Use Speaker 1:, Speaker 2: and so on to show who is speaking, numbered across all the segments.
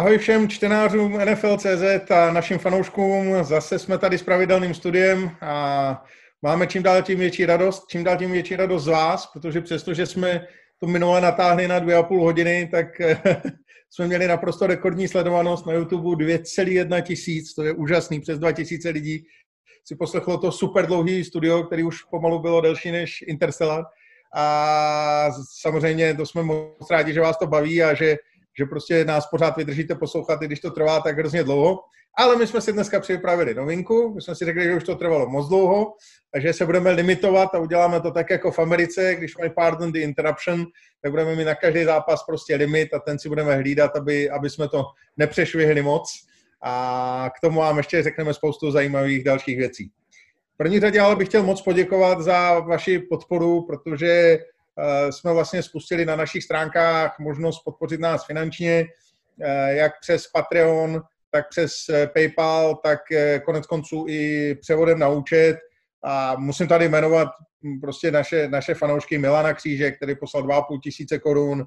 Speaker 1: Ahoj všem čtenářům NFL.cz a našim fanouškům. Zase jsme tady s pravidelným studiem a máme čím dál tím větší radost, čím dál tím větší radost z vás, protože přesto, že jsme to minule natáhli na dvě a půl hodiny, tak jsme měli naprosto rekordní sledovanost na YouTube 2,1 tisíc, to je úžasný, přes 2 tisíce lidí si poslechlo to super dlouhý studio, který už pomalu bylo delší než Interstellar a samozřejmě to jsme moc rádi, že vás to baví a že že prostě nás pořád vydržíte poslouchat, i když to trvá tak hrozně dlouho. Ale my jsme si dneska připravili novinku, my jsme si řekli, že už to trvalo moc dlouho, takže se budeme limitovat a uděláme to tak jako v Americe, když mají pardon the interruption, tak budeme mít na každý zápas prostě limit a ten si budeme hlídat, aby, aby jsme to nepřešvihli moc. A k tomu vám ještě řekneme spoustu zajímavých dalších věcí. V první řadě ale bych chtěl moc poděkovat za vaši podporu, protože jsme vlastně spustili na našich stránkách možnost podpořit nás finančně, eh, jak přes Patreon, tak přes eh, PayPal, tak konec konců i převodem na účet. A musím tady jmenovat hm, prostě naše, naše fanoušky Milana Kříže, který poslal 2,5 tisíce korun,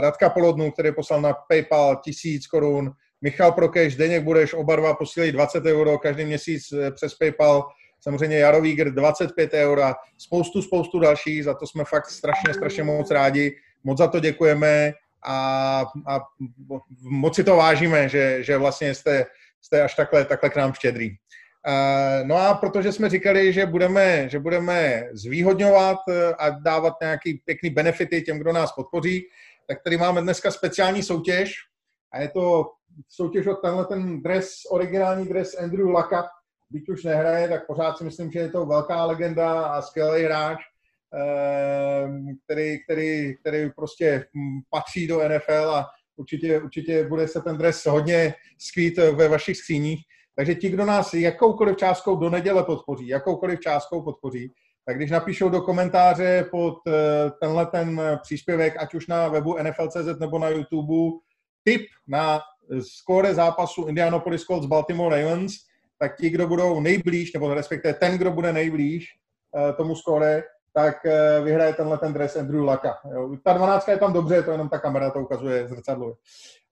Speaker 1: Radka Polodnu, který poslal na PayPal tisíc korun, Michal Prokeš, Deněk Budeš, oba dva posílají 20 euro každý měsíc přes PayPal samozřejmě Jarovígr 25 eur a spoustu, spoustu dalších, za to jsme fakt strašně, strašně moc rádi, moc za to děkujeme a, a moc si to vážíme, že, že vlastně jste, jste až takhle, takhle k nám štědrý. No a protože jsme říkali, že budeme, že budeme zvýhodňovat e, a dávat nějaký pěkný benefity těm, kdo nás podpoří, tak tady máme dneska speciální soutěž a je to soutěž o tenhle ten dres, originální dres Andrew Laka, byť už nehraje, tak pořád si myslím, že je to velká legenda a skvělý hráč, ehm, který, který, který prostě patří do NFL a určitě, určitě bude se ten dres hodně skvít ve vašich skříních. Takže ti, kdo nás jakoukoliv částkou do neděle podpoří, jakoukoliv částkou podpoří, tak když napíšou do komentáře pod eh, tenhle ten příspěvek, ať už na webu NFL.cz nebo na YouTube, tip na skóre zápasu Indianapolis Colts Baltimore Ravens, tak ti, kdo budou nejblíž, nebo respektive ten, kdo bude nejblíž uh, tomu skore, tak uh, vyhraje tenhle ten dres Andrew Laka. Ta 12 je tam dobře, to jenom ta kamera to ukazuje zrcadlo.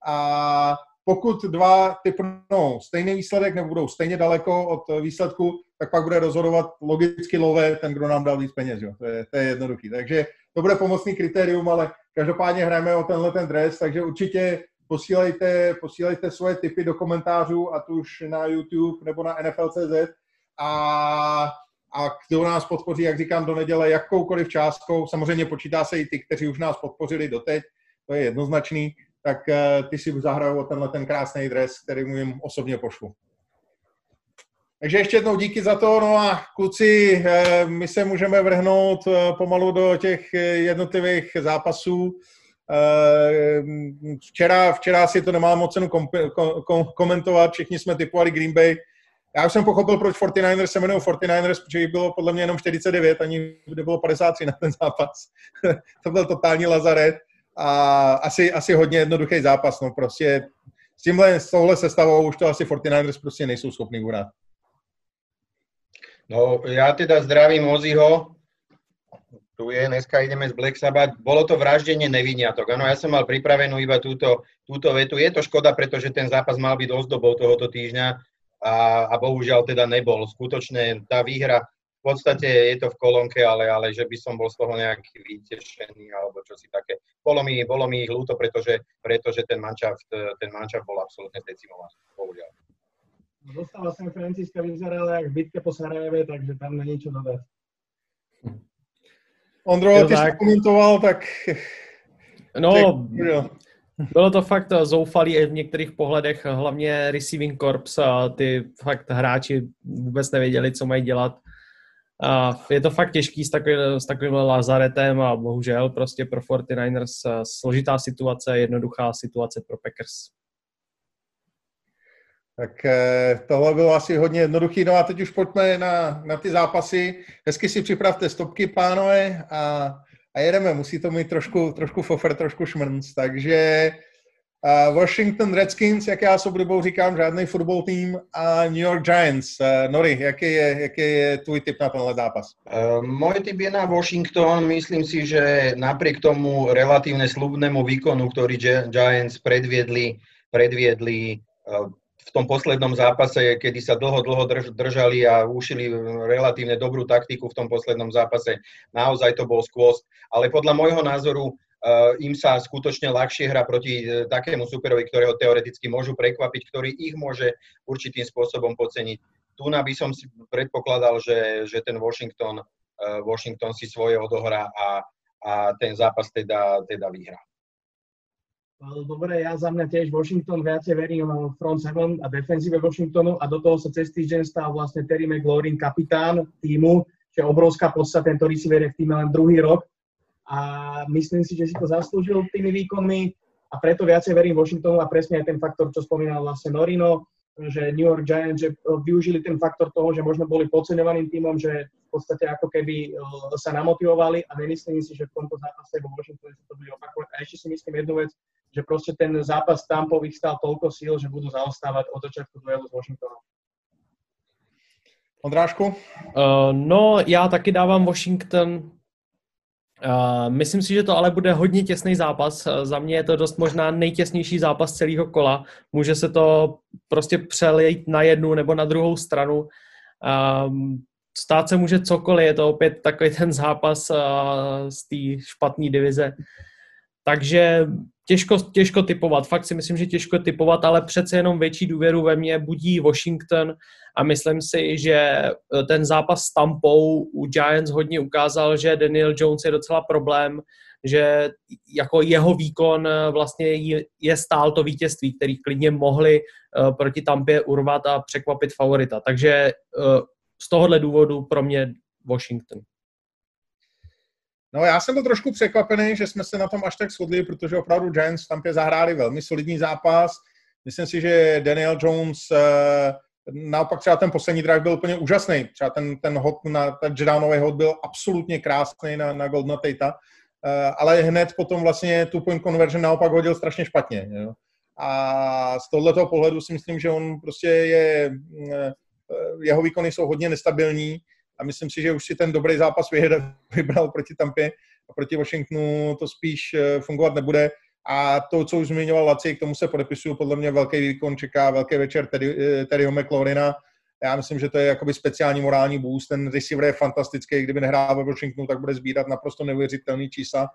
Speaker 1: A pokud dva typnou stejný výsledek nebo budou stejně daleko od výsledku, tak pak bude rozhodovat logicky lové ten, kdo nám dal víc peněz. Jo. To, je, to je jednoduchý. Takže to bude pomocný kritérium, ale každopádně hrajeme o tenhle ten dres, takže určitě posílejte, posílejte svoje tipy do komentářů, ať už na YouTube nebo na NFL.cz a, a kdo nás podpoří, jak říkám, do neděle jakoukoliv částkou, samozřejmě počítá se i ty, kteří už nás podpořili doteď, to je jednoznačný, tak uh, ty si zahrajou tenhle ten krásný dres, který mu jim osobně pošlu. Takže ještě jednou díky za to, no a kluci, eh, my se můžeme vrhnout eh, pomalu do těch jednotlivých zápasů. Eh, včera, včera si to nemá moc cenu kom, kom, komentovat, všichni jsme typovali Green Bay. Já už jsem pochopil, proč 49ers se jmenují 49ers, protože jich bylo podle mě jenom 49, ani bylo 53 na ten zápas. to byl totální lazaret a asi, asi hodně jednoduchý zápas. No prostě s tímhle, s touhle sestavou už to asi 49ers prostě nejsou schopni urát.
Speaker 2: No, ja teda zdravím Oziho, tu je, dneska ideme z Black Sabbath. Bolo to vraždenie neviniatok. Áno, ja som mal pripravenú iba túto, túto vetu. Je to škoda, pretože ten zápas mal byť ozdobou tohoto týždňa a, a bohužiaľ teda nebol. Skutočne tá výhra, v podstate je to v kolónke, ale, ale že by som bol z toho nejaký vytešený alebo čo si také. Bolo mi, bolo mi ich ľúto, pretože, pretože ten manšaft, ten manšaft bol absolútne decimovaný. Bohužiaľ.
Speaker 3: Dostala San Francisco vyzerala jak v bitke po Sarajeve, takže tam není čo dodať.
Speaker 1: Ondro, ty tak. jsi komentoval, tak...
Speaker 4: No, bylo to fakt zoufalý i v některých pohledech, hlavně receiving corps, ty fakt hráči vůbec nevěděli, co mají dělat. A je to fakt těžký s, takový, s takovým lazaretem a bohužel prostě pro 49ers složitá situace, jednoduchá situace pro Packers.
Speaker 1: Tak eh, tohle bylo asi hodně jednoduchý. No a teď už pojďme na, na ty zápasy. Hezky si připravte stopky, pánové, a, a jedeme. Musí to mít trošku, trošku fofer, trošku šmrnc. Takže uh, Washington Redskins, jak já s oblibou říkám, žádný football tým a New York Giants. Uh, Nori, jaký je, jaký je tvůj tip na tenhle zápas?
Speaker 2: Uh, môj tip je na Washington. Myslím si, že napriek tomu relatívne slubnému výkonu, ktorý Giants predviedli predviedli v tom poslednom zápase, kedy sa dlho, dlho držali a ušili relatívne dobrú taktiku v tom poslednom zápase. Naozaj to bol skôst. Ale podľa môjho názoru im sa skutočne ľahšie hrá proti takému superovi, ktorého teoreticky môžu prekvapiť, ktorý ich môže určitým spôsobom podceniť. Tu by som si predpokladal, že, že ten Washington, Washington si svoje odohrá a, a ten zápas teda, teda vyhrá.
Speaker 3: Dobre, ja za mňa tiež Washington viacej verím v front seven a defenzíve Washingtonu a do toho sa cez týždeň stal vlastne Terry McLaurin, kapitán týmu, čo je obrovská podstata, tento receiver je v týme len druhý rok. A myslím si, že si to zaslúžil tými výkonmi a preto viacej verím Washingtonu a presne aj ten faktor, čo spomínal vlastne Norino, že New York Giants že využili ten faktor toho, že možno boli podceňovaným týmom, že v podstate ako keby sa namotivovali a nemyslím si, že v tomto zápase vo Washingtone sa to bude opakovať. A ešte si myslím jednu vec, že proste ten zápas Tampov ich stál toľko síl, že budú zaostávať od začiatku duelu s Washingtonem.
Speaker 1: Ondrášku?
Speaker 4: Uh, no, já taky dávám Washington. Uh, myslím si, že to ale bude hodně těsný zápas. Uh, za mě je to dost možná nejtěsnější zápas celého kola. Může se to prostě přelejt na jednu nebo na druhou stranu. Um, stát se může cokoliv, je to opět takový ten zápas uh, z té špatné divize. Takže těžko, těžko typovat, fakt si myslím, že těžko typovat, ale přece jenom větší důvěru ve mně budí Washington a myslím si, že eh, ten zápas s Tampou u Giants hodně ukázal, že Daniel Jones je docela problém, že jako jeho výkon eh, vlastně je stál to vítězství, který klidně mohli eh, proti Tampě urvat a překvapit favorita. Takže z tohohle důvodu pro mě Washington.
Speaker 1: No já jsem byl trošku překvapený, že jsme se na tom až tak shodli, protože opravdu Giants tam zahráli velmi solidní zápas. Myslím si, že Daniel Jones eh, naopak třeba ten poslední drive byl úplně úžasný. Třeba ten, ten hod na ten touchdownový hod byl absolutně krásný na, na Goldna Tate, eh, ale hned potom vlastně tu point conversion naopak hodil strašně špatně. Jo. A z tohoto pohledu si myslím, že on prostě je, eh, jeho výkony jsou hodně nestabilní a myslím si, že už si ten dobrý zápas vybral proti Tampě a proti Washingtonu to spíš eh, fungovat nebude. A to, co už zmiňoval Laci, k tomu se podepisuju, podle mě velký výkon čeká velký večer Terry, eh, Terryho McLaurina. Já myslím, že to je jakoby speciální morální boost. Ten receiver je fantastický, kdyby nehrál ve Washingtonu, tak bude sbírat naprosto neuvěřitelný čísla.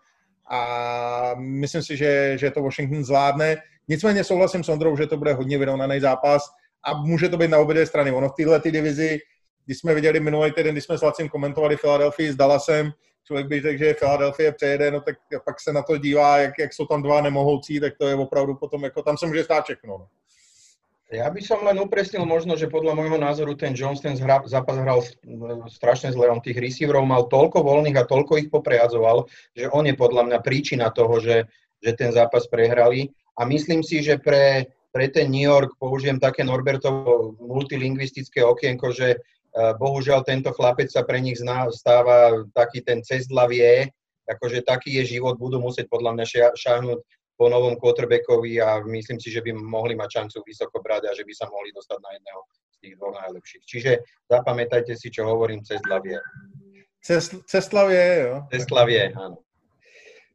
Speaker 1: A myslím si, že, že to Washington zvládne. Nicméně souhlasím s Ondrou, že to bude hodně vyrovnaný zápas a může to být na obě strany. Ono v této divizi když jsme viděli minulý týden, když jsme s Lacim komentovali Filadelfii s Dallasem, člověk by řekl, že Filadelfie přejede, no tak pak se na to dívá, jak, jak jsou tam dva nemohoucí, tak to je opravdu potom, jako tam se může stát všechno. No.
Speaker 2: Ja by som len upresnil možno, že podľa môjho názoru ten Jones ten zhra, zápas hral strašne zle. On tých receiverov mal toľko voľných a toľko ich poprehadzoval, že on je podľa mňa príčina toho, že, že ten zápas prehrali. A myslím si, že pre, pre ten New York použijem také Norbertovo multilingvistické okienko, že Eh, bohužiaľ tento chlapec sa pre nich stáva taký ten cez vie, akože taký je život, budú musieť podľa mňa šáhnuť po novom quarterbackovi a myslím si, že by mohli mať šancu vysoko brať a že by sa mohli dostať na jedného z tých dvoch najlepších. Čiže zapamätajte si, čo hovorím, cez vie.
Speaker 1: Cez, ceslavě, jo.
Speaker 2: Ceslavě, áno.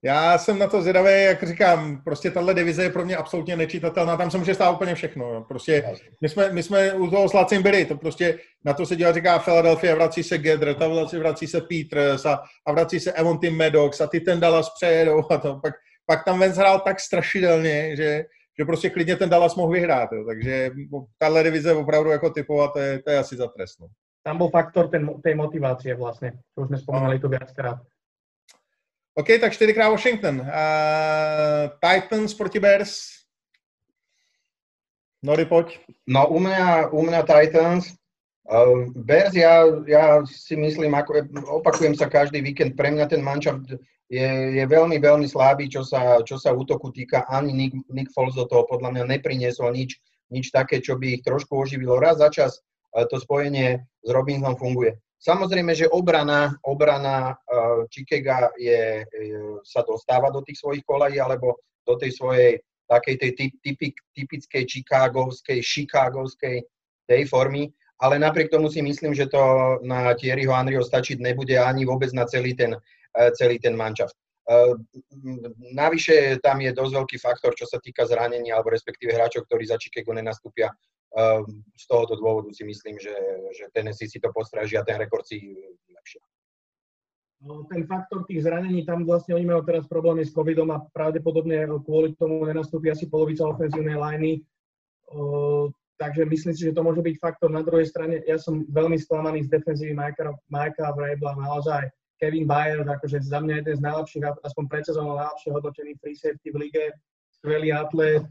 Speaker 1: Já jsem na to zvědavý, jak říkám, prostě tahle divize je pro mě absolutně nečitatelná, tam se může stát úplně všechno. Prostě my jsme, my jsme u toho s Lacim byli, to prostě na to se dělá, říká Philadelphia, vrací se Gedr, ta vrací, vrací se Peters a, a vrací se Emonty Maddox a ty ten Dallas přejedou a to. Pak, pak tam Vance hrál tak strašidelně, že, že prostě klidně ten Dallas mohl vyhrát. Jo. Takže tahle divize opravdu jako typovat, to je, to je asi za trestno.
Speaker 3: Tam byl faktor ten, té motivácie vlastně, to už jsme vzpomínali tu viackrát.
Speaker 1: OK, tak čtyřikrát Washington. Uh, Titans proti Bears. Nori, pojď.
Speaker 2: No u mňa, u mňa Titans. Uh, Bears, ja, ja si myslím, ako, opakujem sa každý víkend, pre mňa ten mančaft je, je veľmi, veľmi slabý, čo sa, čo sa útoku týka. Ani Nick, Nick Foles do toho podľa mňa nepriniesol nič, nič také, čo by ich trošku oživilo. Raz za čas uh, to spojenie s Robinsonom funguje. Samozrejme, že obrana, obrana uh, Chicago je, sa dostáva do tých svojich kolají alebo do tej svojej takej tej typik, typickej chicagovskej, chicagovskej tej formy, ale napriek tomu si myslím, že to na Thierryho Henryho stačiť nebude ani vôbec na celý ten, uh, celý ten mančaft. Navyše tam je dosť veľký faktor, čo sa týka zranení, alebo respektíve hráčov, ktorí za Chicago nenastúpia. Z tohoto dôvodu si myslím, že, že Tennessee si to postraží a ten rekord si lepšie.
Speaker 3: No, ten faktor tých zranení, tam vlastne oni majú teraz problémy s covidom a pravdepodobne kvôli tomu nenastúpi asi polovica ofenzívnej liney. takže myslím si, že to môže byť faktor. Na druhej strane, ja som veľmi sklamaný z defenzívy Majka, Vrabla, naozaj Kevin Bayer, akože za mňa jeden z najlepších, aspoň pred sezónou najlepšie hodnotený free safety v lige, skvelý atlet,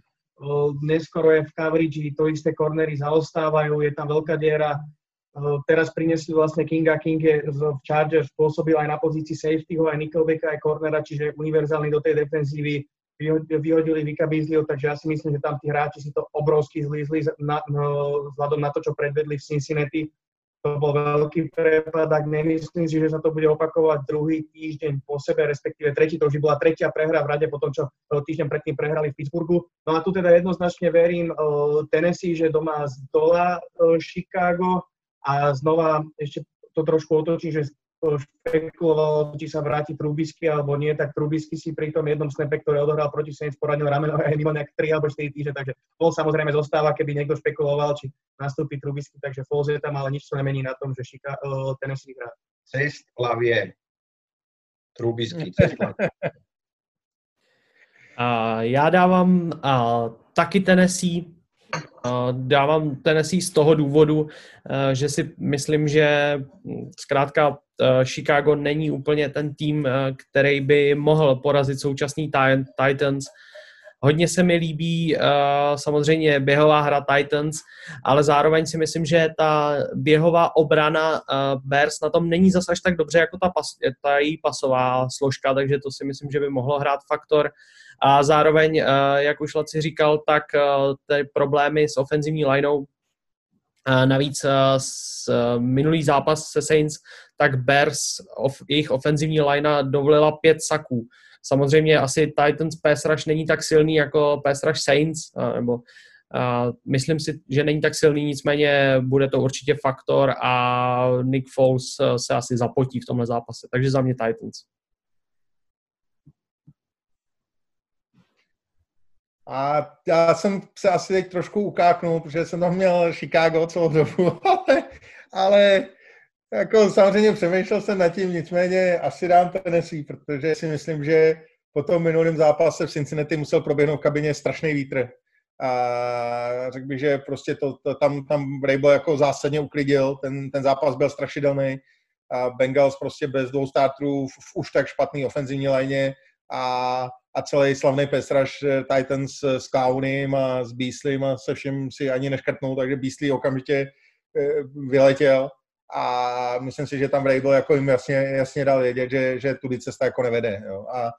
Speaker 3: neskoro je v coverage, to isté cornery zaostávajú, je tam veľká diera. Teraz priniesli vlastne Kinga, King je v Chargers pôsobil aj na pozícii safetyho, aj Nickelbacka, aj cornera, čiže univerzálny do tej defenzívy vyhodili Vika Beasleyho, takže ja si myslím, že tam tí hráči si to obrovsky zlízli no, vzhľadom na to, čo predvedli v Cincinnati to bol veľký prepad, ak nemyslím si, že sa to bude opakovať druhý týždeň po sebe, respektíve tretí, to už bola tretia prehra v rade po tom, čo týždeň predtým prehrali v Pittsburghu. No a tu teda jednoznačne verím uh, Tennessee, že doma z dola uh, Chicago a znova ešte to trošku otočím, že špekulovalo, či sa vráti Trubisky alebo nie, tak Trubisky si pri tom jednom snape, ktorý odohral proti Saints, poradil rameno aj mimo nejak 3 alebo 4 týždne, takže bol samozrejme zostáva, keby niekto špekuloval, či nastúpi Trubisky, takže Foles je tam, ale nič to nemení na tom, že Šika, uh, Tennessee hrá.
Speaker 2: Cest hlavie. Trubisky, cest
Speaker 4: Uh, já dávám uh, taky Tennessee, Dávám Tennessee z toho důvodu, eh, že si myslím, že zkrátka Chicago není úplně ten tým, eh, který by mohl porazit současný Titans. Hodně se mi líbí samozřejmě běhová hra Titans, ale zároveň si myslím, že ta běhová obrana Bears na tom není zase až tak dobře jako ta, pas, ta její pasová složka, takže to si myslím, že by mohlo hrát faktor. A zároveň, eh, jak už Laci říkal, tak eh, ty problémy s ofenzivní lineou Navíc eh, minulý zápas se Saints, tak Bears, of, jejich ofenzivní linea dovolila pět saků. Samozřejmě asi Titans pass rush není tak silný jako pass rush Saints, nebo uh, myslím si, že není tak silný, nicméně bude to určitě faktor a Nick Foles se asi zapotí v tomhle zápase. Takže za mě Titans.
Speaker 1: A já jsem se asi teď trošku ukáknul, protože jsem tam měl Chicago celou dobu, ale, ale jako samozřejmě přemýšlel jsem nad tím, nicméně asi dám Tennessee, protože si myslím, že po tom minulém zápase v Cincinnati musel proběhnout v kabině strašný vítr. A řekl bych, že prostě to, to tam, tam Vrabel jako zásadně uklidil, ten, ten zápas byl strašidelný. A Bengals prostě bez dvou startů v, v už tak špatný ofenzivní léně a a celý slavný pesraž eh, Titans s Clownym a s Beasleym a se všem si ani neškrtnul, takže Beasley okamžitě eh, vyletěl a myslím si, že tam Vrabel jako jim jasně, jasně dal vědět, že, že tudy cesta jako nevede. Jo. A,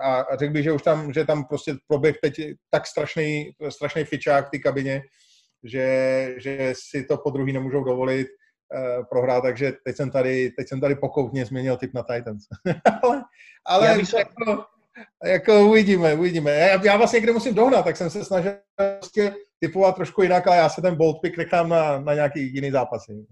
Speaker 1: a, a řekl bych, že už tam, že tam prostě proběh teď tak strašný, strašný fičák v té kabině, že, že si to po druhý nemůžou dovolit uh, prohrát, takže teď jsem tady, teď jsem tady pokoutně změnil typ na Titans. ale ale Já bych jako, jako uvidíme, uvidíme. Já, já vlastně někde musím dohnat, tak jsem se snažil prostě typovat trošku jinak, ale já se ten bold pick nechám na, na nějaký jiný zápasy.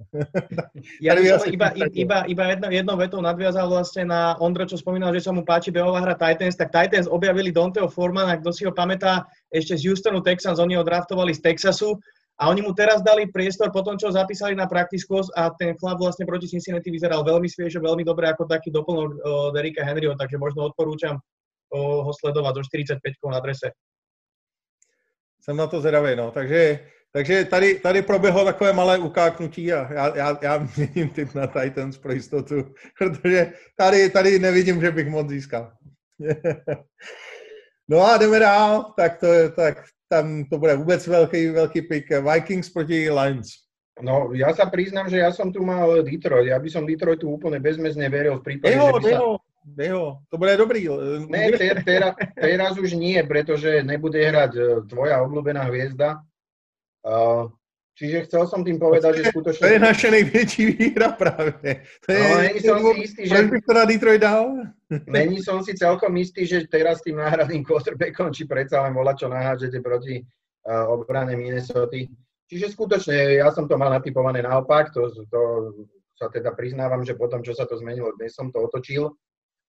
Speaker 3: ja by som iba, iba, iba jedno, jednou vetou nadviazal vlastne na Ondro, čo spomínal, že sa mu páči behová hra Titans, tak Titans objavili Donteho Formana, kto si ho pamätá, ešte z Houstonu Texans, oni ho draftovali z Texasu a oni mu teraz dali priestor po tom, čo zapísali na practice course a ten chlap vlastne proti Cincinnati vyzeral veľmi sviežo, veľmi dobre ako taký doplnok Derika Henryho, takže možno odporúčam ho sledovat do 45 na adrese.
Speaker 1: Jsem na to zvědavý, no. Takže, takže tady, tady proběhlo takové malé ukáknutí a já, já, já měním typ na Titans pro jistotu, protože tady, tady nevidím, že bych moc získal. no a jdeme dál, tak to, tak tam to bude vůbec velký, velký pick. Vikings proti Lions.
Speaker 2: No, ja sa priznám, že ja som tu mal Detroit. Ja by som Detroitu úplne bezmezne veril v prípade,
Speaker 1: jeho,
Speaker 2: že by
Speaker 1: sa... Jeho, to bude dobrý.
Speaker 2: Ne, ter, teraz, teraz už nie, pretože nebude hrať e, tvoja obľúbená hviezda. Uh, čiže chcel som tým povedať, že skutočne...
Speaker 1: To je naša největší výhra práve. To je,
Speaker 2: no, není som si istý, že...
Speaker 1: bych to na Detroit dal?
Speaker 2: Není som si celkom istý, že teraz tým náhradným quarterbackom, či predsa len volá, čo nahážete proti uh, obrane Minnesota. Čiže skutočne, ja som to mal natypované naopak, to, to sa teda priznávam, že potom, čo sa to zmenilo, dnes som to otočil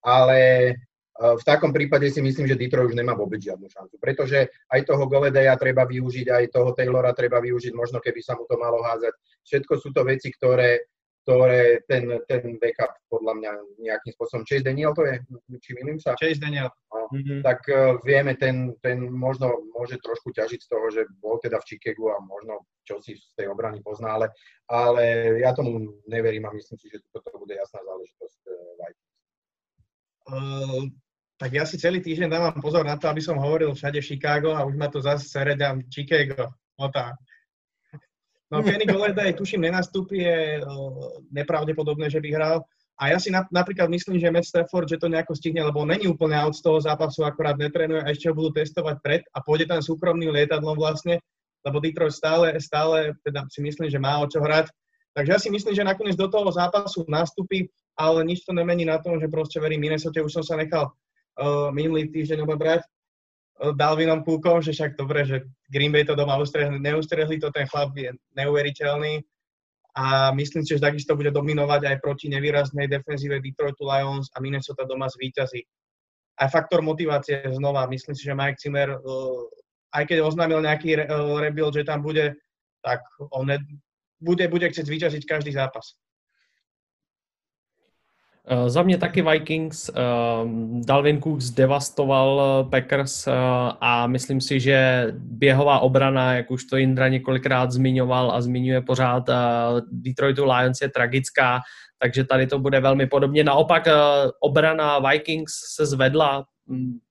Speaker 2: ale v takom prípade si myslím, že Detroit už nemá vôbec žiadnu šancu, pretože aj toho Goledeja treba využiť, aj toho Taylora treba využiť, možno keby sa mu to malo házať. Všetko sú to veci, ktoré, ktoré ten, ten backup podľa mňa nejakým spôsobom. Chase Daniel to je? Či milím sa?
Speaker 3: Chase Daniel.
Speaker 2: No, mm-hmm. Tak uh, vieme, ten, ten možno môže trošku ťažiť z toho, že bol teda v Chicagu a možno čo si z tej obrany pozná, ale, ale ja tomu neverím a myslím si, že toto bude jasná záležitosť uh.
Speaker 3: Uh, tak ja si celý týždeň dávam pozor na to, aby som hovoril všade Chicago a už ma to zase seredám Chicago. No tak. No Kenny Golladay, tuším, nenastúpi, je uh, nepravdepodobné, že by hral. A ja si na, napríklad myslím, že Matt Stafford, že to nejako stihne, lebo není úplne out z toho zápasu, akorát netrenuje a ešte ho budú testovať pred a pôjde tam súkromným lietadlom vlastne, lebo Detroit stále, stále teda si myslím, že má o čo hrať. Takže ja si myslím, že nakoniec do toho zápasu nastúpi ale nič to nemení na tom, že proste verím Minnesota, už som sa nechal uh, minulý týždeň obabrať uh, Dalvinom Púkom, že však dobre, že Green Bay to doma ustrehli, neustrehli to, ten chlap je neuveriteľný a myslím si, že takisto bude dominovať aj proti nevýraznej defenzíve Detroitu Lions a Minnesota doma zvýťazí. Aj faktor motivácie znova, myslím si, že Mike Zimmer, uh, aj keď oznámil nejaký re, uh, rebuild, že tam bude, tak on ne, bude, bude chcieť zvýťaziť každý zápas.
Speaker 4: Uh, za mě taky Vikings. Uh, Dalvin Cook zdevastoval eh, Packers uh, a myslím si, že běhová obrana, jak už to Indra několikrát zmiňoval a zmiňuje pořád, Detroitu Lions je tragická, takže tady to bude velmi podobně. Naopak obrana Vikings se zvedla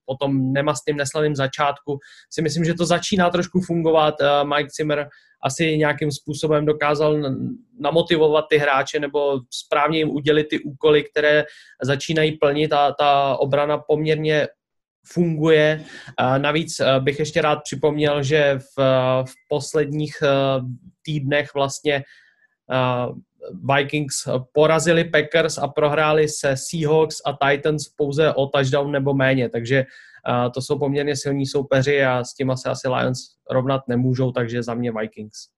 Speaker 4: po tom nemastným neslavným začátku. Si myslím, že to začíná trošku fungovat. Mike Zimmer asi nějakým způsobem dokázal namotivovat ty hráče nebo správně jim udělit ty úkoly, které začínají plnit a ta obrana poměrně funguje. Navíc eh, bych ještě rád připomněl, že v, v posledních eh, týdnech vlastně eh, Vikings porazili Packers a prohráli se Seahawks a Titans pouze o touchdown nebo méně, takže to jsou poměrně silní soupeři a s tím se asi Lions rovnat nemůžou, takže za mě Vikings.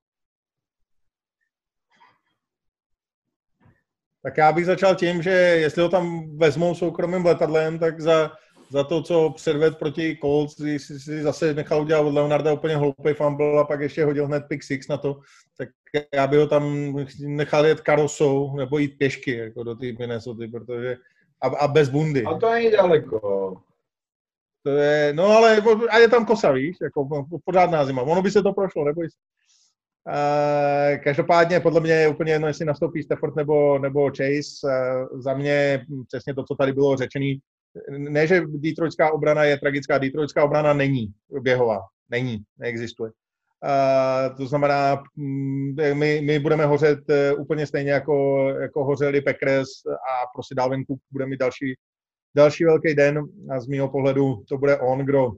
Speaker 1: Tak já bych začal tím, že jestli ho tam vezmou soukromým letadlem, tak za, za to, co předved proti Colts, když si, si zase nechal udělat od Leonarda úplně hloupý fumble a pak ještě hodil hned pick six na to, tak já bych ho tam nechal jet karosou nebo jít pěšky jako do té Minnesota, protože a, a bez bundy.
Speaker 2: A to není daleko.
Speaker 1: To je, no ale a je tam kosa, víš, jako pořádná zima. Ono by se to prošlo, neboj se. Uh, každopádně podle mě je úplně jedno, jestli nastoupí Stafford nebo, nebo Chase. Uh, za mě přesně to, co tady bylo řečený. Ne, že Detroitská obrana je tragická, Detroitská obrana není běhová. Není, neexistuje. Uh, to znamená, mm, my, my budeme hořet uh, úplně stejně jako, jako hořeli Packers a prostě Dalvin Cook bude mít další další velký den a z mého pohledu to bude on, kdo,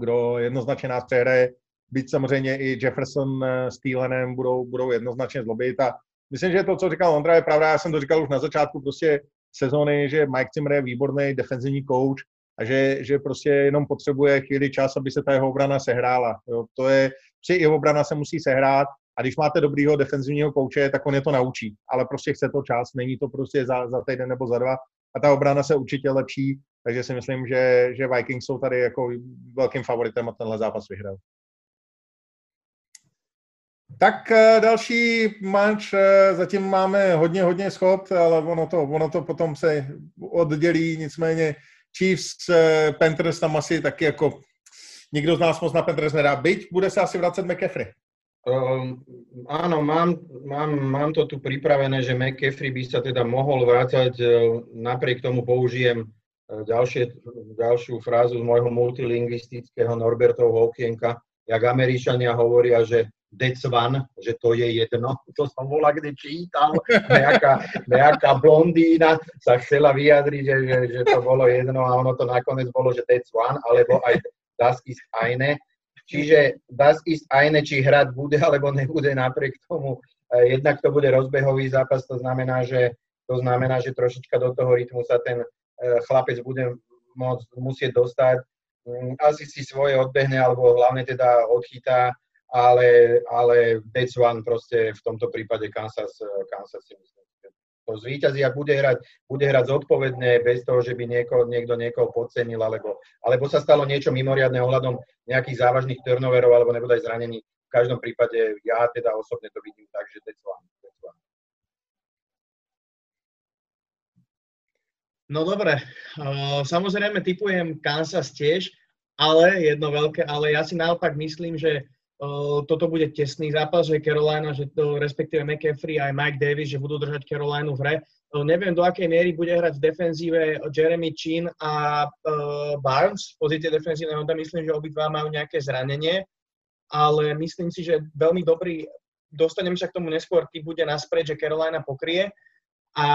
Speaker 1: kdo jednoznačně nás přehraje. Byť samozřejmě i Jefferson eh, s Thielenem budou, budou jednoznačně zlobit a myslím, že to, co říkal Ondra, je pravda. Já jsem to říkal už na začátku prostě sezóny, že Mike Zimmer je výborný defenzivní coach a že, že prostě jenom potřebuje chvíli čas, aby se ta jeho obrana sehrála. Jo, to je, při jeho obrana se musí sehrát a když máte dobrýho defenzivního kouče, tak on je to naučí. Ale prostě chce to čas, není to prostě za, za týden nebo za dva a ta obrana se určitě lepší, takže si myslím, že, že Vikings jsou tady jako velkým favoritem a tenhle zápas vyhrál. Tak eh, další match, eh, zatím máme hodně, hodně schod, ale ono to, ono to potom se oddělí, nicméně Chiefs, eh, Panthers tam asi taky jako nikdo z nás moc na Panthers nedá. Byť bude se asi vracet McCaffrey.
Speaker 2: Um, áno, mám, mám, mám to tu pripravené, že McCaffrey by sa teda mohol vrácať, napriek tomu použijem ďalšie, ďalšiu frázu z môjho multilingvistického Norbertovho okienka, jak Američania hovoria, že that's one, že to je jedno. To som bola kde čítal, nejaká, nejaká blondína sa chcela vyjadriť, že, že, že to bolo jedno a ono to nakoniec bolo, že that's one, alebo aj das ist eine Čiže das ist eine, či hrať bude alebo nebude napriek tomu. E, jednak to bude rozbehový zápas, to znamená, že, to znamená, že trošička do toho rytmu sa ten e, chlapec bude môcť, musieť dostať. Mm, asi si svoje odbehne, alebo hlavne teda odchytá, ale, ale that's one proste v tomto prípade Kansas, Kansas si myslím, to zvíťazí, ak bude hrať, bude hrať zodpovedne, bez toho, že by nieko, niekto niekoho podcenil, alebo, alebo sa stalo niečo mimoriadne ohľadom nejakých závažných turnoverov, alebo nebude aj zranení. V každom prípade ja teda osobne to vidím tak, že that's one.
Speaker 3: No dobre, uh, samozrejme typujem Kansas tiež, ale jedno veľké, ale ja si naopak myslím, že toto bude tesný zápas, že Carolina, že to, respektíve McCaffrey aj Mike Davis, že budú držať Carolinu v hre. Neviem, do akej miery bude hrať v defenzíve Jeremy Chin a Barnes v pozície defenzívneho onda. Myslím, že obidva majú nejaké zranenie, ale myslím si, že veľmi dobrý, dostaneme sa k tomu neskôr, ty bude naspäť, že Carolina pokrie a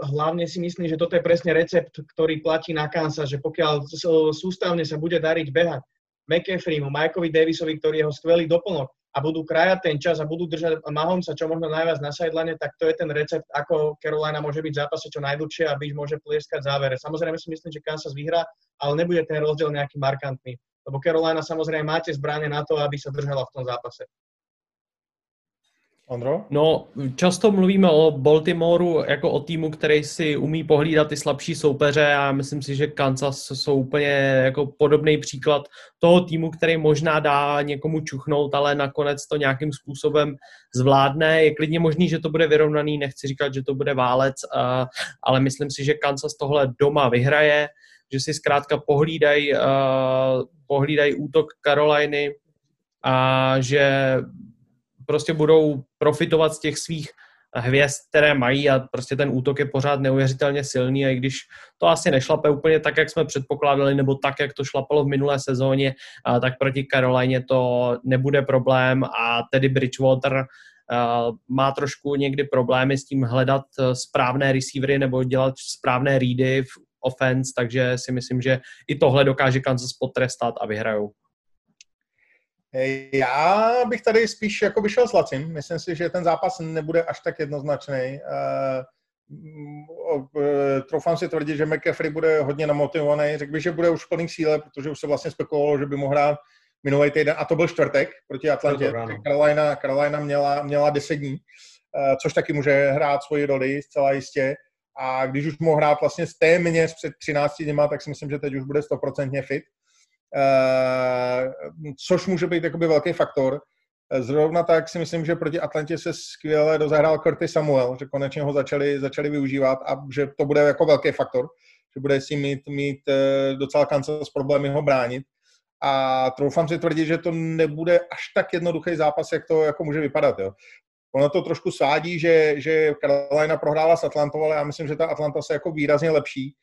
Speaker 3: hlavne si myslím, že toto je presne recept, ktorý platí na Kansas, že pokiaľ sústavne sa bude dariť behať McCaffreymu, Mikeovi Davisovi, ktorý je jeho skvelý doplnok a budú krajať ten čas a budú držať Mahomesa čo možno najviac na sidelane, tak to je ten recept, ako Carolina môže byť v zápase čo najdlhšie a byť môže plieskať závere. Samozrejme si myslím, že Kansas vyhrá, ale nebude ten rozdiel nejaký markantný. Lebo Carolina samozrejme máte zbranie na to, aby sa držala v tom zápase.
Speaker 1: Ondro?
Speaker 4: No, často mluvíme o Baltimoreu jako o týmu, který si umí pohlídat ty slabší soupeře a myslím si, že Kansas jsou úplně jako podobný příklad toho týmu, který možná dá někomu čuchnout, ale nakonec to nějakým způsobem zvládne. Je klidně možný, že to bude vyrovnaný, nechci říkat, že to bude válec, ale myslím si, že Kansas tohle doma vyhraje, že si zkrátka pohlídají pohlídaj útok Caroliny a že prostě budou profitovat z těch svých hvězd, které mají a prostě ten útok je pořád neuvěřitelně silný a i když to asi nešlape úplně tak, jak jsme předpokládali, nebo tak, jak to šlapalo v minulé sezóně, tak proti Karolajně to nebude problém a tedy Bridgewater má trošku někdy problémy s tím hledat správné receivery nebo dělat správné ready v offense, takže si myslím, že i tohle dokáže Kansas potrestat a vyhrajou.
Speaker 1: Já bych tady spíš jako vyšel s Lacim. Myslím si, že ten zápas nebude až tak jednoznačný. Eh, eh, troufám si tvrdit, že McCaffrey bude hodně namotivovaný. Řekl bych, že bude už v plný síle, protože už se vlastně spekulovalo, že by mohl hrát minulý týden, a to byl čtvrtek proti Atlantě. Carolina, Carolina měla, měla 10 dní, eh, což taky může hrát svoji roli zcela jistě. A když už mohl hrát vlastně z téměř před 13 dněma, tak si myslím, že teď už bude 100% fit. Eh, což může být jakoby velký faktor. Zrovna tak si myslím, že proti Atlantě se skvěle rozehrál Curtis Samuel, že konečně ho začali, začali využívat a že to bude jako velký faktor, že bude si mít, mít eh, docela s problémy ho bránit. A troufám si tvrdit, že to nebude až tak jednoduchý zápas, jak to jako může vypadat. Jo. Ono to trošku svádí, že, že Carolina prohrála s Atlantou, ale já myslím, že ta Atlanta se jako výrazně lepší.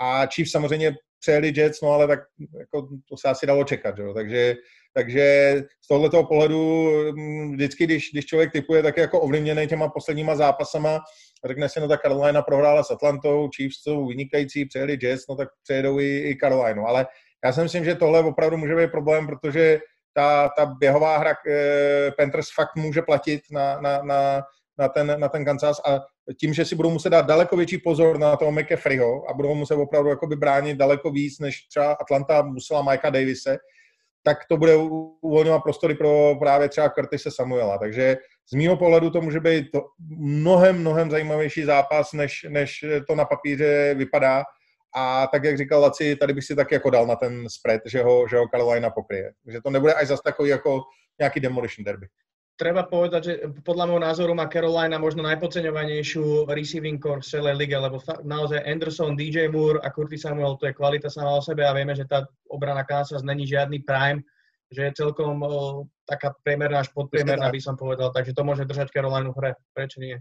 Speaker 1: A Chiefs samozřejmě přejeli Jets, no ale tak jako, to se asi dalo čekat, že? Takže, takže z tohoto pohledu mm, vždycky, když, když člověk typuje, tak je jako ovlivněný těma posledníma zápasama, řekne si, no tak Carolina prohrála s Atlantou, Chiefs jsou vynikající, přejeli Jets, no tak přejedou i, i Carolina. Ale já si myslím, že tohle opravdu může být problém, protože ta, ta běhová hra e, Panthers fakt může platit na, na, na, na, ten, na ten Kansas a tím, že si budou muset dát daleko větší pozor na toho McAfreeho a budou muset opravdu jakoby bránit daleko víc, než třeba Atlanta musela Mikea Davise, tak to bude uvolňovat prostory pro právě třeba Curtise Samuela. Takže z mýho pohledu to může být to mnohem, mnohem zajímavější zápas, než, než to na papíře vypadá. A tak, jak říkal Laci, tady bych si taky jako dal na ten spread, že ho, že ho Carolina pokryje. Takže to nebude až zase takový jako nějaký demolition derby
Speaker 3: treba povedať, že podľa môjho názoru má Carolina možno najpodceňovanejšiu receiving core v celej lige, lebo naozaj Anderson, DJ Moore a Curtis Samuel, to je kvalita sama o sebe a vieme, že tá obrana Kansas není žiadny prime, že je celkom taká priemerná až podpriemerná, by som povedal, takže to môže držať Carolina v hre. Prečo nie?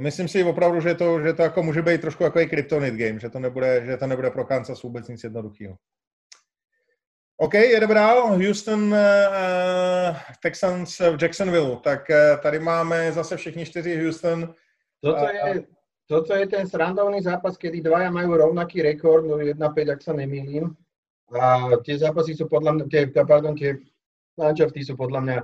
Speaker 1: Myslím si opravdu, že to, že to jako může být trošku jako kryptonit game, že to nebude, že to nebude pro Kansas vůbec nic jednoduchého. OK, jedeme dál. Houston, uh, Texans v Jacksonville. Tak uh, tady máme zase všichni čtyři Houston.
Speaker 2: Toto je, toto je ten srandovný zápas, kedy dvaja majú rovnaký rekord, no 1-5, ak sa nemýlim. A tie zápasy sú podľa mňa, tie, pardon, tie manšafty sú podľa mňa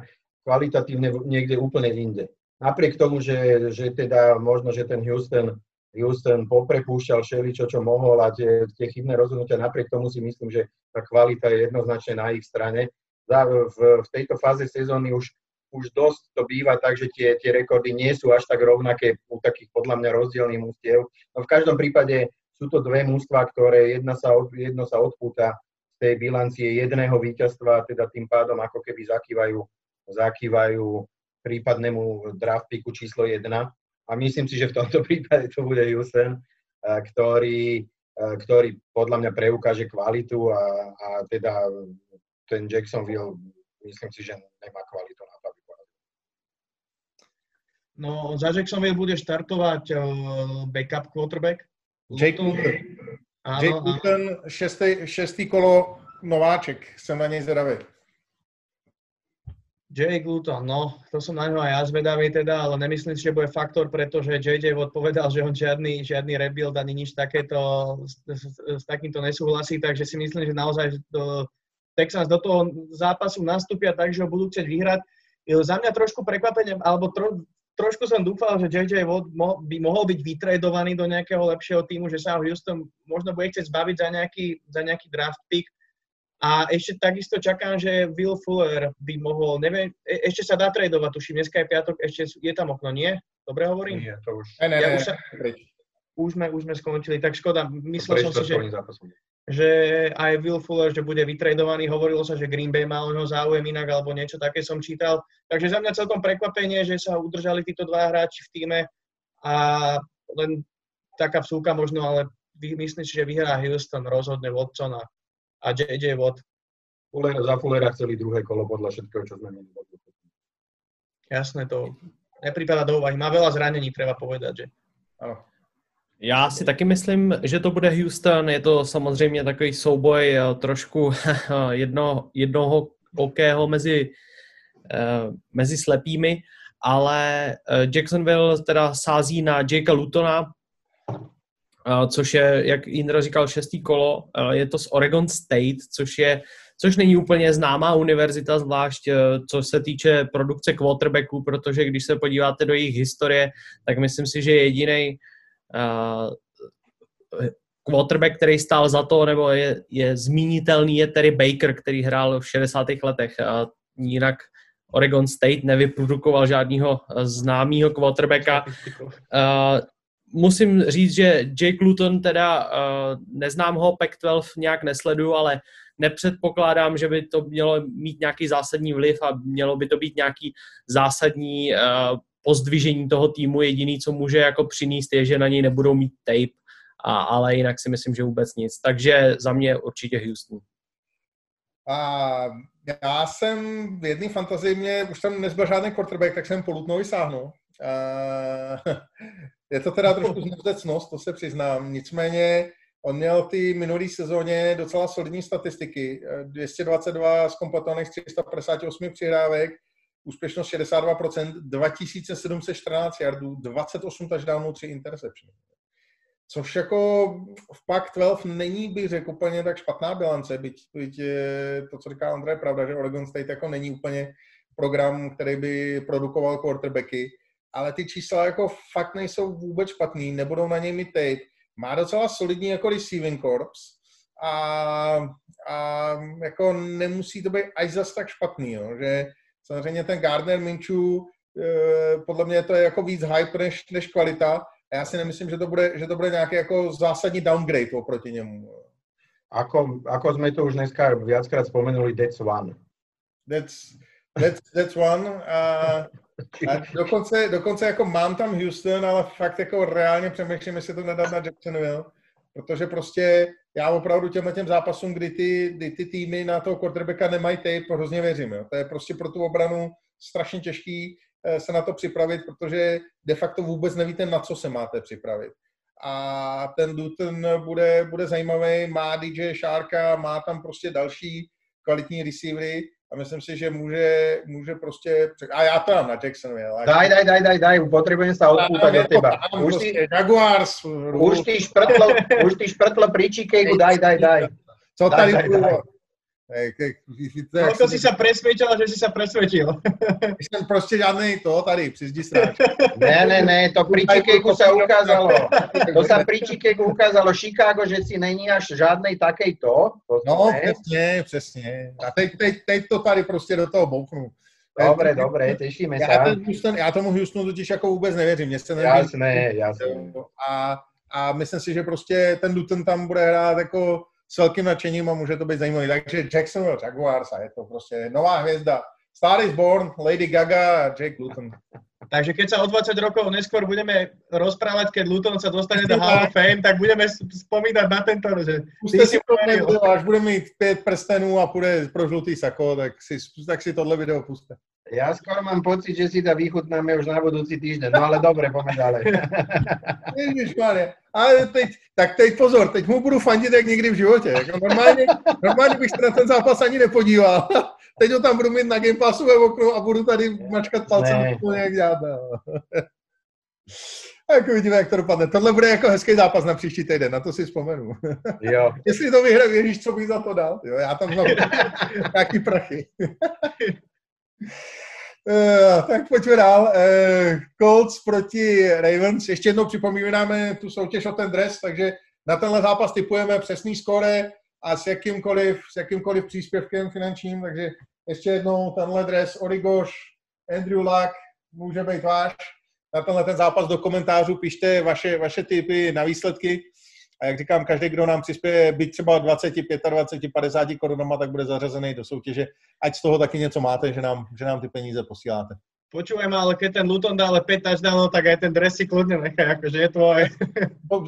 Speaker 2: kvalitatívne niekde úplne inde. Napriek tomu, že, že teda možno, že ten Houston Houston poprepúšťal všeličo, čo mohol a tie, tie chybné rozhodnutia. Napriek tomu si myslím, že tá kvalita je jednoznačne na ich strane. V, v tejto fáze sezóny už už dosť to býva tak, že tie, tie rekordy nie sú až tak rovnaké u takých podľa mňa rozdielných mústiev. No v každom prípade sú to dve mústva, ktoré jedna sa, jedno sa odpúta z tej bilancie jedného víťazstva, teda tým pádom ako keby zakývajú, zakývajú prípadnému draft picku číslo 1. A myslím si, že v tomto prípade to bude Houston, ktorý, ktorý podľa mňa preukáže kvalitu a, a teda ten Jacksonville myslím si, že nemá kvalitu na to, aby
Speaker 3: No, za Jacksonville bude štartovať uh, backup quarterback.
Speaker 1: Jake Luton. Áno, Jake Luton, šestý, šestý kolo nováček. Jsem na něj zvedavý.
Speaker 3: Jake Luton, no, to som na ňo aj ja zvedavý teda, ale nemyslím si, že bude faktor, pretože JJ odpovedal, že on žiadny, žiadny rebuild ani nič takéto s, s, s takýmto nesúhlasí, takže si myslím, že naozaj do, Texans do toho zápasu nastúpia tak, že ho budú chcieť vyhrať. Za mňa trošku prekvapenie, alebo tro, trošku som dúfal, že JJ Watt by mohol byť vytredovaný do nejakého lepšieho týmu, že sa ho Houston možno bude chcieť zbaviť za nejaký, za nejaký draft pick. A ešte takisto čakám, že Will Fuller by mohol, neviem, e, ešte sa dá tradovať, tuším, dneska je piatok, ešte je tam okno, nie? Dobre hovorím?
Speaker 2: Nie, to už...
Speaker 1: Ne, ne, ja
Speaker 3: už, sa, už, sme, už sme skončili, tak škoda, myslel som si, že že aj Will Fuller, že bude vytredovaný, hovorilo sa, že Green Bay má o neho záujem inak alebo niečo také som čítal. Takže za mňa celkom prekvapenie, že sa udržali títo dva hráči v týme a len taká vsúka možno, ale myslím si, že vyhrá Houston rozhodne Watson a, a JJ Watt.
Speaker 2: Fuller, za Fullera chceli druhé kolo podľa všetkého, čo sme mali.
Speaker 3: Jasné, to nepripada do úvahy. Má veľa zranení, treba povedať, že.
Speaker 4: Áno. Já si taky myslím, že to bude Houston. Je to samozřejmě takový souboj eh, trošku jedno, jednoho okého mezi, eh, mezi slepými, ale eh, Jacksonville teda sází na Jakea Lutona, což je, jak Indra říkal, šestý kolo. Je to z Oregon State, což je což není úplně známá univerzita, zvlášť co se týče produkce quarterbacků, protože když se podíváte do jejich historie, tak myslím si, že jediný uh, quarterback, který stál za to, nebo je, je zmínitelný, je Terry Baker, který hrál v 60. letech. A jinak Oregon State nevyprodukoval žádného známého quarterbacka. Uh, musím říct, že Jake Luton teda, uh, neznám ho, Pac-12 nějak nesleduju, ale nepředpokládám, že by to mělo mít nějaký zásadní vliv a mělo by to být nějaký zásadní uh, pozdvižení toho týmu. Jediný, co může jako přinést, je, že na něj nebudou mít tape, a, ale jinak si myslím, že vůbec nic. Takže za mě určitě Houston.
Speaker 1: A já jsem v jedné fantazii, mě už tam nezbyl žádný quarterback, tak jsem po Lutnovi sáhnul. A, je to teda trošku znevzdecnost, to se přiznám. Nicméně on měl ty minulý sezóně docela solidní statistiky. 222 z kompletovaných 358 přihrávek, úspěšnost 62%, 2714 yardů, 28 touchdownů, 3 interception. Což jako v pak 12 není, bych řekl, úplně tak špatná bilance, byť, byť to, co říká Andrej, je pravda, že Oregon State jako není úplně program, který by produkoval quarterbacky, ale ty čísla jako fakt nejsou vůbec špatný, nebudou na něj mít tape. Má docela solidní jako receiving corps a, a jako nemusí to být až zas tak špatný, jo, že Samozřejmě ten Gardner Minchu, eh, podle mě to je jako víc hype než, než kvalita. A já si nemyslím, že to bude, že to bude nějaký jako zásadní downgrade oproti němu.
Speaker 2: Ako, ako sme to už dneska viackrát spomenuli, that's one.
Speaker 1: That's, that's, that's one. A, a dokonce, dokonce jako mám tam Houston, ale fakt jako reálně přemýšlím, jestli to nedat na Jacksonville, protože prostě já opravdu těmhle těm zápasům, kdy ty, kdy ty týmy na toho quarterbacka nemají tape, hrozně věřím. Jo. To je prostě pro tu obranu strašně těžký eh, se na to připravit, protože de facto vůbec nevíte, na co se máte připravit. A ten Dutton bude, bude zajímavý, má DJ Šárka, má tam prostě další kvalitní receivery, a myslím si, že může, může prostě... A já to mám na Jacksonville.
Speaker 2: Daj, daj, daj, daj, daj, potrebujem sa odpútať od teba.
Speaker 1: Už ty, Jaguars.
Speaker 2: Už ty šprtlo, už ty šprtlo pri daj, daj, daj.
Speaker 1: Co tady
Speaker 2: daj, daj, daj.
Speaker 3: Koľko si sa presvedčil, že si sa presvedčil?
Speaker 1: Jsem prostě žádný to tady, přizdi sráč.
Speaker 2: Ne, ne, ne, to pri sa ukázalo. To sa pri ukázalo Chicago, že si není až žádnej takej to.
Speaker 1: No, přesně, přesně. A teď, teď, teď to tady prostě do toho bouknu.
Speaker 2: Dobre, dobre, tešíme
Speaker 1: já,
Speaker 2: sa.
Speaker 1: ten Houston, já tomu Houstonu totiž jako vůbec nevěřím. Mně se
Speaker 2: nevěřím. Jasné, jasné.
Speaker 1: A, a myslím si, že prostě ten Luton tam bude hrát jako s velkým nadšením a může to být zajímavý. Takže Jacksonville Jaguars a je to prostě nová hvězda. Star is born, Lady Gaga a Jake Luton.
Speaker 3: Takže keď sa o 20 rokov neskôr budeme rozprávať, keď Luton sa dostane do Hall of Fame, tak budeme spomínať na tento, že
Speaker 1: ty si to až bude mít pět prstenů a půjde pro žlutý sako, tak si, tak si tohle video puste.
Speaker 2: Ja skoro mám pocit, že si to vychutnáme už na budúci týždeň. No ale dobre, poďme ďalej.
Speaker 1: Ježišmarja. Ale teď, tak teď pozor, teď mu budu fandit jak nikdy v životě. Jako normálně, normálně bych se na ten zápas ani nepodíval. Teď ho tam budu mít na Game Passu ve oknu a budu tady mačkat palcem, jak dělat. Tak uvidíme, jak to dopadne. Tohle bude jako hezký zápas na příští týden, na to si vzpomenu.
Speaker 2: Jo.
Speaker 1: Jestli to vyhraje, Ježíš, co bych za to dal? Jo, já tam znovu nějaký prachy. Uh, tak pojďme dál. Uh, Colts proti Ravens. Ještě jednou připomínáme tu soutěž o ten dres, takže na tenhle zápas typujeme přesný skóre a s jakýmkoliv, s jakýmkoliv příspěvkem finančním, takže ještě jednou tenhle dres Origoš, Andrew Luck, může být váš. Na tenhle ten zápas do komentářů pište vaše, vaše typy na výsledky. A jak říkám, každý, kdo nám přispěje byť třeba 20, 25, 50 korunama, tak bude zařazený do soutěže. Ať z toho taky něco máte, že nám, že nám ty peníze posíláte.
Speaker 3: Počúvaj ale keď ten Luton dá ale 5 touchdownov, tak aj ten dres si kľudne nechá, akože je to aj...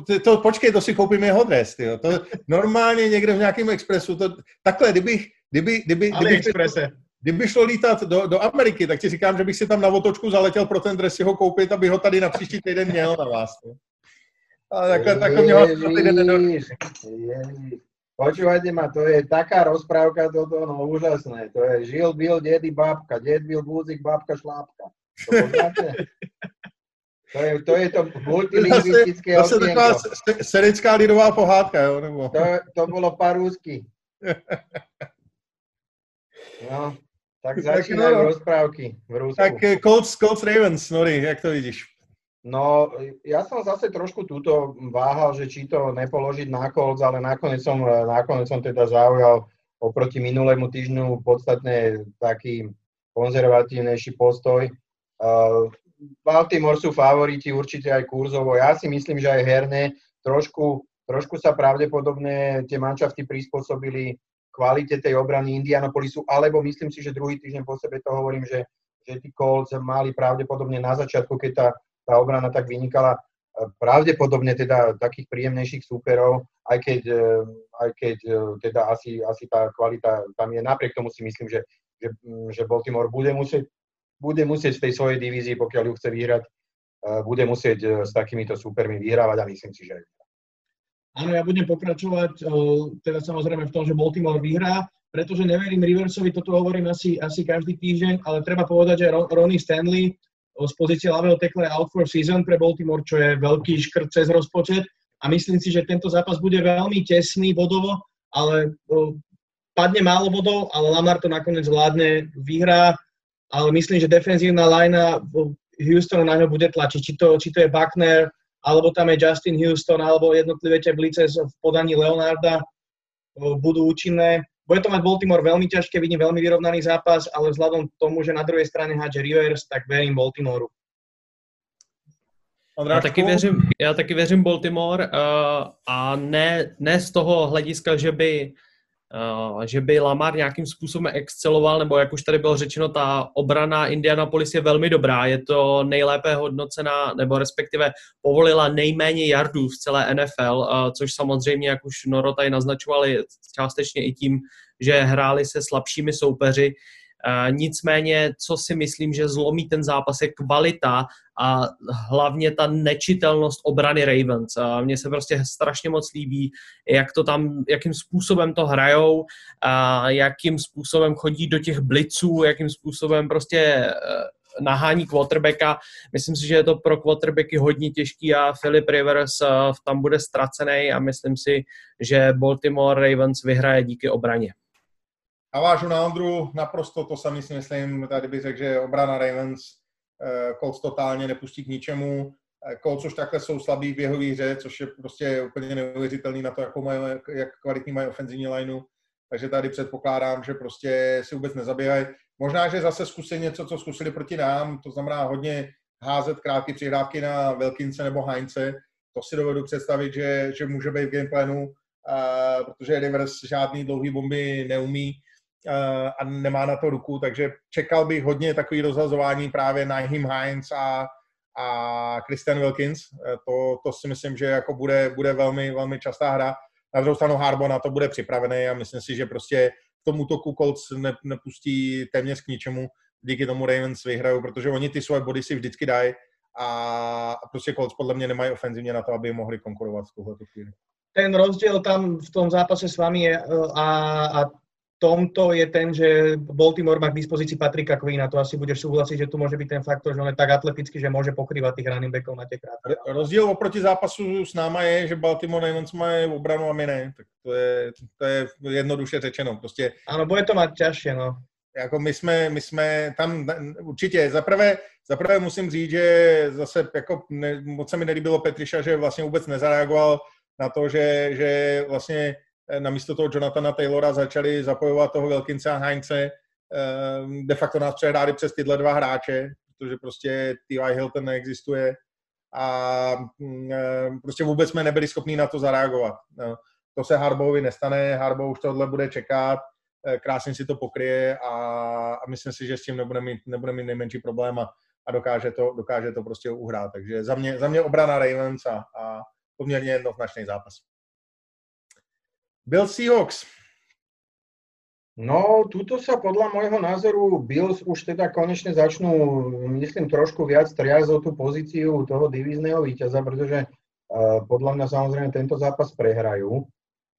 Speaker 1: To, to, počkej, to si koupím jeho dres, tyjo. To normálně někde v nějakém expresu, to, takhle, kdybych, kdyby, kdyby,
Speaker 3: kdyby, exprese.
Speaker 1: kdyby šlo lítat do, do Ameriky, tak ti říkám, že bych si tam na otočku zaletěl pro ten dres si ho koupit, aby ho tady na příští týden měl na vás. Tyjo. Ale takhle, takhle mě
Speaker 2: Počúvajte ma, to je taká rozprávka toto, no úžasné. To je žil, byl, dedy, babka, ded byl, búzik, babka, šlápka. To To je to, je to multilingvistické
Speaker 1: To je taková serická lidová pohádka, jo? Nebo...
Speaker 2: To, to bylo parúsky. No, tak začínajú no, rozprávky v Rusku.
Speaker 1: Tak eh, Colts, Colts Ravens, Nori, jak to vidíš?
Speaker 2: No, ja som zase trošku túto váhal, že či to nepoložiť na Colts, ale nakoniec som, nakoniec som teda zaujal oproti minulému týždňu podstatne taký konzervatívnejší postoj. Uh, Baltimore sú favoriti určite aj kurzovo. Ja si myslím, že aj herné trošku, trošku sa pravdepodobne tie manšafty prispôsobili kvalite tej obrany Indianapolisu, alebo myslím si, že druhý týždeň po sebe to hovorím, že, že tí Colts mali pravdepodobne na začiatku, keď tá tá obrana tak vynikala pravdepodobne teda takých príjemnejších súperov, aj keď, e, aj keď e, teda asi, asi tá kvalita tam je. Napriek tomu si myslím, že, že, že Baltimore bude musieť, bude musieť v tej svojej divízii, pokiaľ ju chce vyhrať, e, bude musieť s takýmito súpermi vyhrávať a myslím si, že
Speaker 3: Áno, ja budem pokračovať, teda samozrejme v tom, že Baltimore vyhrá, pretože neverím Riversovi, toto hovorím asi, asi každý týždeň, ale treba povedať, že Ronnie Stanley z pozície ľavého tekla out for season pre Baltimore, čo je veľký škrt cez rozpočet. A myslím si, že tento zápas bude veľmi tesný bodovo, ale padne málo bodov, ale Lamar to nakoniec vládne, vyhrá, ale myslím, že defenzívna linea Houstonu na ňo bude tlačiť, či to, či to je Buckner, alebo tam je Justin Houston, alebo jednotlivé tie blice v podaní Leonarda budú účinné. Bude to mať Baltimore veľmi ťažké, vidím veľmi vyrovnaný zápas, ale vzhľadom k tomu, že na druhej strane hádže Rivers, tak verím Baltimoreu.
Speaker 4: Já taky věřím, já taky věřím Baltimore uh, a ne, ne z toho hlediska, že by Uh, že by Lamar nějakým způsobem exceloval, nebo jak už tady bylo řečeno, ta obrana Indianapolis je velmi dobrá, je to nejlépe hodnocená, nebo respektive povolila nejméně yardů v celé NFL, uh, což samozřejmě, jak už Noro tady naznačovali, částečně i tím, že hráli se slabšími soupeři, Eh, nicméně, co si myslím, že zlomí ten zápas, je kvalita a hlavně ta nečitelnost obrany Ravens. A mně se prostě strašně moc líbí, jak to tam, jakým způsobem to hrajou, a jakým způsobem chodí do těch bliců, jakým způsobem prostě eh, nahání quarterbacka. Myslím si, že je to pro quarterbacky hodně těžký a Philip Rivers eh, tam bude ztracený a myslím si, že Baltimore Ravens vyhraje díky obraně.
Speaker 1: Navážu na Ondru, naprosto to samý si myslím, tady bych řekl, že obrana Ravens eh, Colts totálně nepustí k ničemu. Eh, Colts už takhle jsou slabý v jeho hře, což je prostě úplně neuvěřitelný na to, jakou mají, jak kvalitní mají ofenzivní lineu. takže tady předpokládám, že prostě si vůbec nezabývají. Možná, že zase zkusí něco, co zkusili proti nám, to znamená hodně házet krátké přihrávky na Velkince nebo Heinze. To si dovedu představit, že, že může být v gameplanu, uh, protože Rivers žádný dlouhý bomby neumí a nemá na to ruku, takže čekal bych hodně takový rozhazování právě na Him Heinz a, a Christian Wilkins. Uh, to, to si myslím, že jako bude, bude velmi, velmi častá hra. Na druhou stranu Harbo na to bude připravený a myslím si, že prostě k tomu toku Colts ne, nepustí téměř k ničemu. Díky tomu Ravens vyhrajou, protože oni ty svoje body si vždycky dají a prostě Colts podle mě nemají ofenzivně na to, aby mohli konkurovat v tuhle chvíli.
Speaker 3: Ten rozdiel tam v tom zápase s vami je, a, a tomto je ten, že Baltimore má k dispozícii Patrika Queena, to asi budeš súhlasiť, že tu môže byť ten faktor, že on je tak atletický, že môže pokrývať tých running backov na tie krátke.
Speaker 1: Rozdíl oproti zápasu s náma je, že Baltimore Ravens mají obranu a my ne. Tak to je, to je jednoduše řečeno. Prostě...
Speaker 3: Ano, bude to mať ťažšie, no.
Speaker 1: Jako my jsme, my jsme tam určitě, zaprvé, zaprvé musím říct, že zase jako ne, moc se mi nelíbilo Petriša, že vlastně vůbec nezareagoval na to, že, že vlastně namísto toho Jonathana Taylora začali zapojovat toho Wilkinsa a Heinze. Ehm, de facto nás přehráli přes tyhle dva hráče, protože prostě T.Y. Hilton neexistuje a mm, ehm, prostě vůbec jsme nebyli schopni na to zareagovat. No, to se Harbovi nestane, Harbo už tohle bude čekat, eh, krásně si to pokryje a, a myslím si, že s tím nebude mít, nebude mít nejmenší problém a, a dokáže, to, dokáže to prostě uhrát. Takže za mě, za mě obrana Ravens a, a poměrně jednoznačný zápas. Bill Seahawks.
Speaker 2: No, tuto sa podľa môjho názoru Bills už teda konečne začnú, myslím, trošku viac triať o tú pozíciu toho divízneho víťaza, pretože uh, podľa mňa samozrejme tento zápas prehrajú.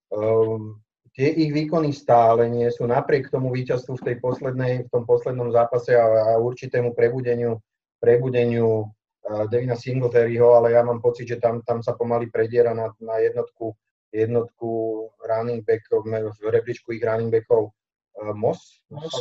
Speaker 2: Uh, tie ich výkony stále nie sú napriek tomu víťazstvu v, tej poslednej, v tom poslednom zápase a, a určitému prebudeniu, prebudeniu uh, Devina Singletaryho, ale ja mám pocit, že tam, tam sa pomaly prediera na, na jednotku jednotku running backov, v rebríčku ich running backov uh, Moss, Moss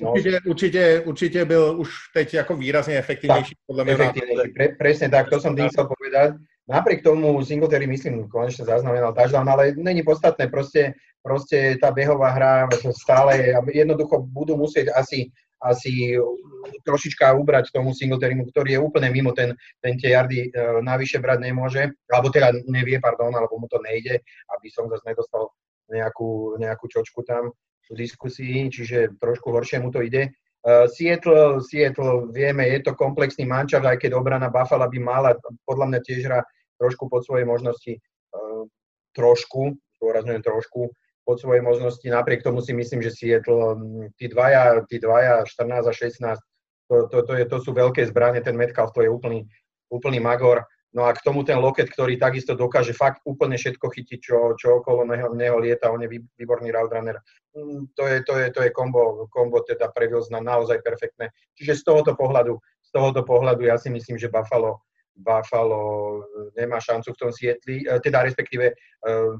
Speaker 1: Určite, určite, určite byl už teď jako výrazne efektívnejší.
Speaker 2: Tak, podľa mňa efektívnejší, pre, presne tak, to som tým chcel povedať. Napriek tomu Singletary, myslím, konečne zaznamenal touchdown, ale není podstatné, proste, proste tá behová hra stále, jednoducho budú musieť asi asi trošička ubrať tomu Singletarymu, ktorý je úplne mimo ten, ten tie jardy uh, navyše brať nemôže, alebo teda nevie, pardon, alebo mu to nejde, aby som zase nedostal nejakú, nejakú čočku tam v diskusii, čiže trošku horšie mu to ide. Uh, Seattle, Seattle, vieme, je to komplexný mančav, aj keď obrana Buffalo by mala, podľa mňa tiež hra trošku pod svoje možnosti, uh, trošku, zdôrazňujem trošku, pod svoje možnosti. Napriek tomu si myslím, že Seattle, mm, tí dvaja, tí dvaja 14 a 16, to, to, to, je, to sú veľké zbranie, ten Metcalf to je úplný, úplný magor. No a k tomu ten loket, ktorý takisto dokáže fakt úplne všetko chytiť, čo, čo okolo neho, neho lieta, on je výborný route runner. Mm, to je, to je, to je kombo, kombo teda pre Wilsona naozaj perfektné. Čiže z tohoto pohľadu, z tohoto pohľadu ja si myslím, že Buffalo, Buffalo nemá šancu v tom Sietli, eh, teda respektíve eh,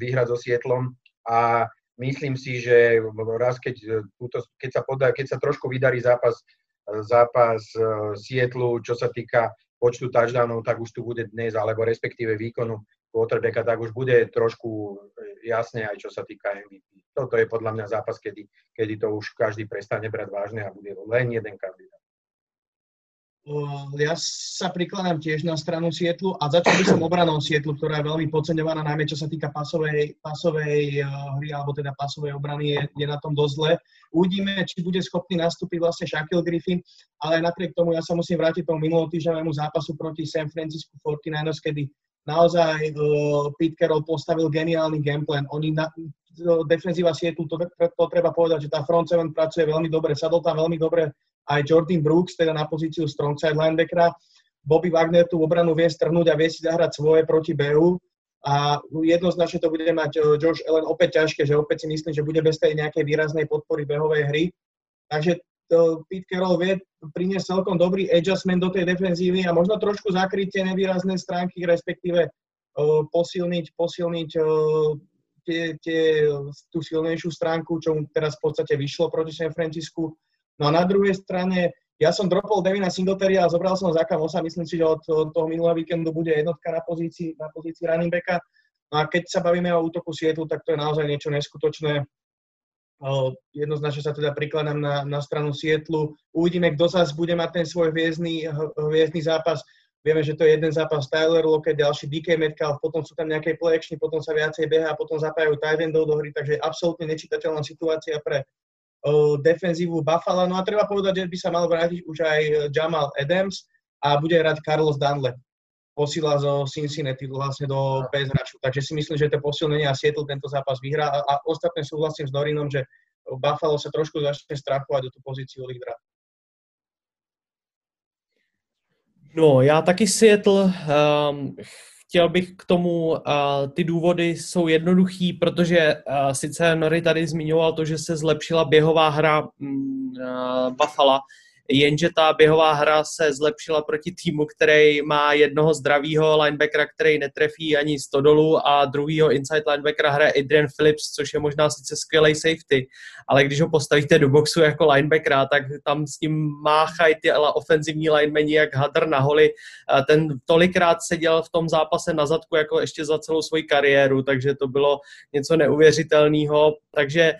Speaker 2: vyhrať so Sietlom a myslím si, že raz, keď, e, túto, keď, sa, podá, keď sa trošku vydarí zápas, e, zápas e, Sietlu, čo sa týka počtu touchdownov, tak už tu bude dnes, alebo respektíve výkonu quarterbacka, tak už bude trošku jasne aj čo sa týka MVP. Toto je podľa mňa zápas, kedy, kedy to už každý prestane brať vážne a bude len jeden kandidát.
Speaker 3: Ja sa prikladám tiež na stranu Sietlu a začal by som obranou Sietlu, ktorá je veľmi podceňovaná, najmä čo sa týka pasovej, pasovej hry, alebo teda pasovej obrany, je, je na tom dosť zle. Uvidíme, či bude schopný nastúpiť vlastne Shaquille Griffin, ale napriek tomu ja sa musím vrátiť tomu minulotýždňovému zápasu proti San Francisco 49ers, kedy naozaj uh, Pete Carroll postavil geniálny gameplan. Oni na, defenzíva Sietlu, to, to treba povedať, že tá front seven pracuje veľmi dobre, sadol tam veľmi dobre aj Jordan Brooks, teda na pozíciu strong side linebackera. Bobby Wagner tú obranu vie strhnúť a vie si zahrať svoje proti BU a jednoznačne to bude mať eh, Josh Allen opäť ťažké, že opäť si myslím, že bude bez tej nejakej výraznej podpory behovej hry. Takže to Pete Carroll vie priniesť celkom dobrý adjustment do tej defenzívy a možno trošku zakryť tie nevýrazné stránky, respektíve uh, posilniť, posilniť uh, tie, tie, tú silnejšiu stránku, čo mu teraz v podstate vyšlo proti San Francisku. No a na druhej strane, ja som dropol Devina Singletary a zobral som Zaka Mosa, myslím si, že od, toho minulého víkendu bude jednotka na pozícii, na pozícii running backa. No a keď sa bavíme o útoku Sietlu, tak to je naozaj niečo neskutočné. Jednoznačne sa teda prikladám na, na stranu Sietlu. Uvidíme, kto zase bude mať ten svoj hviezdny, hviezdny zápas. Vieme, že to je jeden zápas Tyler Lockett, ďalší DK Metcalf, potom sú tam nejaké play potom sa viacej beha a potom zapájajú tight do hry, takže absolútne nečitateľná situácia pre defenzívu Buffalo. No a treba povedať, že by sa mal vrátiť už aj Jamal Adams a bude hrať Carlos Dunlap posila zo Cincinnati vlastne do PS. Takže si myslím, že to posilnenie a Seattle tento zápas vyhrá a, a ostatné súhlasím s Dorinom, že Buffalo sa trošku začne strachovať do tú pozíciu lídra.
Speaker 4: No, já taky Seattle. Um, chtěl bych k tomu, uh, ty důvody jsou jednoduchý, protože uh, sice Nori tady zmiňoval to, že se zlepšila běhová hra um, uh, Buffalo, jenže ta běhová hra se zlepšila proti týmu, který má jednoho zdravého linebackera, který netrefí ani z dolů a druhýho inside linebackera hraje Adrian Phillips, což je možná sice skvělý safety, ale když ho postavíte do boxu jako linebackera, tak tam s tím máchají ty ofenzivní linemeni jak hadr na holi. Ten tolikrát seděl v tom zápase na zadku jako ještě za celou svoji kariéru, takže to bylo něco neuvěřitelného. Takže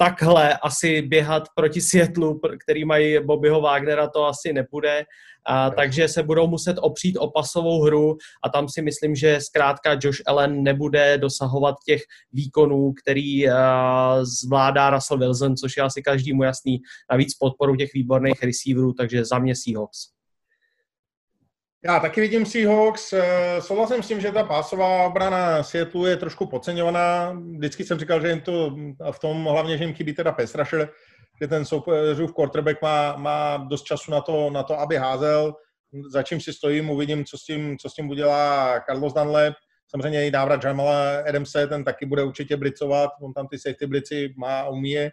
Speaker 4: takhle asi běhat proti Světlu, který mají Bobbyho Wagnera, to asi nepůjde. A, takže se budou muset opřít o pasovou hru a tam si myslím, že zkrátka Josh Allen nebude dosahovat těch výkonů, který a, zvládá Russell Wilson, což je asi každému jasný. Navíc podporu těch výborných receiverů, takže za mě Seahawks.
Speaker 1: Já taky vidím Seahawks. Eh, souhlasím s tím, že ta pásová obrana Seattle je trošku podceňovaná. Vždycky jsem říkal, že jim to v tom hlavně, že jim chybí teda pass rusher, že ten soupeřův quarterback má, má dost času na to, na to, aby házel. Za čím si stojím, uvidím, co s tím, co s tím udělá Carlos Dunlap. Samozřejmě i návrat Jamala Adamse, ten taky bude určitě blicovat. On tam ty safety blici má umí je.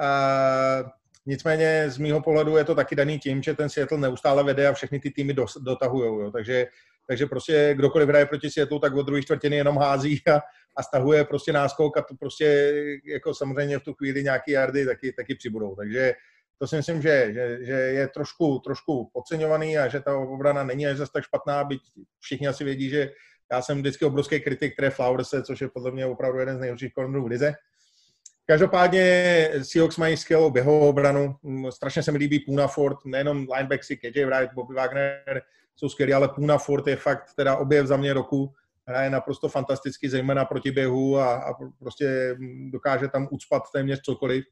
Speaker 1: Uh, Nicméně z mýho pohledu je to taky daný tím, že ten Seattle neustále vede a všechny ty týmy dotahují. Takže, takže prostě kdokoliv hraje proti Seattle, tak od druhé čtvrtiny jenom hází a, a stahuje prostě náskok a to prostě jako samozřejmě v tu chvíli nějaký jardy taky, taky přibudou. Takže to si myslím, že, že, že je trošku, trošku podceňovaný a že ta obrana není až zase tak špatná, byť všichni asi vědí, že já jsem vždycky obrovský kritik Trey Flowerse, což je podle mě opravdu jeden z nejhorších kornerů v lize. Každopádně Seahawks mají skvělou běhovou obranu. Strašně se mi líbí Puna Ford, nejenom linebacksy, KJ Wright, Bobby Wagner jsou skvělí, ale Puna Ford je fakt teda objev za mě roku. Hraje naprosto fantasticky, zejména proti běhu a, a prostě dokáže tam ucpat téměř cokoliv.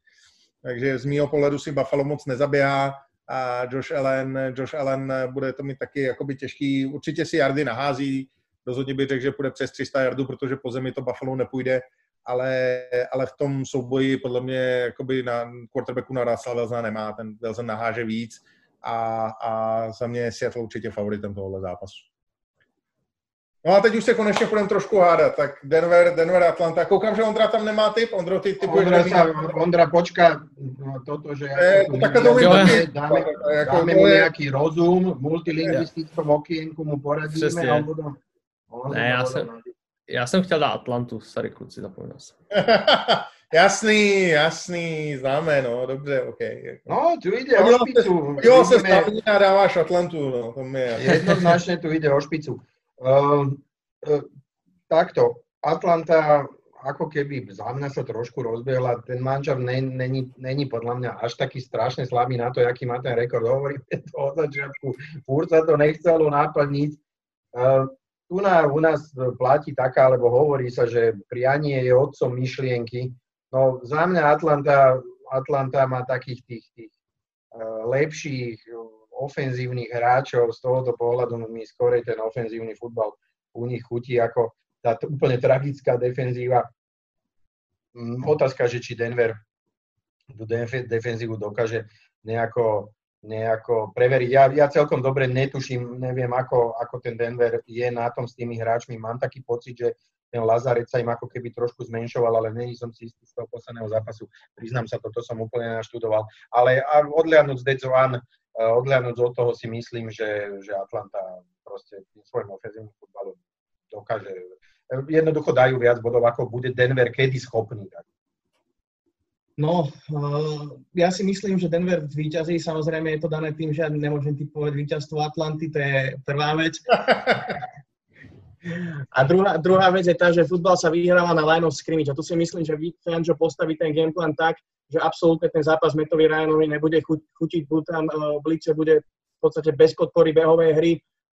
Speaker 1: Takže z mého pohledu si Buffalo moc nezaběhá a Josh Allen, Josh Allen bude to mít taky jakoby těžký. Určitě si jardy nahází, rozhodně bych řekl, že půjde přes 300 jardů, protože po zemi to Buffalo nepůjde ale, ale v tom souboji podle mě jakoby na quarterbacku na Russell Wilsona nemá, ten Wilson naháže víc a, a za mě je Seattle určitě favoritem tohohle zápasu. No a teď už se konečně budeme trošku hádat. Tak Denver, Denver, Atlanta. Koukám, že Ondra tam nemá typ. Ondro, ty typuješ...
Speaker 2: Ondra, sa, Ondra počká no, toto, že...
Speaker 1: E, to takhle to
Speaker 2: dáme, dáme, jako dáme mu nejaký rozum, multilingvistickom okienku mu poradíme Přesně. a on budem...
Speaker 4: Ne, já jsem, já jsem chtěl dát Atlantu, starý kluci, zapomněl jsem.
Speaker 1: jasný, jasný, známe, no, dobře, OK.
Speaker 2: No, tu ide o špicu.
Speaker 1: Jo, se stavní a dáváš Atlantu, no, to mi je.
Speaker 2: Jednoznačne tu ide o špicu. Uh, uh, takto, Atlanta ako keby za mňa sa trošku rozbehla, ten manžel není, není podľa mňa až taký strašne slabý na to, aký má ten rekord. Hovoríme to od začiatku, furt sa to nechcelo naplniť. Uh, tu na, u nás platí taká, alebo hovorí sa, že prianie je otcom myšlienky. No za mňa Atlanta, Atlanta má takých tých, tých uh, lepších ofenzívnych hráčov, z tohoto pohľadu mi skorej ten ofenzívny futbal u nich chutí ako tá úplne tragická defenzíva. Um, otázka, že či Denver tú defenzívu dokáže nejako nejako preveriť. Ja, ja celkom dobre netuším, neviem, ako, ako ten Denver je na tom s tými hráčmi. Mám taký pocit, že ten Lazarec sa im ako keby trošku zmenšoval, ale není som si istý z toho posledného zápasu. Priznám sa, toto som úplne naštudoval. Ale odliadnúť z Dead One, odliadnúť od toho si myslím, že, že Atlanta proste tým svojim ofenzívnym futbalom dokáže, jednoducho dajú viac bodov, ako bude Denver kedy schopný. Tak.
Speaker 3: No, uh, ja si myslím, že Denver zvýťazí. Samozrejme je to dané tým, že ja nemôžem typovať víťazstvo Atlanty, to je prvá vec. A druhá, druhá vec je tá, že futbal sa vyhráva na line of scrimmage. A tu si myslím, že Fangio postaví ten gameplan tak, že absolútne ten zápas Metovi Ryanovi nebude chutiť, buď tam uh, Blice bude v podstate bez podpory behovej hry.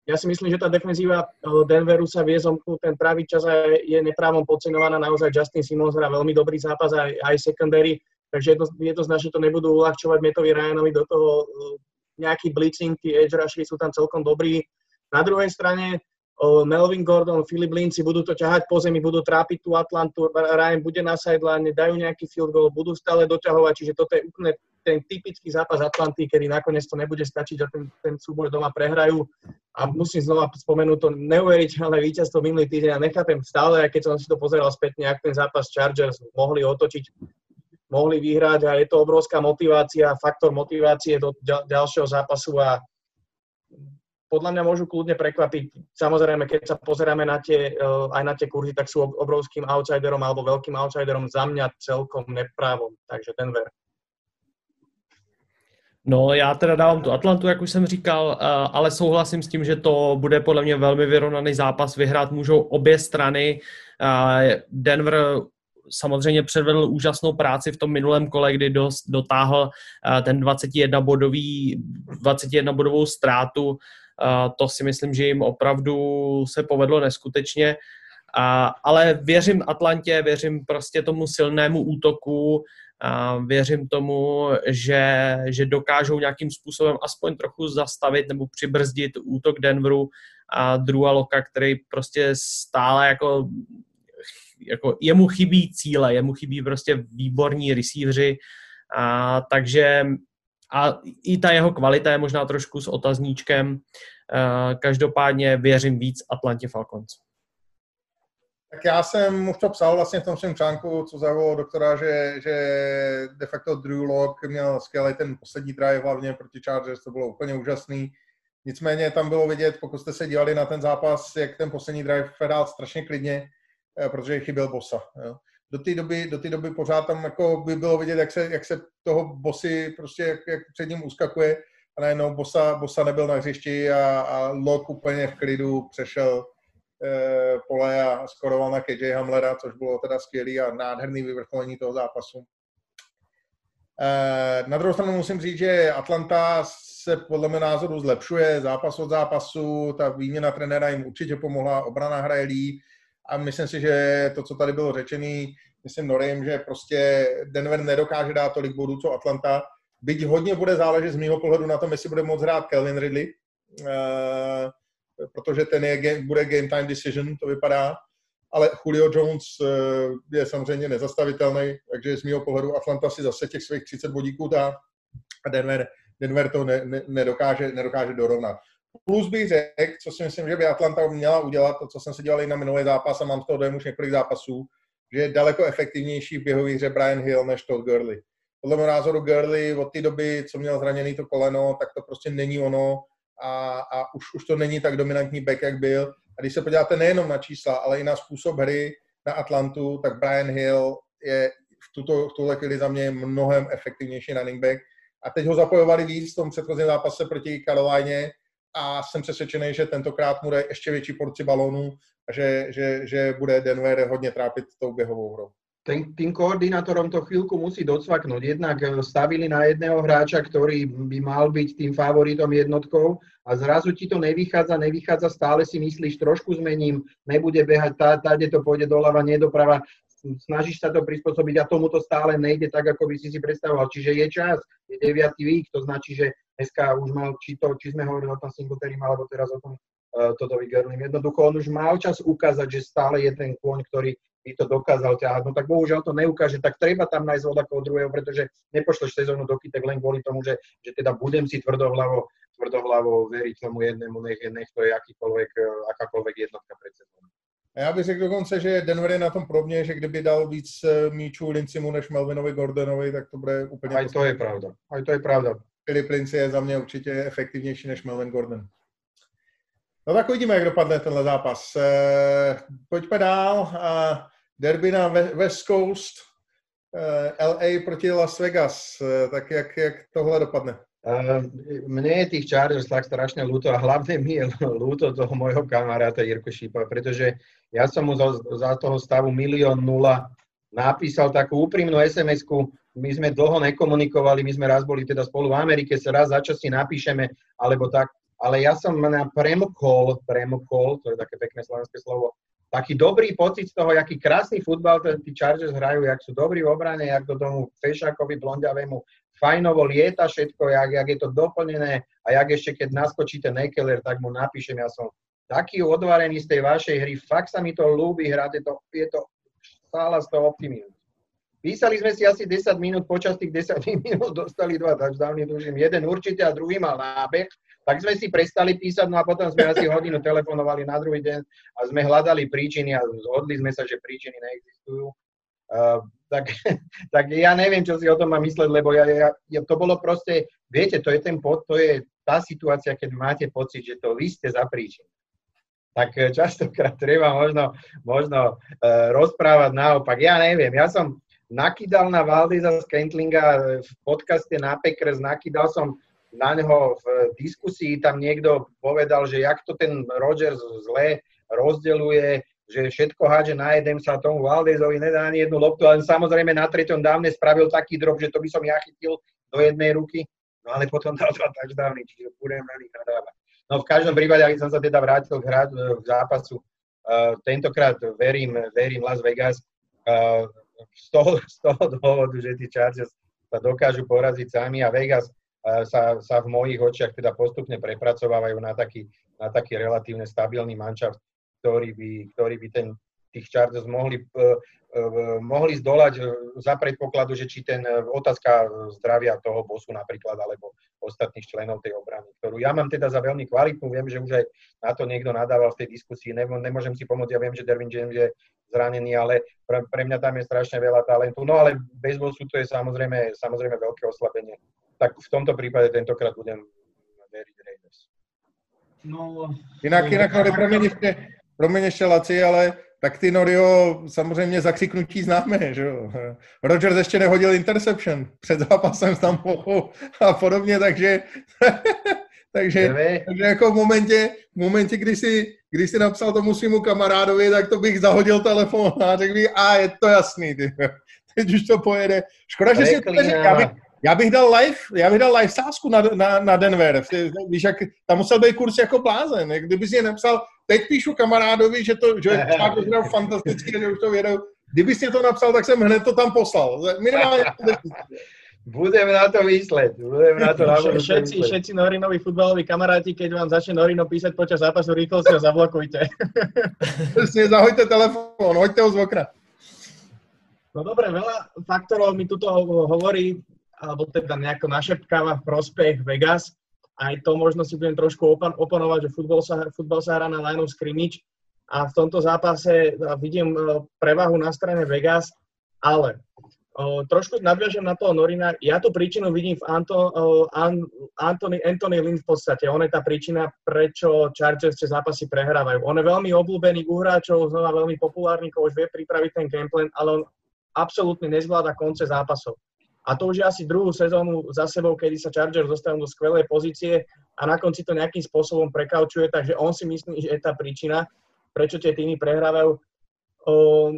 Speaker 3: Ja si myslím, že tá defenzíva uh, Denveru sa vie zomknúť ten pravý čas a je neprávom podceňovaná. Naozaj Justin Simons hrá veľmi dobrý zápas aj, aj secondary, takže je to, je to nebudú uľahčovať Metovi Ryanovi do toho uh, nejaký blitzing, tí edge rushy sú tam celkom dobrí. Na druhej strane Melvin Gordon, Philip Lindsay budú to ťahať po zemi, budú trápiť tú Atlantu, Ryan bude na sideline, dajú nejaký field goal, budú stále doťahovať, čiže toto je úplne ten typický zápas Atlanty, kedy nakoniec to nebude stačiť a ten, ten súboj doma prehrajú. A musím znova spomenúť to neuveriteľné víťazstvo minulý týždeň a nechápem stále, aj keď som si to pozeral spätne, ak ten zápas Chargers mohli otočiť, mohli vyhrať a je to obrovská motivácia, faktor motivácie do ďalšieho zápasu a podľa mňa môžu kľudne prekvapiť. Samozrejme, keď sa pozeráme na tie, eh, aj na tie kurzy, tak sú obrovským outsiderom alebo veľkým outsiderom za mňa celkom neprávom. Takže Denver.
Speaker 4: No, já teda dávám tu Atlantu, jak už jsem říkal, eh, ale souhlasím s tím, že to bude podle mě velmi vyrovnaný zápas. Vyhrát můžou obě strany. Eh, Denver samozřejmě předvedl úžasnou práci v tom minulém kole, kdy dost, dotáhl ten 21 bodový, 21 bodovou ztrátu to si myslím, že jim opravdu se povedlo neskutečně. Ale věřím Atlantě, věřím prostě tomu silnému útoku, věřím tomu, že, že dokážou nějakým způsobem aspoň trochu zastavit nebo přibrzdit útok Denveru a Drua Loka, který prostě stále jako, jako jemu chybí cíle, jemu chybí prostě výborní receivři, a, takže a i ta jeho kvalita je možná trošku s otazníčkem. Eh, každopádně věřím víc Atlantě Falcons.
Speaker 1: Tak já jsem mu to psal vlastně v tom svém článku, co zavolal doktora, že, že de facto Drew Lock měl skvělý ten poslední drive hlavně proti Chargers, to bylo úplně úžasný. Nicméně tam bylo vidět, pokud jste se dívali na ten zápas, jak ten poslední drive hrál strašně klidně, protože chyběl bosa. Jo. Do té doby, do té doby pořád tam jako by bylo vidět, jak se, jak se toho bosy prostě, jak, jak před ním uskakuje a najednou Bosa, Bosa nebyl na hřišti a, a Lok úplně v klidu přešel e, pole a skoroval na KJ Hamlera, což bylo teda skvělý a nádherný vyvrcholení toho zápasu. E, na druhou stranu musím říct, že Atlanta se podle mého názoru zlepšuje zápas od zápasu, ta výměna trenéra jim určitě pomohla, obrana hraje líp a myslím si, že to, co tady bylo řečený, myslím Norem, že prostě Denver nedokáže dát tolik bodů, co Atlanta, Byť hodně bude záležet z mého pohledu na tom, jestli bude moct hrát Kelvin Ridley, uh, protože ten je, bude game time decision, to vypadá. Ale Julio Jones uh, je samozřejmě nezastavitelný, takže z mého pohledu Atlanta si zase těch svých 30 bodíků dá a Denver, Denver to ne, ne, nedokáže, nedokáže dorovnat. Plus bych řekl, co si myslím, že by Atlanta měla udělat, to, co jsem se dělal i na minulý zápas a mám z toho dojem už několik zápasů, že je daleko efektivnější v běhový hře Brian Hill než Todd Gurley podle mého názoru Gurley od té doby, co měl zraněný to koleno, tak to prostě není ono a, a už, už to není tak dominantní back, jak byl. A když se podíváte nejenom na čísla, ale i na způsob hry na Atlantu, tak Brian Hill je v, tuto, v tuhle chvíli za mě mnohem efektivnější running back. A teď ho zapojovali víc v tom předchozím zápase proti Karolajně a jsem přesvědčený, že tentokrát mu dají ještě větší porci balónů a že, že, že bude Denver hodně trápit tou běhovou hrou
Speaker 2: ten, tým koordinátorom to chvíľku musí docvaknúť. Jednak e, stavili na jedného hráča, ktorý by mal byť tým favoritom jednotkou a zrazu ti to nevychádza, nevychádza, stále si myslíš, trošku zmením, nebude behať, tá, táde to pôjde doľava, nie doprava, snažíš sa to prispôsobiť a tomu to stále nejde tak, ako by si si predstavoval. Čiže je čas, je 9. vík, to značí, že dneska už mal, či, to, či sme hovorili o tom Singletary, alebo teraz o tom uh, Todovi Gerlim. Jednoducho on už mal čas ukázať, že stále je ten kôň, ktorý by to dokázal ťahať. No tak bohužiaľ to neukáže, tak treba tam nájsť od ako druhého, pretože nepošleš sezónu do kytek len kvôli tomu, že, že teda budem si tvrdohlavo, tvrdohlavo veriť tomu jednému, nech, nech to je akýkoľvek, akákoľvek jednotka pred sezónou.
Speaker 1: Já bych řekl dokonce, že Denver je na tom podobně, že kdyby dal víc eh, míčů Lincimu než Melvinovi Gordonovi, tak to bude úplně...
Speaker 2: Aj to je pravda. Aj to je pravda.
Speaker 1: Filip Linci je za mě určitě efektivnější než Melvin Gordon. No tak uvidíme, jak dopadne tenhle zápas. Eh, pojďme dál. Derby na West Coast, eh, LA proti Las Vegas. Eh, tak jak, jak tohle dopadne?
Speaker 2: Mne je tých Chargers tak strašne ľúto a hlavne mi je ľúto toho môjho kamaráta Jirko Šípa, pretože ja som mu za, za toho stavu milión nula napísal takú úprimnú SMS-ku, my sme dlho nekomunikovali, my sme raz boli teda spolu v Amerike, sa raz za si napíšeme, alebo tak, ale ja som na premkol, premkol, to je také pekné slovenské slovo, taký dobrý pocit z toho, aký krásny futbal tí Chargers hrajú, jak sú dobrí v obrane, jak do tomu Fešákovi blondiavému fajnovo lieta všetko, jak, jak je to doplnené a jak ešte keď naskočíte Nekeller, tak mu napíšem, ja som taký odvarený z tej vašej hry, fakt sa mi to ľúbi hrať, je to, je to stála z toho optimizmu. Písali sme si asi 10 minút, počas tých 10 minút dostali dva touchdowny, tužím, jeden určite a druhý mal nábeh, tak sme si prestali písať, no a potom sme asi hodinu telefonovali na druhý deň a sme hľadali príčiny a zhodli sme sa, že príčiny neexistujú. Uh, tak, tak ja neviem, čo si o tom mám mysleť, lebo ja, ja, ja, to bolo proste, viete, to je ten pod, to je tá situácia, keď máte pocit, že to vy ste za príčin. Tak eh, častokrát treba možno, možno uh, rozprávať naopak. Ja neviem, ja som nakydal na Valdeza Skentlinga eh, v podcaste na Pekres, nakydal som na neho v diskusii, tam niekto povedal, že jak to ten Rogers zle rozdeluje, že všetko hádže na jeden sa tomu Valdezovi nedá ani jednu loptu, ale samozrejme na treťom dávne spravil taký drop, že to by som ja chytil do jednej ruky, no ale potom dal dva touchdowny, čiže budem na nich nadávať. No v každom prípade, ak som sa teda vrátil k, hrať, k zápasu, uh, tentokrát verím, verím Las Vegas, uh, z, toho, z toho dôvodu, že tí Chargers sa dokážu poraziť sami a Vegas uh, sa, sa v mojich očiach teda postupne prepracovávajú na taký, na taký relatívne stabilný manšaft, ktorí by, ktorí by ten, tých Chargers mohli, uh, mohli zdolať uh, za predpokladu, že či ten otázka zdravia toho bosu napríklad, alebo ostatných členov tej obrany, ktorú ja mám teda za veľmi kvalitnú, viem, že už aj na to niekto nadával v tej diskusii, nemôžem si pomôcť, ja viem, že Dervin James je zranený, ale pre, pre mňa tam je strašne veľa talentu. No ale baseball sú to je samozrejme, samozrejme veľké oslabenie. Tak v tomto prípade tentokrát budem veriť Raiders.
Speaker 1: No, jinak, jinak, ale promiň ještě, promiň ještě Laci, ale tak ty Norio samozřejmě zakřiknutí známe, že jo. Rodgers ještě nehodil interception před zápasem s Tampochou a podobně, takže, takže, takže jako v momentě, v momentě, kdy si, kdy si napsal tomu svýmu kamarádovi, tak to bych zahodil telefon a řekl bych, a je to jasný, ty. teď už to pojede. Škoda, že si to já bych, já bych dal live, já bych dal live sázku na, na, na Denver, víš, jak, tam musel být kurz jako blázen, kdyby si je napsal, teď píšu kamarádovi, že to, že to hrál fantasticky, že už to vědou, kdyby si to napsal, tak jsem hned to tam poslal. Minimálně
Speaker 2: Budem na to mysleť. Budem na to
Speaker 3: všetci, všetci Norinovi futbaloví kamaráti, keď vám začne Norino písať počas zápasu, rýchlo si ho zablokujte.
Speaker 1: Presne, zahojte telefón, hoďte ho z okna.
Speaker 3: No dobre, veľa faktorov mi tuto hovorí alebo teda nejako našepkáva v prospech Vegas. Aj to možno si budem trošku opan- oponovať, že futbal sa, futbal sa hrá na line of scrimmage a v tomto zápase vidím e, prevahu na strane Vegas, ale o, trošku nadviažem na toho Norina. Ja tú príčinu vidím v Anto, o, An, Anthony, Anthony Lynn v podstate. On je tá príčina, prečo Chargers tie zápasy prehrávajú. On je veľmi obľúbený u hráčov, znova veľmi populárny, už vie pripraviť ten gameplan, ale on absolútne nezvláda konce zápasov. A to už je asi druhú sezónu za sebou, kedy sa Chargers dostanú do skvelej pozície a na konci to nejakým spôsobom prekaučuje, takže on si myslí, že je tá príčina, prečo tie týmy prehrávajú.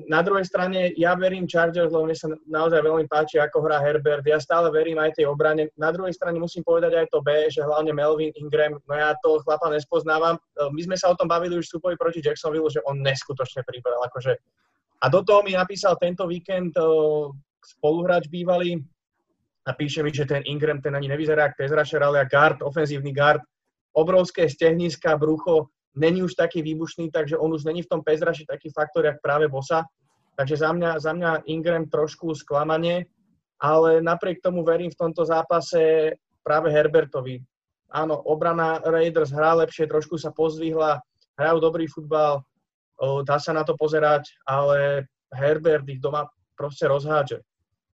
Speaker 3: Na druhej strane, ja verím Chargers, lebo mne sa naozaj veľmi páči, ako hrá Herbert. Ja stále verím aj tej obrane. Na druhej strane musím povedať aj to B, že hlavne Melvin Ingram, no ja to chlapa nespoznávam. My sme sa o tom bavili už súpoji proti Jacksonville, že on neskutočne pribral. Akože. A do toho mi napísal tento víkend spoluhráč bývalý, a píše mi, že ten Ingram, ten ani nevyzerá ako Tezrašer, ale guard, ofenzívny guard, obrovské stehniska, brucho, není už taký výbušný, takže on už není v tom pezraši taký faktor, jak práve Bosa. Takže za mňa, za mňa Ingram trošku sklamanie, ale napriek tomu verím v tomto zápase práve Herbertovi. Áno, obrana Raiders hrá lepšie, trošku sa pozvihla, hrajú dobrý futbal, dá sa na to pozerať, ale Herbert ich doma proste rozhádže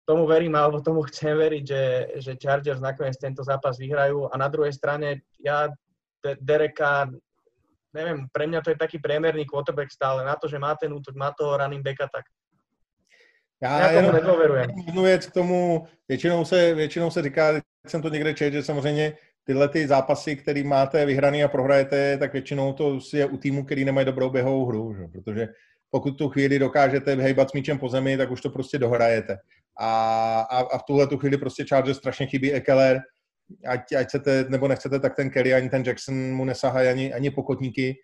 Speaker 3: tomu verím, alebo tomu chcem veriť, že, že Chargers nakoniec tento zápas vyhrajú. A na druhej strane, ja Dereka, neviem, pre mňa to je taký priemerný quarterback stále. Na to, že má ten útok, má toho running backa, tak
Speaker 1: já, já tomu. Jednu věc k tomu, většinou se, většinou se říká, jsem to někde četl, že samozřejmě tyhle ty zápasy, které máte vyhraný a prohrajete, tak většinou to je u týmu, který nemají dobrou běhovou hru, že? protože pokud tu chvíli dokážete hejbat s míčem po zemi, tak už to prostě dohrajete. A, a, a v tuhle tu chvíli prostě Charger strašně chybí Ekeler, ať, ať chcete nebo nechcete, tak ten Kelly ani ten Jackson mu nesahají ani, ani pokotníky.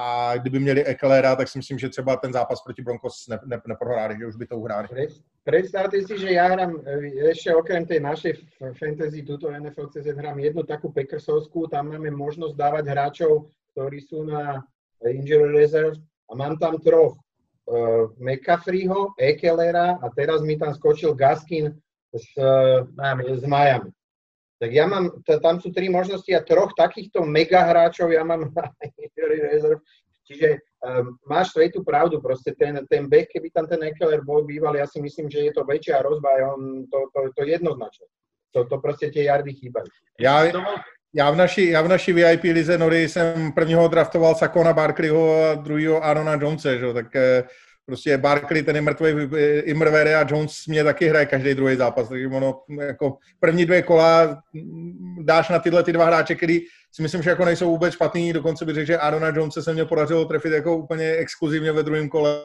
Speaker 1: A kdyby měli Ekelera, tak si myslím, že třeba ten zápas proti Broncos ne, ne, neprohráli, že už by to uhráli.
Speaker 2: Predstavte si, že ja hrám ešte okrem tej našej fantasy, túto NFL CZ hrám jednu takú Packersovskú, tam máme možnosť dávať hráčov, ktorí sú na injury reserve a mám tam troch. Uh, McCaffreyho, Ekelera a teraz mi tam skočil Gaskin z, uh, z Miami. Tak ja mám, tam sú tri možnosti a troch takýchto mega hráčov ja mám na rezerv. Čiže um, máš svetú pravdu, proste ten, ten beh, keby tam ten Ekeler bol býval, ja si myslím, že je to väčšia hrozba, on to, to, to jednoznačne. To, to prostě tie jardy chýbají.
Speaker 1: Já, já v, naší, já v naší VIP lize Nory jsem prvního draftoval Sakona Barkleyho a druhého Arona Jonese, že? tak eh, prostě Barkley, ten je mrtvý, Imrvere a Jones mě taky hraje každý druhý zápas, takže ono jako první dvě kola dáš na tyhle ty dva hráče, který si myslím, že jako nejsou vůbec špatný, dokonce bych řekl, že Arona Jonesa se mě podařilo trefit jako úplně exkluzivně ve druhém kole,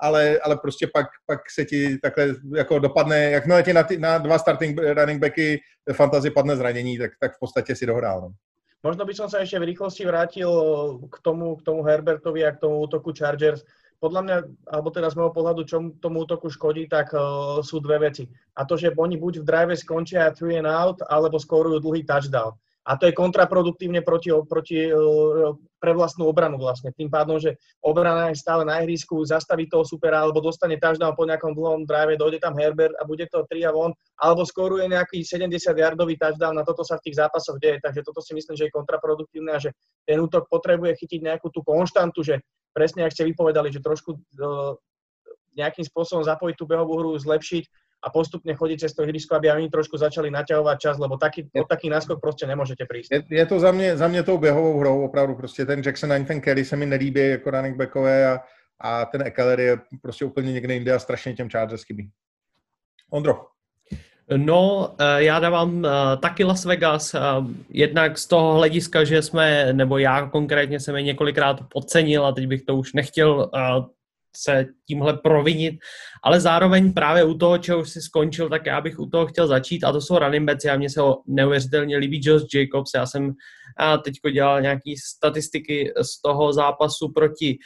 Speaker 1: ale, ale prostě pak, pak se ti takhle jako dopadne, jakmile ti na, ty, na dva starting running backy fantasy padne zranění, tak, tak v podstatě si dohrál. No.
Speaker 3: Možno by som sa ešte v rýchlosti vrátil k tomu, k tomu Herbertovi a k tomu útoku Chargers podľa mňa, alebo teda z môjho pohľadu, čo tomu útoku škodí, tak uh, sú dve veci. A to, že oni buď v drive skončia three and out, alebo skorujú dlhý touchdown. A to je kontraproduktívne proti, proti, pre vlastnú obranu vlastne. Tým pádom, že obrana je stále na ihrisku, zastaví toho supera, alebo dostane touchdown po nejakom dlhom drive, dojde tam Herbert a bude to 3 a von, alebo skoruje nejaký 70-yardový touchdown, na toto sa v tých zápasoch deje. Takže toto si myslím, že je kontraproduktívne a že ten útok potrebuje chytiť nejakú tú konštantu, že presne, ak ste vypovedali, že trošku uh, nejakým spôsobom zapojiť tú behovú hru, zlepšiť a postupne chodiť cez to ihrisko, aby oni trošku začali naťahovať čas, lebo taký, je, taký náskok prostě nemůžete prísť.
Speaker 1: Je, je to za mě, za mě tou běhovou hrou opravdu, prostě ten Jackson ani ten Kelly se mi nelíbí jako running backové a, a ten Ekeler je prostě úplně někde jinde a strašně těm Chargers chybí. Ondro.
Speaker 4: No, eh, já dávám eh, taky Las Vegas, eh, jednak z toho hlediska, že jsme, nebo já konkrétně jsem je několikrát podcenil a teď bych to už nechtěl se tímhle provinit, ale zároveň právě u toho, čeho už si skončil, tak já bych u toho chtěl začít a to jsou running backs. Já mě se ho neuvěřitelně líbí Josh Jacobs, já jsem teďko dělal nějaký statistiky z toho zápasu proti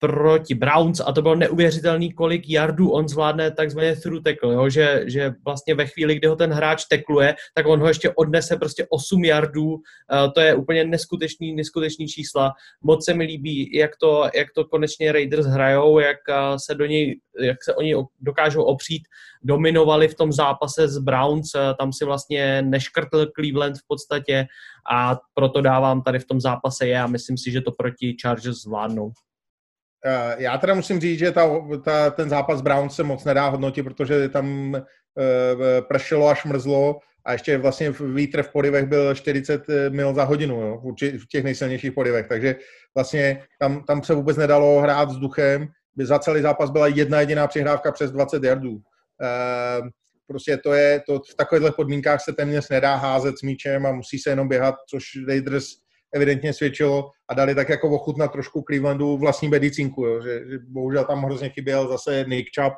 Speaker 4: proti Browns a to bylo neuvěřitelný, kolik yardů on zvládne takzvaně through tackle, jo? Že, že vlastně ve chvíli, kdy ho ten hráč tekluje, tak on ho ještě odnese prostě 8 yardů, uh, to je úplně neskutečný, neskutečný čísla. Moc se mi líbí, jak to, jak to konečně Raiders hrajou, jak uh, se do něj, jak se oni dokážou opřít, dominovali v tom zápase s Browns, uh, tam si vlastně neškrtl Cleveland v podstatě a proto dávám tady v tom zápase je a myslím si, že to proti Chargers zvládnou.
Speaker 1: Eh, já teda musím říct, že ta, ta, ten zápas Brown se moc nedá hodnotit, protože tam uh, pršelo až mrzlo a ještě vlastně vítr v podivech byl 40 eh, mil za hodinu jo, v těch nejsilnějších podivech, takže vlastně tam, tam se vůbec nedalo hrát vzduchem, by za celý zápas byla jedna jediná přihrávka přes 20 yardů. Prostě to je, to v takovýchhle podmínkách se téměř nedá házet s míčem a musí se jenom běhat, což Raiders evidentně svědčilo a dali tak jako ochutnat trošku Clevelandu vlastní medicínku, jo, že, že bohužel tam hrozně chyběl zase Nick Chubb,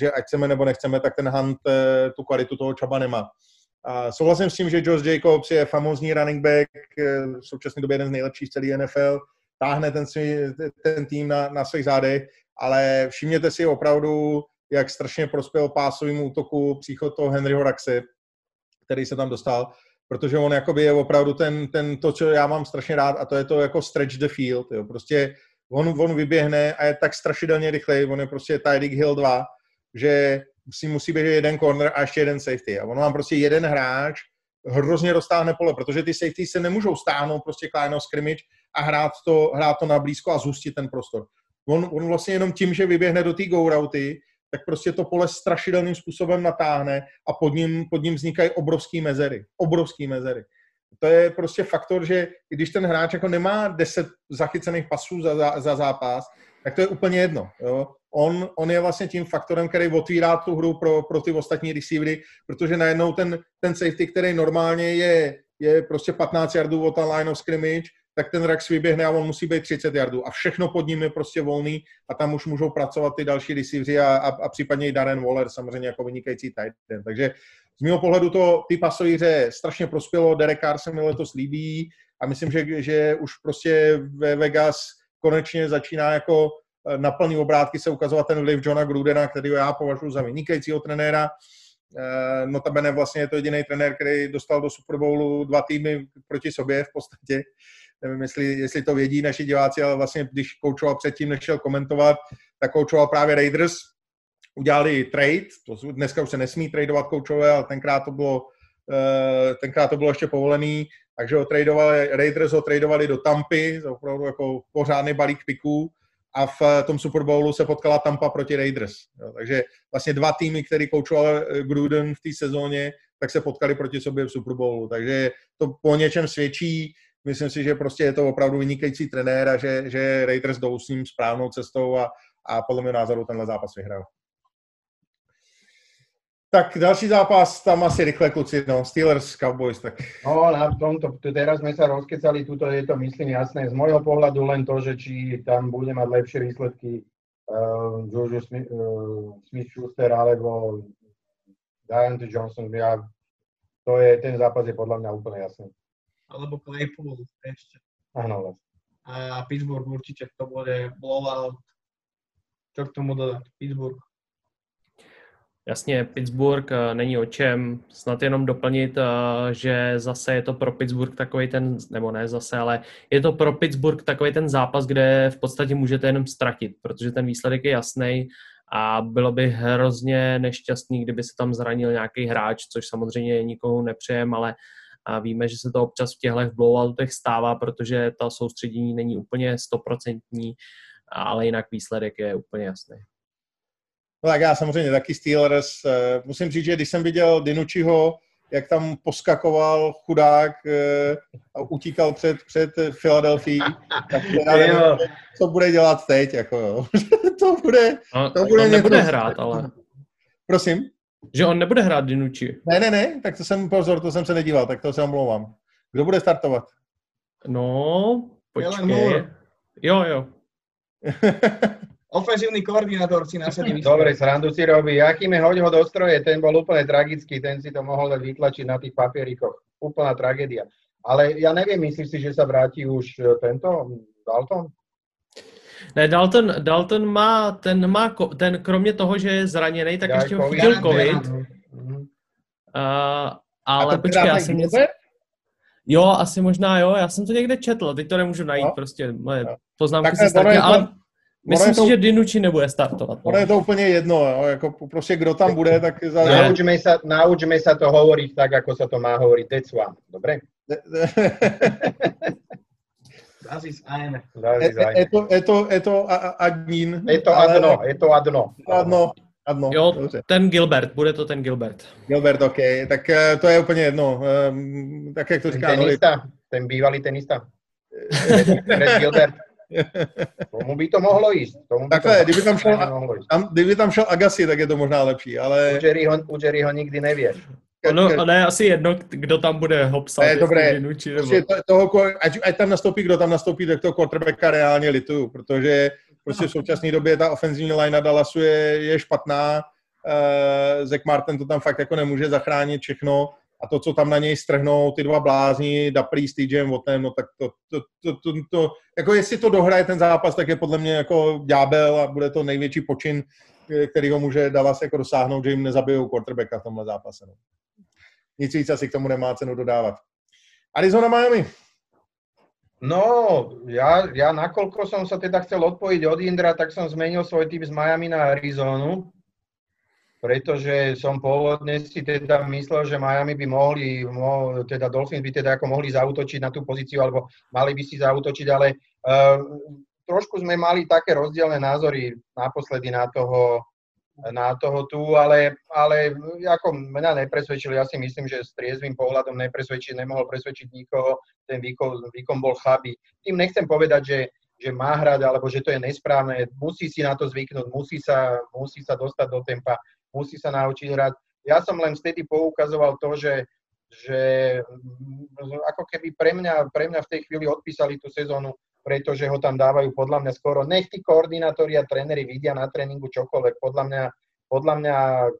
Speaker 1: že ať chceme nebo nechceme, tak ten Hunt eh, tu kvalitu toho Chuba nemá. A souhlasím s tím, že Josh Jacobs je famózní running back, eh, v současné době jeden z nejlepších celý NFL, táhne ten, svý, ten tým na, na svých zádech, ale všimněte si opravdu, jak strašně prospěl pásovému útoku příchod toho Henryho Raxe, který se tam dostal protože on jakoby je opravdu ten, ten, to, co já mám strašně rád a to je to jako stretch the field, jo. prostě on, on vyběhne a je tak strašidelně rychlej, on je prostě Tyreek Hill 2, že si musí být jeden corner a ještě jeden safety a on mám prostě jeden hráč, hrozně roztáhne pole, protože ty safety se nemůžou stáhnout prostě k line scrimmage a hrát to, hrát to na blízko a zhustit ten prostor. On, on vlastně jenom tím, že vyběhne do té go routy, tak prostě to pole strašidelným způsobem natáhne a pod ním, pod ním vznikají obrovský mezery. Obrovský mezery. To je prostě faktor, že když ten hráč jako nemá 10 zachycených pasů za, za, za zápas, tak to je úplně jedno. Jo? on, on je vlastně tím faktorem, který otvírá tu hru pro, pro ty ostatní receivery, protože najednou ten, ten safety, který normálně je, je prostě 15 yardů od line of scrimmage, tak ten Rax vyběhne a on musí být 30 yardů a všechno pod ním je prostě volný a tam už můžou pracovat ty další receivery a, a, a případně i Darren Waller samozřejmě jako vynikající tight end. Takže z mého pohledu to ty pasovýře strašně prospělo, Derek Carr se mi letos líbí a myslím, že, že už prostě ve Vegas konečně začíná jako eh, na plný obrátky se ukazovat ten vliv Johna Grudena, který já považuji za vynikajícího trenéra. Eh, notabene vlastně je to jediný trenér, který dostal do Super Bowlu dva týmy proti sobě v podstatě. Nevím, jestli, jestli to vědí naši diváci, ale vlastně když koučoval předtím, než šel komentovat, tak koučoval právě Raiders. Udělali trade, to dneska už se nesmí tradovat koučové, ale tenkrát to bylo, eh, tenkrát to bylo ještě povolený, takže ho tradovali, Raiders ho tradovali do Tampy, opravdu jako pořádný balík piků a v tom Super Bowlu se potkala Tampa proti Raiders. Jo, takže vlastně dva týmy, který koučoval eh, Gruden v té sezóně, tak se potkali proti sobě v Super Bowlu. Takže to po něčem svědčí. Myslím si, že prostě je to opravdu vynikající trenér a že, že Raiders jdou s ním správnou cestou a, a podle mého názoru tenhle zápas vyhrál. Tak další zápas, tam asi rychle kluci, no, Steelers, Cowboys, tak.
Speaker 2: No, na tomto, teraz sme sa rozkecali, tuto je to myslím jasné. Z môjho pohľadu len to, že či tam bude mať lepšie výsledky uh, Juju Smith, uh, Smith-Schuster alebo Diante Johnson, ja, to je, ten zápas je podľa mňa úplne jasný.
Speaker 3: Alebo Claypool ešte.
Speaker 2: Áno.
Speaker 3: A Pittsburgh určite to bude blowout. Čo k tomu dodať? Pittsburgh.
Speaker 4: Jasně, Pittsburgh eh, není o čem, snad jenom doplnit, eh, že zase je to pro Pittsburgh takový ten, nebo ne zase, ale je to pro Pittsburgh takový ten zápas, kde v podstatě můžete jenom ztratit, protože ten výsledek je jasný a bylo by hrozně nešťastný, kdyby se tam zranil nějaký hráč, což samozřejmě nikomu nepřejem, ale a víme, že se to občas v těchto blowoutech stává, protože ta soustředění není úplně stoprocentní, ale jinak výsledek je úplně jasný.
Speaker 1: No tak já samozřejmě taky Steelers. Eh, musím říct, že když jsem viděl Dinučiho, jak tam poskakoval chudák eh, a utíkal před, před Filadelfií, tak já nevím, co bude dělat teď. Jako, jo. to bude,
Speaker 4: no, to bude on nebude hrát, ale...
Speaker 1: Prosím?
Speaker 4: Že on nebude hrát Dinuči.
Speaker 1: Ne, ne, ne, tak to jsem, pozor, to jsem se nedíval, tak to se omlouvám. Kdo bude startovat?
Speaker 4: No, počkej. Jo, jo.
Speaker 3: ofenzívny koordinátor si nasadí
Speaker 2: Dobre, srandu si robí. Jakým je hoď ho do stroje, ten bol úplne tragický, ten si to mohol dať vytlačiť na tých papierikoch. Úplná tragédia. Ale ja neviem, myslíš si, že sa vráti už e, tento Dalton?
Speaker 4: Ne, Dalton, Dalton má, ten má, ten kromě toho, že je zraněný, tak já ještě ho chytil covid. Uh, ale počkej, já jsem něco... Jo, asi možná jo, já jsem to někde četl, teď to nemůžu najít, no. prostě moje no. poznámky se ztratily, ale Myslím si, to, že Dinucci nebude startovat.
Speaker 1: No. Ono je to úplně jedno, jo, jako prostě kdo tam bude, tak... Za...
Speaker 2: Naučme sa, naučme sa to hovoriť tak, ako sa to má hovoriť. That's one. Dobre?
Speaker 3: Das ist eine.
Speaker 1: Je to, je to, je to admin.
Speaker 2: Je to adno, je to adno.
Speaker 1: Adno, adno.
Speaker 4: Jo, dobře. ten Gilbert, bude to ten Gilbert.
Speaker 1: Gilbert, OK, tak eh, to je úplně jedno. Um, tak jak to říká...
Speaker 2: Ten tenista, ten bývalý tenista. Red Gilbert. Tomu by to mohlo jít. Tomu by
Speaker 1: Takhle, to kdyby, tam šel, tam, kdyby tam šel Agassi, tak je to možná lepší, ale...
Speaker 2: U Jerryho, u Jerryho nikdy nevíš.
Speaker 4: Ono, ale je asi jedno, kdo tam bude ho psát.
Speaker 1: Je dobré. Či nebo... Prostě toho, ať, ať, tam nastoupí, kdo tam nastoupí, tak toho quarterbacka reálně lituju, protože prostě v současné době ta ofenzivní line Dallasu je, je špatná. Uh, Zach Martin to tam fakt jako nemůže zachránit všechno a to, co tam na něj strhnou ty dva blázni, Daprý s TJem Wattem, no tak to, to, to, to, to, jako jestli to dohraje ten zápas, tak je podle mě jako ďábel a bude to největší počin, který ho může Dallas jako dosáhnout, že jim nezabijou quarterbacka v tomhle zápase. No. Nic víc asi k tomu nemá cenu dodávat. Arizona, Miami.
Speaker 2: No, ja, ja nakoľko som sa teda chcel odpojiť od Indra, tak som zmenil svoj typ z Miami na Arizonu pretože som pôvodne si teda myslel, že Miami by mohli, mo, teda Dolphins by teda ako mohli zautočiť na tú pozíciu, alebo mali by si zautočiť, ale uh, trošku sme mali také rozdielne názory naposledy na toho, na toho tu, ale, ale ako mňa nepresvedčili, ja si myslím, že s triezvým pohľadom nepresvedčiť, nemohol presvedčiť nikoho, ten výkon, výkon bol chabý. Tým nechcem povedať, že že má hrať, alebo že to je nesprávne. Musí si na to zvyknúť, musí sa, musí sa dostať do tempa, musí sa naučiť hrať. Ja som len vtedy poukazoval to, že, že ako keby pre mňa, pre mňa v tej chvíli odpísali tú sezónu, pretože ho tam dávajú podľa mňa skoro. Nech tí koordinátori a tréneri vidia na tréningu čokoľvek. Podľa mňa, podľa mňa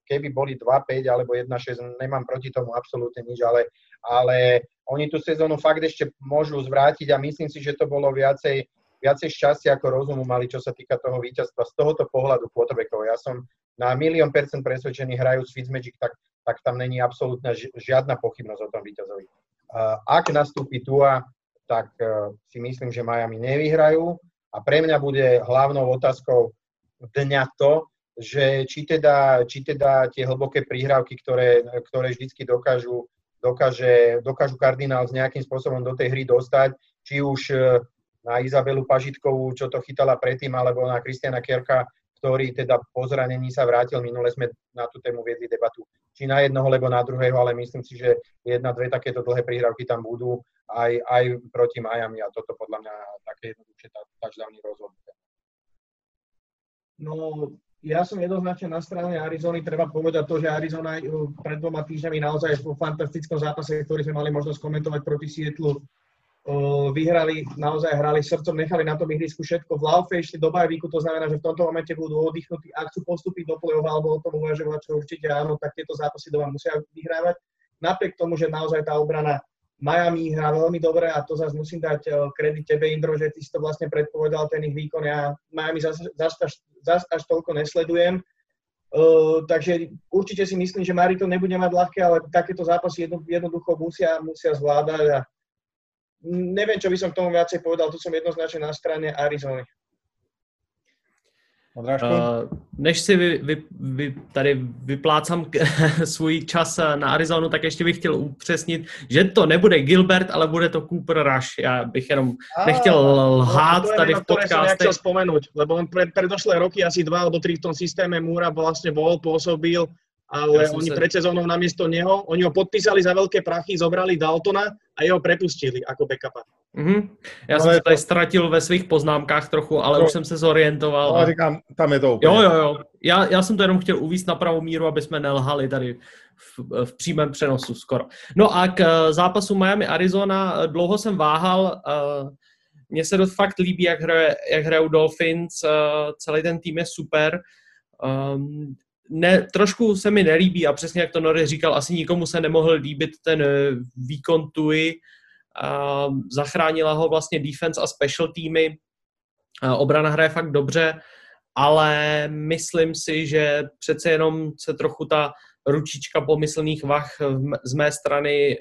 Speaker 2: keby boli 2-5 alebo 1-6, nemám proti tomu absolútne nič, ale, ale oni tú sezónu fakt ešte môžu zvrátiť a myslím si, že to bolo viacej viacej šťastia ako rozumu mali, čo sa týka toho víťazstva z tohoto pohľadu quarterbackov. Ja som na milión percent presvedčený, hrajú s Fitzmagic, tak, tak tam není absolútna žiadna pochybnosť o tom víťazovi. Ak nastúpi Tua, tak e, si myslím, že Miami nevyhrajú. A pre mňa bude hlavnou otázkou dňa to, že či teda, či teda tie hlboké príhrávky, ktoré, ktoré vždycky dokážu, dokáže, dokážu kardinál s nejakým spôsobom do tej hry dostať, či už e, na Izabelu Pažitkovú, čo to chytala predtým, alebo na Kristiana Kerka, ktorý teda po zranení sa vrátil. Minule sme na tú tému viedli debatu, či na jednoho, alebo na druhého, ale myslím si, že jedna, dve takéto dlhé príhrávky tam budú aj, aj proti Miami a toto podľa mňa také jednoduchšie touchdowny rozhodnuté.
Speaker 3: No, ja som jednoznačne na strane Arizony. Treba povedať to, že Arizona pred dvoma týždňami naozaj v fantastickom zápase, ktorý sme mali možnosť komentovať proti Sietlu, vyhrali, naozaj hrali srdcom, nechali na tom ihrisku všetko. V laufe išli do bajvíku, to znamená, že v tomto momente budú oddychnutí. Ak chcú postúpiť do play alebo o tom uvažovať, čo určite áno, tak tieto zápasy doma musia vyhrávať. Napriek tomu, že naozaj tá obrana Miami hrá veľmi dobre a to zase musím dať kredit tebe, Indro, že ty si to vlastne predpovedal, ten ich výkon. Ja Miami zase zas, zas, zas až toľko nesledujem. Uh, takže určite si myslím, že Mari to nebude mať ľahké, ale takéto zápasy jedno, jednoducho musia, musia zvládať a neviem, čo by som k tomu viacej povedal, tu som jednoznačne na strane Arizony.
Speaker 4: Uh, než si vy, vy, vy tady vyplácám svůj čas na Arizonu, tak ještě bych chtěl upřesnit, že to nebude Gilbert, ale bude to Cooper Rush. Já bych jenom nechtěl lhát no, tady v podcaste.
Speaker 3: Nechtěl vzpomenout, lebo on pred, predošlé roky asi dva alebo tri v tom systéme Múra vlastne bol, pôsobil ale ja oni sa... pred sezónou namiesto neho, oni ho podpísali za veľké prachy, zobrali Daltona a jeho prepustili ako backupa.
Speaker 4: Mm-hmm. Já no, jsem se tady to... ztratil ve svých poznámkách trochu, ale no, už jsem se zorientoval.
Speaker 1: No, a říkám, tam je to
Speaker 4: úplně. Jo, jo, jo. Já, já jsem to jenom chtěl uvíct na pravou míru, aby jsme nelhali tady v, v přímém přenosu skoro. No a k eh, zápasu Miami-Arizona eh, dlouho jsem váhal. Eh, mně se dost fakt líbí, jak, hraje, jak hrajou Dolphins. Celý ten tým je super. Um, ne, trošku se mi nelíbí a přesně jak to Nori říkal, asi nikomu se nemohl líbit ten eh, výkon Tui. A zachránila ho vlastně defense a special týmy. A obrana hraje fakt dobře, ale myslím si, že přece jenom se trochu ta ručička pomyslných vach z mé strany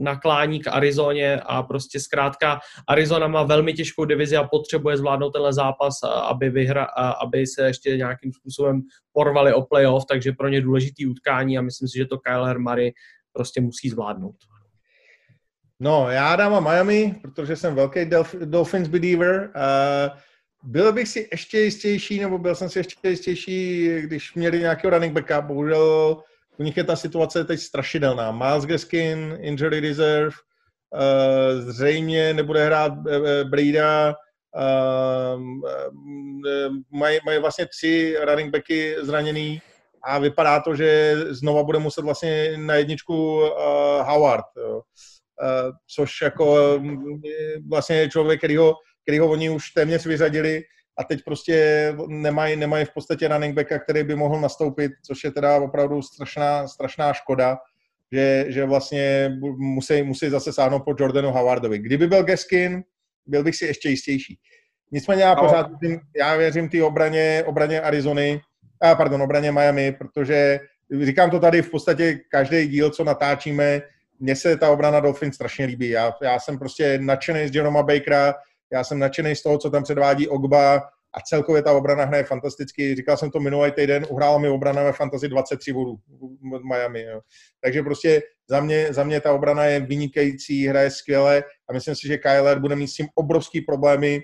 Speaker 4: naklání k Arizoně a prostě zkrátka Arizona má velmi těžkou divizi a potřebuje zvládnout tenhle zápas, aby, vyhra, aby se ještě nějakým způsobem porvali o playoff, takže pro ně důležitý utkání a myslím si, že to Kyler Murray prostě musí zvládnout.
Speaker 1: No, já dám Miami, protože jsem velký Dolphins believer. Uh, byl bych si ještě jistější, nebo byl jsem si ještě jistější, když měli nějakého running backa. Bohužel u nich je ta situace teď strašidelná. Miles Gaskin, injury reserve, uh, zřejmě nebude hrát uh, Breda, uh, mají, mají vlastně tři running backy zraněný a vypadá to, že znova bude muset vlastně na jedničku Howard, jo. Což jako vlastně člověk, který ho, který ho oni už téměř vyřadili, a teď prostě nemají, nemají v podstatě running backa, který by mohl nastoupit, což je teda opravdu strašná, strašná škoda, že, že vlastně musí, musí zase sáhnout po Jordanu Howardovi. Kdyby byl Geskin, byl bych si ještě jistější. Nicméně já no. pořád já věřím té obraně, obraně Arizony, a pardon, obraně Miami, protože říkám to tady v podstatě každý díl, co natáčíme, mně se ta obrana Dolphin strašně líbí. Já, já jsem prostě nadšený z Jeroma Bakera, já jsem nadšený z toho, co tam předvádí Ogba a celkově ta obrana hraje fantasticky. Říkal jsem to minulý týden, uhrála mi obrana ve fantasy 23 bodů v Miami. Jo. Takže prostě za mě, za mě ta obrana je vynikající, hraje skvěle a myslím si, že Kyler bude mít s tím obrovský problémy.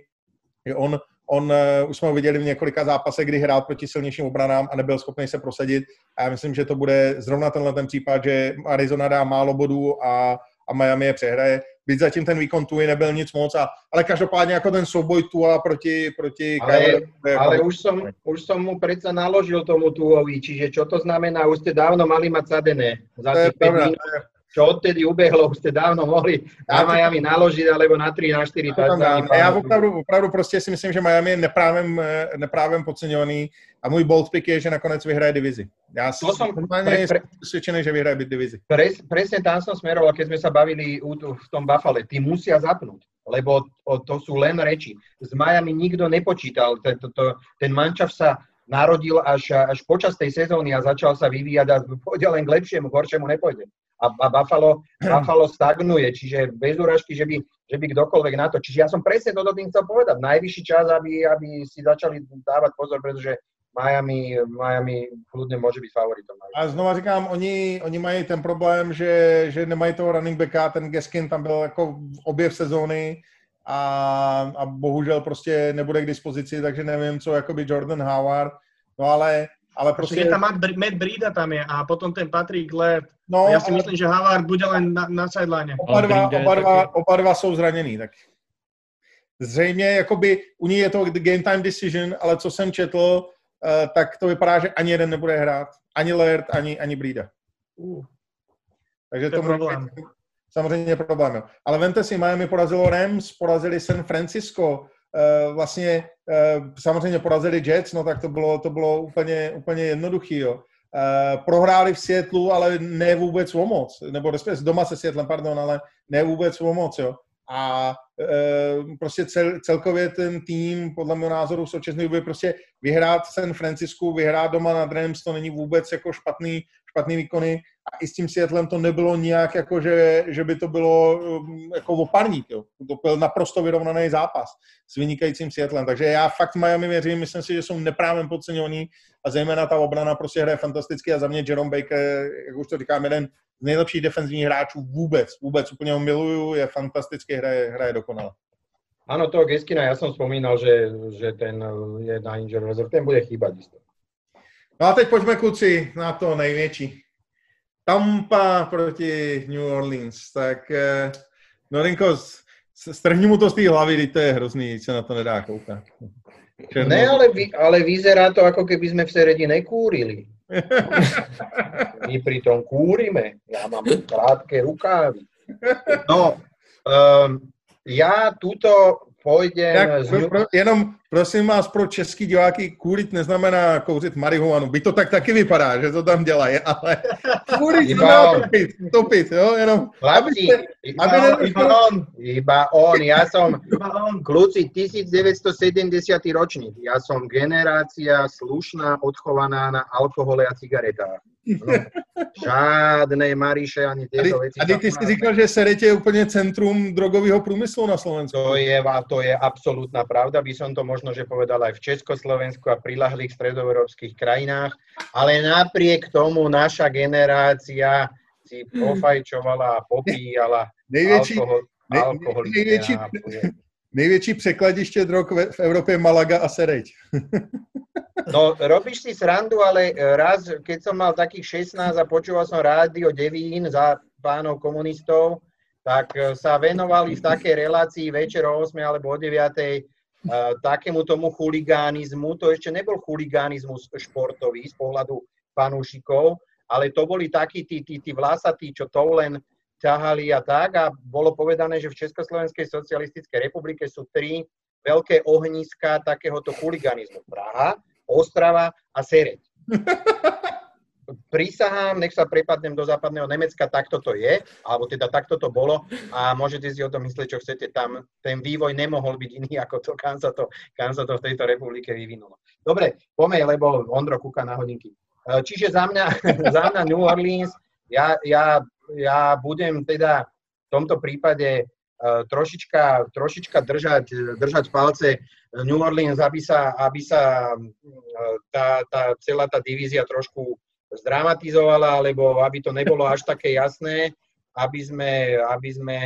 Speaker 1: Že on, on uh, už jsme ho viděli v několika zápasech, kdy hrál proti silnějším obranám a nebyl schopný se prosadit. A já myslím, že to bude zrovna tenhle ten případ, že Arizona dá málo bodů a, a Miami je přehraje byť zatím ten výkon Tui nebyl nic moc, a, ale každopádně jako ten souboj Tua proti, proti
Speaker 2: ale, Kyler, ale už, som, už som mu predsa naložil tomu Tuovi, čiže čo to znamená, už ste dávno mali mať sadené za tých 5 minút čo odtedy ubehlo, už ste dávno mohli na Miami naložit, alebo na 3, na 4 touchdowny.
Speaker 1: Já opravdu, opravdu prostě si myslím, že Miami je neprávem, neprávem podceňovaný a můj bold pick je, že nakonec vyhraje divizi. Já to pre, přesvědčený, že vyhraje divizi.
Speaker 2: Pres, presne tam som smeroval, keď sme sa bavili v tom Buffalo. Tí musia zapnúť, lebo to sú len reči. Z Miami nikto nepočítal. Ten, to, ten mančav sa narodil až, až počas tej sezóny a začal sa vyvíjať a pôjde len k lepšiemu, k horšiemu nepôjde a, a Buffalo, Buffalo stagnuje, čiže bez úražky, že by, že by kdokoľvek na to. Čiže ja som presne toto tým chcel povedať. Najvyšší čas, aby, aby si začali dávať pozor, pretože Miami, Miami kľudne môže byť favoritom.
Speaker 1: A znova říkám, oni, oni mají ten problém, že, že nemají toho running backa, ten Geskin tam byl jako objev sezóny a, a bohužel prostě nebude k dispozici, takže nevím, co jakoby Jordan Howard, no ale ale
Speaker 3: prostě... Je tam Matt, Matt Brida tam je a potom ten Patrick Laird. No, ja si ale... myslím, že Havard bude len na, na sideline.
Speaker 1: Oba dva, oba, dva, oba dva jsou zraněný, tak zřejmě jakoby u ní je to game time decision, ale co jsem četl, uh, tak to vypadá, že ani jeden nebude hrát. Ani Laird, ani, ani Brida. Uh. Takže to, to problém. samozřejmě problém. Ale vente si, Miami porazilo Rams, porazili San Francisco, vlastně eh, samozřejmě porazili Jets, no tak to bylo, to bylo úplně, úplně jednoduchý, jo. Uh, prohráli v Světlu, ale ne vůbec o moc, nebo respektive doma se Světlem, pardon, ale ne vůbec o moc, jo. A prostě cel, celkově ten tým, podle mého názoru, v současné době prostě vyhrát San Francisku, vyhrát doma na Rams, to není vůbec jako špatný, špatný výkony a i s tím Seattlem to nebylo nijak jako, že, že by to bylo um, jako oparník, jo. To byl naprosto vyrovnaný zápas s vynikajícím Seattlem, takže já fakt Miami věřím, myslím si, že jsou neprávem podceňovaný a zejména ta obrana prostě hraje fantasticky a za mě Jerome Baker, jak už to říkám, jeden z nejlepších defenzivních hráčů vůbec, vůbec úplně ho miluju, je fantasticky, hraje, hraje dokonale.
Speaker 2: Áno, toho Geskina ja som spomínal, že, že ten je na injury reserve, ten bude chýbať isto.
Speaker 1: No a teď pojďme kluci na to největší. Tampa proti New Orleans. Tak eh, Norinko, strhni mu to z té hlavy, teď to je hrozný, se na to nedá koukat.
Speaker 2: Černo. Ne, ale, vy, ale vyzerá to, ako keby sme v Seredi nekúrili. My pritom kúrime. Ja mám krátke rukávy. No, um, ja túto pôjdem...
Speaker 1: Tak, pro, pro, jenom prosím vás pro český diváky, kůrit neznamená kouřit marihuanu. By to tak taky vypadá, že to tam dělají, ale kůrit znamená topit, topit, jo, jenom...
Speaker 2: Chlapci, iba, aby on, iba on, iba on, ja som, kľúci 1970 ročník, ja som generácia slušná, odchovaná na alkohole a cigaretách. Žádné Mariše ani tieto veci.
Speaker 1: A ty si říkal, že Serete je úplně centrum drogového průmyslu na Slovensku.
Speaker 2: To je, to je absolútna pravda, by som to možno, že povedal aj v Československu a prilahlých stredoeurópskych krajinách, ale napriek tomu naša generácia si pofajčovala a popíjala největší, alkohol, alkohol
Speaker 1: největší, největší překladiště drog v Európe Malaga a Sereď.
Speaker 2: No, robíš si srandu, ale raz, keď som mal takých 16 a počúval som rádio Devín za pánov komunistov, tak sa venovali v takej relácii večer o 8 alebo o 9 takému tomu chuligánizmu. To ešte nebol chuligánizmus športový z pohľadu fanúšikov, ale to boli takí tí, tí, tí vlasatí, čo to len ťahali a tak. A bolo povedané, že v Československej socialistickej republike sú tri veľké ohniska takéhoto chuliganizmu. Praha, Ostrava a Sereď. Prisahám, nech sa prepadnem do západného Nemecka, takto to je, alebo teda takto to bolo a môžete si o tom myslieť, čo chcete. Tam ten vývoj nemohol byť iný ako to, kam sa to, kam sa to v tejto republike vyvinulo. Dobre, poďme, lebo Ondro kúka na hodinky. E, čiže za mňa, za mňa New Orleans, ja, ja, ja budem teda v tomto prípade trošička, trošička držať, držať palce. New Orleans, aby sa, aby sa e, tá, tá, celá tá divízia trošku zdramatizovala, alebo aby to nebolo až také jasné, aby sme, aby sme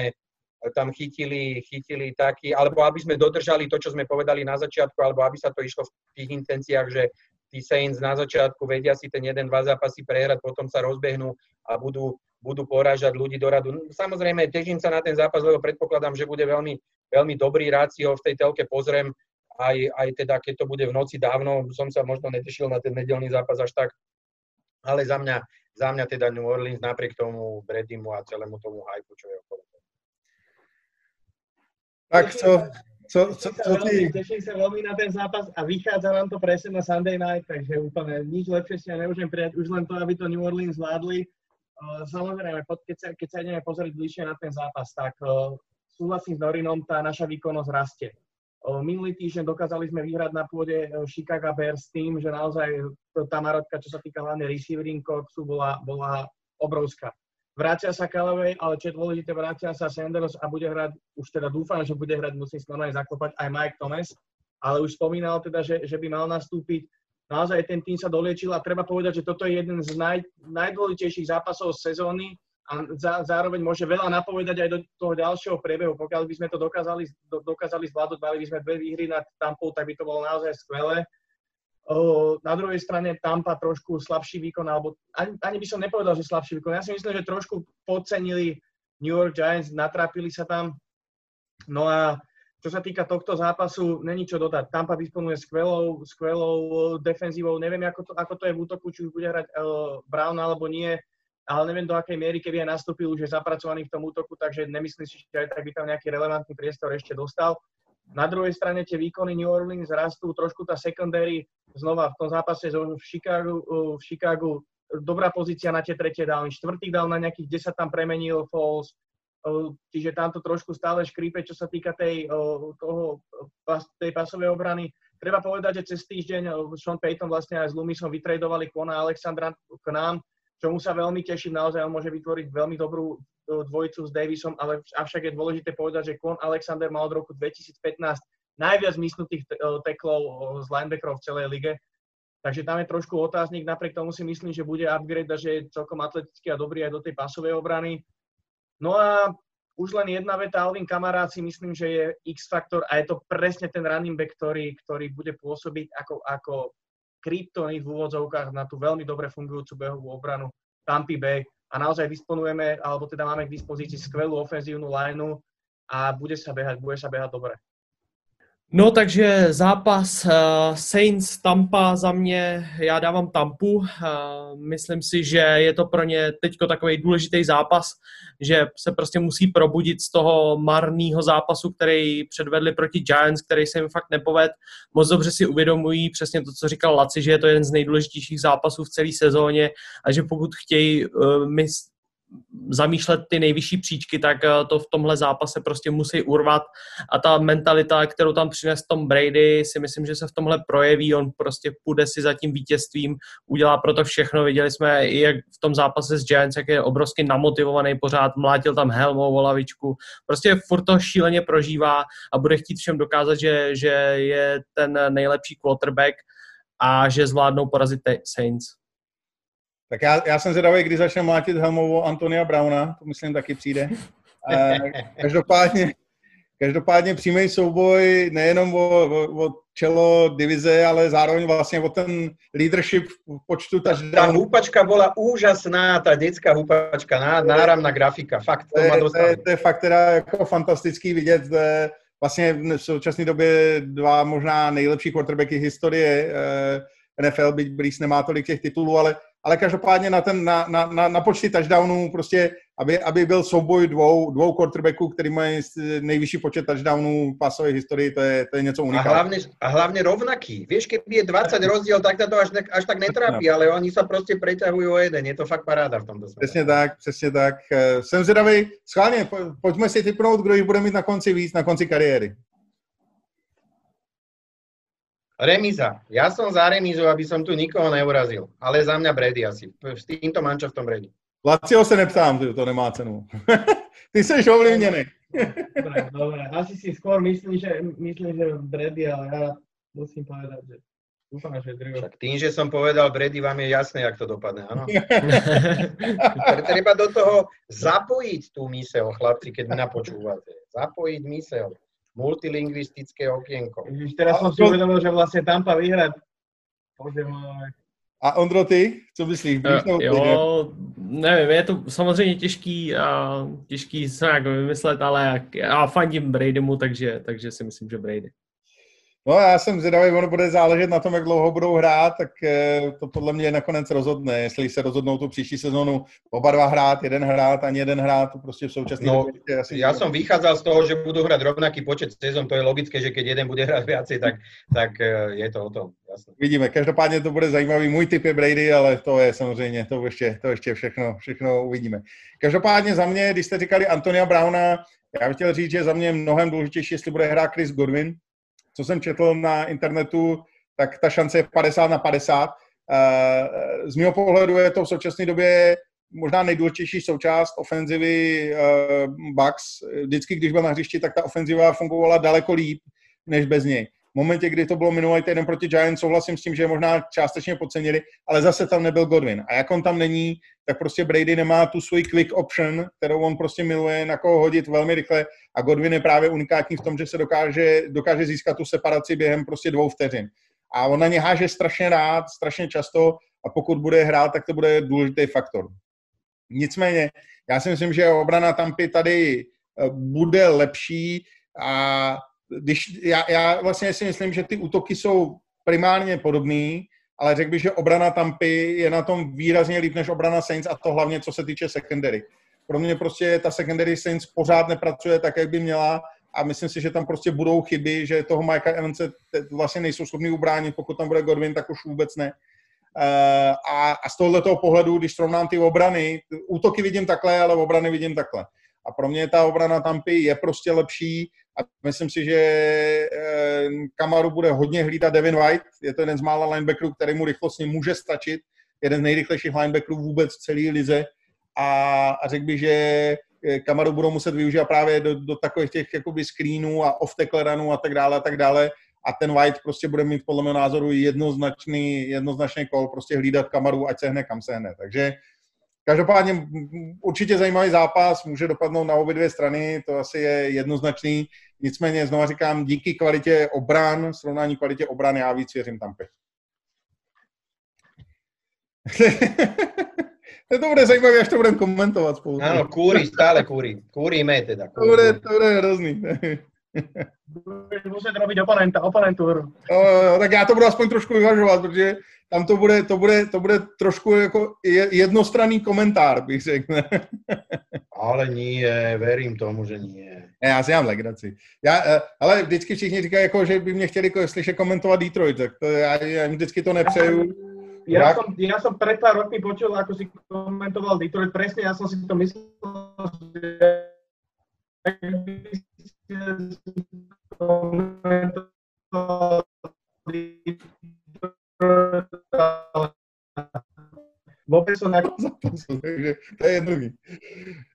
Speaker 2: tam chytili, chytili taký, alebo aby sme dodržali to, čo sme povedali na začiatku, alebo aby sa to išlo v tých intenciách, že tí Saints na začiatku vedia si ten jeden, dva zápasy prehrať, potom sa rozbehnú a budú budú porážať ľudí do radu. Samozrejme, teším sa na ten zápas, lebo predpokladám, že bude veľmi, veľmi dobrý, rád si ho v tej telke pozriem, aj, aj teda, keď to bude v noci dávno, som sa možno netešil na ten nedelný zápas až tak, ale za mňa, za mňa teda New Orleans napriek tomu Bradymu a celému tomu hypu, čo je okolo.
Speaker 1: Tak co, co, co, co ty?
Speaker 3: Teším sa veľmi na ten zápas a vychádza nám to presne na Sunday night, takže úplne nič lepšie si ja nemôžem prijať, už len to, aby to New Orleans zvládli. Samozrejme, keď sa, keď sa ideme pozrieť bližšie na ten zápas, tak súhlasím s Norinom, tá naša výkonnosť rastie. Minulý týždeň dokázali sme vyhrať na pôde Chicago Bears tým, že naozaj tá marotka, čo sa týka hlavne receiving corpsu, bola, bola obrovská. Vrácia sa Callaway, ale čo je dôležité, vrácia sa Sanders a bude hrať, už teda dúfam, že bude hrať, musím normálne zaklopať aj Mike Thomas, ale už spomínal teda, že, že by mal nastúpiť naozaj ten tým sa doliečil a treba povedať, že toto je jeden z naj, najdôležitejších zápasov sezóny a za, zároveň môže veľa napovedať aj do toho ďalšieho priebehu. Pokiaľ by sme to dokázali, do, dokázali zvládnuť, mali by sme dve výhry nad Tampou, tak by to bolo naozaj skvelé. O, na druhej strane Tampa trošku slabší výkon, alebo ani, ani by som nepovedal, že slabší výkon. Ja si myslím, že trošku podcenili New York Giants, natrápili sa tam. No a čo sa týka tohto zápasu, není čo dodať. Tampa disponuje skvelou, skvelou defenzívou. Neviem, ako to, ako to je v útoku, či už bude hrať uh, Brown alebo nie, ale neviem do akej miery, keby aj nastúpil, už je zapracovaný v tom útoku, takže nemyslím si, že aj tak by tam nejaký relevantný priestor ešte dostal. Na druhej strane tie výkony New Orleans rastú, trošku tá secondary, znova v tom zápase v Chicagu, v Chicagu dobrá pozícia na tie tretie downy. Štvrtý down na nejakých 10 tam premenil Falls, čiže tam to trošku stále škrípe, čo sa týka tej, toho, tej pasovej obrany. Treba povedať, že cez týždeň Sean Payton vlastne aj s Lumisom vytredovali Kona Alexandra k nám, čomu sa veľmi teším, naozaj on môže vytvoriť veľmi dobrú dvojicu s Davisom, ale avšak je dôležité povedať, že Kon Alexander mal od roku 2015 najviac mysnutých teklov z linebackerov v celej lige. Takže tam je trošku otáznik, napriek tomu si myslím, že bude upgrade a že je celkom atletický a dobrý aj do tej pasovej obrany. No a už len jedna veta, Alvin Kamarát si myslím, že je X-faktor a je to presne ten running back, ktorý, ktorý bude pôsobiť ako, ako kryptonit v úvodzovkách na tú veľmi dobre fungujúcu behovú obranu Tampa Bay a naozaj disponujeme, alebo teda máme k dispozícii skvelú ofenzívnu lineu a bude sa behať, bude sa behať dobre.
Speaker 4: No takže zápas uh, Saints Tampa za mě, já dávám Tampu. Uh, myslím si, že je to pro ně teďko takový důležitý zápas, že se prostě musí probudit z toho marného zápasu, který předvedli proti Giants, který se jim fakt nepoved. Moc dobře si uvědomují přesně to, co říkal Laci, že je to jeden z nejdůležitějších zápasů v celé sezóně a že pokud chtějí uh, zamýšlet ty nejvyšší příčky, tak eh, to v tomhle zápase prostě musí urvat. A ta mentalita, kterou tam přines Tom Brady, si myslím, že se v tomhle projeví, on prostě půjde si za tím vítězstvím, udělá pro to všechno, viděli jsme i jak v tom zápase s Giants, jak je obrovsky namotivovaný pořád, mlátil tam helmovou lavičku, prostě furt to šíleně prožívá a bude chtít všem dokázat, že, že je ten nejlepší quarterback a že zvládnou porazit Saints.
Speaker 1: Tak já, já jsem zvědavý, kdy začne mlátit helmovou Antonia Brauna, to myslím taky přijde. E, každopádně, každopádně přímý souboj nejenom o, o, o čelo divize, ale zároveň vlastně o ten leadership v počtu touchdownů.
Speaker 2: Ta húpačka byla úžasná, ta dětská húpačka, ná, náramná grafika, fakt.
Speaker 1: To, to, je, to je fakt teda jako fantastický vidět, vlastně v současné době dva možná nejlepší quarterbacky historie eh, NFL, byť Brees nemá tolik těch titulů, ale ale každopádně na, ten, na, na, na, na počty touchdownů, prostě, aby, aby byl souboj dvou, dvou quarterbacků, který mají nejvyšší počet touchdownů v pasové historii, to je, to je něco unikátního.
Speaker 2: A hlavně, a hlavně rovnaký. Víš, kdyby je 20 rozdíl, tak to až, ne, až tak netrápí, ale oni se prostě preťahují o jeden. Je to fakt paráda v tomto
Speaker 1: smyslu. Přesně tak, přesně tak. Eh, jsem zvědavý. Schválně, pojďme si typnout, kdo jich bude mít na konci víc, na konci kariéry.
Speaker 2: Remíza. Ja som za remízu, aby som tu nikoho neurazil. Ale za mňa Brady asi. S týmto mančaftom Brady.
Speaker 1: Lacio se neptám, to nemá cenu. Ty jsi ovlivněný.
Speaker 3: Dobre, dobre. Asi si skôr myslím, že, myslím, že Brady, ale ja musím povedať, že dúfam, že Drew.
Speaker 2: Však tým, že som povedal Brady, vám je jasné, jak to dopadne, áno? Treba do toho zapojiť tú mysel, chlapci, keď mi napočúvate. Zapojiť mysel multilingvistické okienko.
Speaker 3: Ježiš, teraz som si uvedomil, že vlastne Tampa vyhrať.
Speaker 1: A Ondro, ty? Co myslíš?
Speaker 4: Uh, jo, nevím, je to samozřejmě těžký, a těžký se nějak vymyslet, ale já fandím Bradymu, takže, takže si myslím, že Brady.
Speaker 1: No já jsem zvědavý, ono bude záležet na tom, jak dlouho budou hrát, tak eh, to podle mě nakonec rozhodne. Jestli se rozhodnou tu příští sezónu oba dva hrát, jeden hrát, ani jeden hrát, to prostě v současné
Speaker 2: no, době asi... Ja som vychádzal z toho, že budú hrať rovnaký počet sezón, to je logické, že keď jeden bude hrát viacej, tak, tak eh, je to o tom. Jasné.
Speaker 1: Vidíme, každopádně to bude zajímavý. Můj typ je Brady, ale to je samozřejmě, to ještě, to ještě všechno, všechno uvidíme. Každopádně za mě, když jste říkali Antonia Browna, já bych chtěl říct, že za mě je mnohem důležitější, jestli bude hrát Chris Godwin, co jsem četl na internetu, tak ta šance je 50 na 50. Eh, z mého pohledu je to v současné době možná nejdůležitější součást ofenzivy uh, Bucks. Vždycky, když byl na hřišti, tak ta ofenziva fungovala daleko líp než bez něj. V momentě, kdy to bylo minulý týden proti Giants, souhlasím s tím, že je možná částečně podcenili, ale zase tam nebyl Godwin. A jak on tam není, tak prostě Brady nemá tu svůj quick option, kterou on prostě miluje, na koho hodit velmi rychle. A Godwin je právě unikátní v tom, že se dokáže, dokáže získat tu separaci během prostě dvou vteřin. A on na ně háže strašně rád, strašně často a pokud bude hrát, tak to bude důležitý faktor. Nicméně, já si myslím, že obrana Tampy tady eh, bude lepší a když já, já vlastně si myslím, že ty útoky jsou primárně podobný, ale řekl bych, že obrana Tampy je na tom výrazně líp než obrana Saints a to hlavně co se týče secondary. Pro mě prostě ta secondary Saints pořád nepracuje tak, jak by měla a myslím si, že tam prostě budou chyby, že toho Mikea Evanse vlastně nejsou schopni ubránit, pokud tam bude Godwin, tak už vůbec ne. Uh, a, a z tohoto toho když srovnám ty obrany, útoky vidím takhle, ale obrany vidím takhle. A pro mě ta obrana Tampy je prostě lepší a myslím si, že eh, Kamaru bude hodně hlídat Devin White. Je to jeden z mála linebackerů, který mu rychlostně může stačit. Jeden z nejrychlejších linebackerů vůbec v celé lize. A, a řekl bych, že eh, Kamaru budou muset využít právě do, do takových těch jakoby screenů a off runů a tak dále a tak dále. A ten White prostě bude mít podle mého názoru jednoznačný, jednoznačný kol, prostě hlídat Kamaru, ať se hne, kam se hne. Takže Každopádně určitě zajímavý zápas, může dopadnout na obě dvě strany, to asi je jednoznačný. Nicméně znovu říkám, díky kvalitě obran, srovnání kvalitě obran, já víc věřím Tampě. to bude zajímavé, až to budeme komentovat spolu.
Speaker 2: Ano, kůry, stále kůry. Kúrime teda.
Speaker 1: Kúry. To bude, to bude hrozný.
Speaker 3: Muset robiť oponenta, oponentúru.
Speaker 1: No, tak já to budu aspoň trošku vyvažovat, protože tam to bude, to bude, to bude trošku jako jednostranný komentár, bych řekl.
Speaker 2: ale nie, verím tomu, že nie.
Speaker 1: Ne, já si mám legraci. Já, eh, ale vždycky všichni říkají, jako, že by mě chtěli jako, slyšet komentovat Detroit, tak to, já, já jim vždycky to nepřeju.
Speaker 3: Ja, ja, som, ja som pred pár rokmi počul, ako si komentoval Detroit, presne ja som si to myslel, že komentoval Vôbec som nejak...
Speaker 1: Takže to je jednoduchý.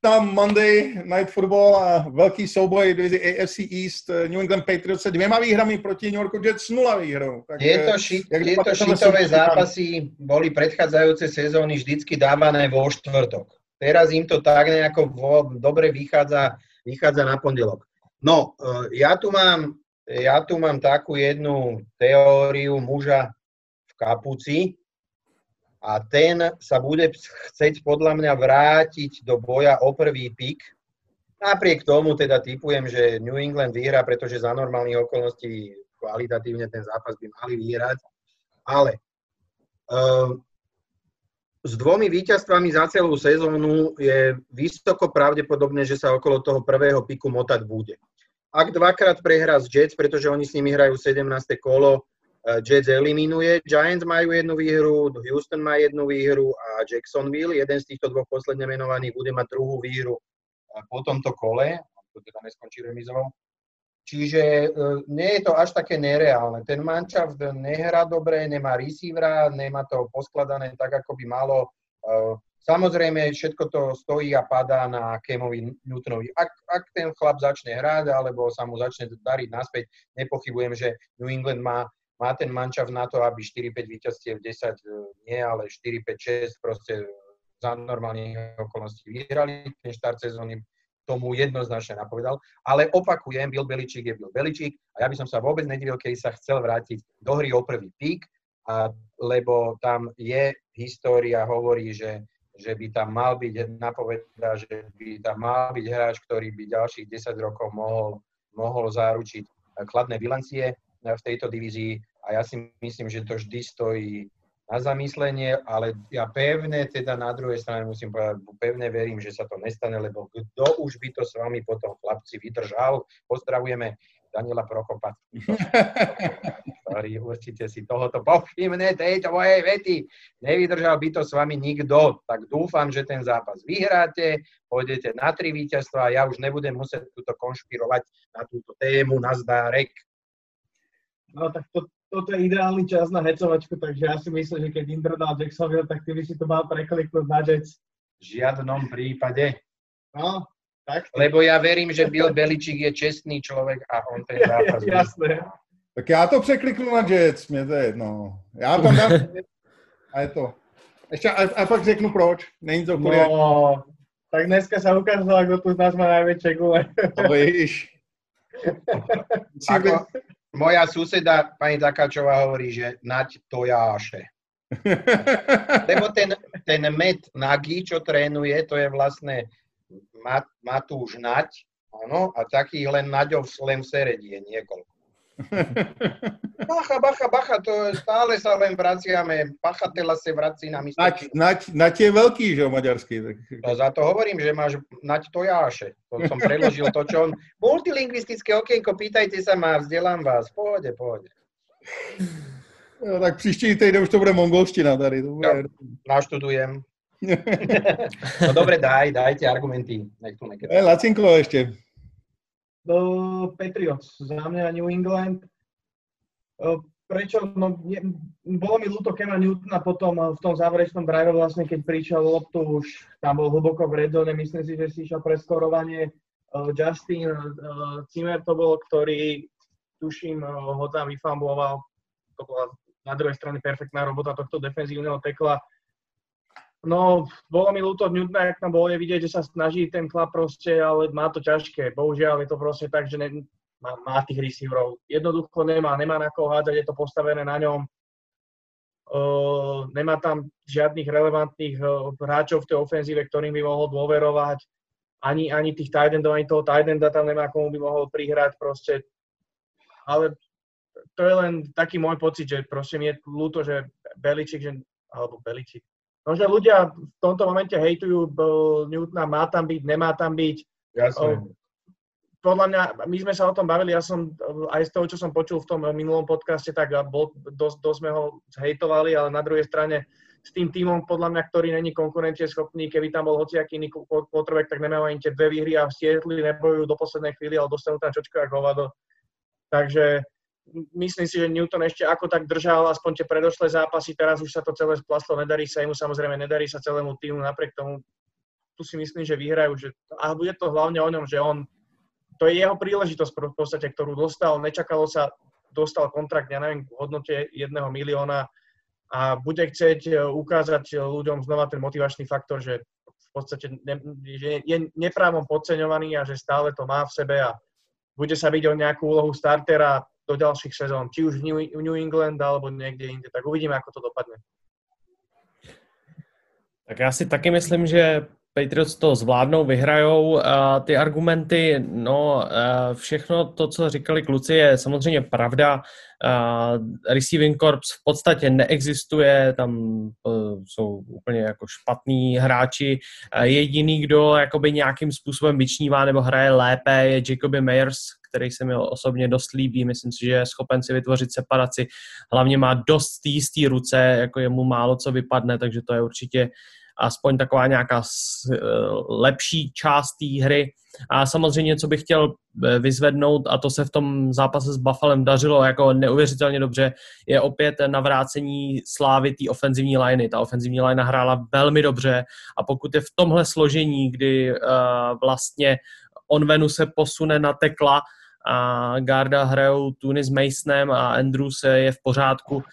Speaker 1: Tam Monday Night Football a velký souboj divizi AFC East New England Patriots se dvěma výhrami proti New Yorku Jets nula výhrou.
Speaker 2: Tak, tieto šit, tieto šitové zápasy boli predchádzajúce sezóny vždycky dávané vo štvrtok. Teraz im to tak nejako vo, dobre vychádza, vychádza na pondelok. No, eh, ja tu mám ja tu mám takú jednu teóriu muža kapuci a ten sa bude chceť podľa mňa vrátiť do boja o prvý pik. Napriek tomu teda typujem, že New England vyhrá, pretože za normálnych okolností kvalitatívne ten zápas by mali vyhrať. Ale uh, s dvomi víťazstvami za celú sezónu je vysoko pravdepodobné, že sa okolo toho prvého piku motať bude. Ak dvakrát prehrá z Jets, pretože oni s nimi hrajú 17. kolo, Jets eliminuje. Giants majú jednu výhru, Houston má jednu výhru a Jacksonville, jeden z týchto dvoch posledne menovaných, bude mať druhú výhru eh, po tomto kole, to teda neskončí remizou. Čiže eh, nie je to až také nereálne. Ten manšaft nehrá dobre, nemá receivera, nemá to poskladané tak, ako by malo. Samozrejme, všetko to stojí a padá na Kemovi Newtonovi. Ak, ak ten chlap začne hrať, alebo sa mu začne dariť naspäť, nepochybujem, že New England má má ten mančav na to, aby 4-5 víťazstiev 10 e, nie, ale 4-5-6 proste za normálnych okolností vyhrali. Ten štart sezóny tomu jednoznačne napovedal. Ale opakujem, Bill Beličík je Bill Beličík a ja by som sa vôbec nedivil, keď sa chcel vrátiť do hry o prvý pík, a, lebo tam je história, hovorí, že že by tam mal byť, napoveda, že by tam mal byť hráč, ktorý by ďalších 10 rokov mohol, mohol zaručiť kladné bilancie v tejto divízii a ja si myslím, že to vždy stojí na zamyslenie, ale ja pevne teda na druhej strane musím povedať, pevne verím, že sa to nestane, lebo kto už by to s vami potom chlapci vydržal, pozdravujeme Daniela Prokopa, ktorý určite si tohoto povšimne, tejto mojej vety. Nevydržal by to s vami nikto, tak dúfam, že ten zápas vyhráte, pôjdete na tri víťazstva a ja už nebudem musieť túto konšpirovať na túto tému, na zdárek.
Speaker 3: No tak to, toto je ideálny čas na hecovačku, takže ja si myslím, že keď Indra dal Jacksonville, tak ty by si to mal prekliknúť na Jets.
Speaker 2: V žiadnom prípade.
Speaker 3: No, tak.
Speaker 2: Lebo ja verím, že Bill Beličík je čestný človek a on ten zápas...
Speaker 3: Jasné.
Speaker 1: Tak já to překliknu na Jets, mě to je jedno. Já tam dám a je to. Ještě a, a fakt řeknu proč. Není to kvůli...
Speaker 3: No, tak dneska sa ukázalo, kto tu z nás má najväčšie gule.
Speaker 1: No, víš.
Speaker 2: Ako, moja suseda, pani Takáčová, hovorí, že nať tojáše. Lebo ten, ten Met Nagy, čo trénuje, to je vlastne Mat, Matúš Nať, áno, a takých len Naďov len v Seredi je niekoľko. Bacha, bacha, bacha, to stále sa len vraciame, pachatela sa vrací na místo.
Speaker 1: Nať, nať, nať je veľký, že jo, maďarský. Tak...
Speaker 2: To za to hovorím, že máš nať tojáše. To som preložil to, čo on... Multilingvistické okienko, pýtajte sa ma, vzdelám vás. Pohode, pohode.
Speaker 1: Jo, tak příští týden už to bude mongolština tady. To bude...
Speaker 2: Jo, naštudujem. no dobre, daj, dajte argumenty. Nech tu
Speaker 1: E, Lacinko ešte.
Speaker 3: Do Patriots, za mňa New England. O, Prečo? No, je, bolo mi ľúto Kema Newtona potom v tom záverečnom drive vlastne, keď prišiel loptu, už tam bol hlboko v redzone, myslím si, že si išiel preskorovanie. Uh, Justin uh, Zimmer to bol, ktorý tuším, ho tam vyfamboval. To bola na druhej strane perfektná robota tohto defenzívneho tekla. No, bolo mi ľúto Newtona, jak tam bolo je vidieť, že sa snaží ten chlap proste, ale má to ťažké. Bohužiaľ je to proste tak, že ne, má, má tých receiverov. Jednoducho nemá, nemá na koho hádzať, je to postavené na ňom. Uh, nemá tam žiadnych relevantných uh, hráčov v tej ofenzíve, ktorým by mohol dôverovať. Ani, ani tých tight endov, ani toho tight enda tam nemá komu by mohol prihrať proste. Ale to je len taký môj pocit, že proste mi je ľúto, že Beličik, že, alebo Beličik, No, že ľudia v tomto momente hejtujú Newtona, má tam byť, nemá tam byť.
Speaker 2: Jasne.
Speaker 3: Podľa mňa, my sme sa o tom bavili, ja som aj z toho, čo som počul v tom minulom podcaste, tak bol, dosť, dosť sme ho zhejtovali, ale na druhej strane s tým týmom, podľa mňa, ktorý není konkurencieschopný, keby tam bol hociaký iný quarterback, tak nemajú ani tie dve výhry a v Sietli nebojujú do poslednej chvíli, ale dostanú tam čočko ako hovado. Takže myslím si, že Newton ešte ako tak držal aspoň tie predošlé zápasy, teraz už sa to celé splaslo, nedarí sa jemu, samozrejme nedarí sa celému týmu, napriek tomu tu si myslím, že vyhrajú, že, a bude to hlavne o ňom, že on, to je jeho príležitosť v podstate, ktorú dostal, nečakalo sa, dostal kontrakt, ja neviem, v hodnote jedného milióna a bude chcieť e, ukázať ľuďom znova ten motivačný faktor, že v podstate ne, že je neprávom podceňovaný a že stále to má v sebe a bude sa byť o nejakú úlohu startera do ďalších sezón, či už v New, England alebo niekde inde. Tak uvidíme, ako to dopadne.
Speaker 4: Tak já si taky myslím, že Patriots to zvládnou, vyhrajou. Ty argumenty, no všechno to, co říkali kluci, je samozřejmě pravda. Receiving Corps v podstatě neexistuje, tam jsou úplně jako špatní hráči. Jediný, kdo jakoby nějakým způsobem vyčnívá nebo hraje lépe, je Jacoby Meyers, který se mi osobně dost líbí. Myslím si, že je schopen si vytvořit separaci. Hlavně má dost jistý ruce, jako jemu málo co vypadne, takže to je určitě aspoň taková nějaká eh, lepší část té hry. A samozřejmě, co bych chtěl eh, vyzvednout, a to se v tom zápase s Buffalem dařilo jako neuvěřitelně dobře, je opět navrácení slávy té ofenzivní liney. Ta ofenzivní line hrála velmi dobře a pokud je v tomhle složení, kdy uh, vlastně Onvenu se posune na tekla, a Garda hrajou Tuny s Masonem a Andrews je v pořádku.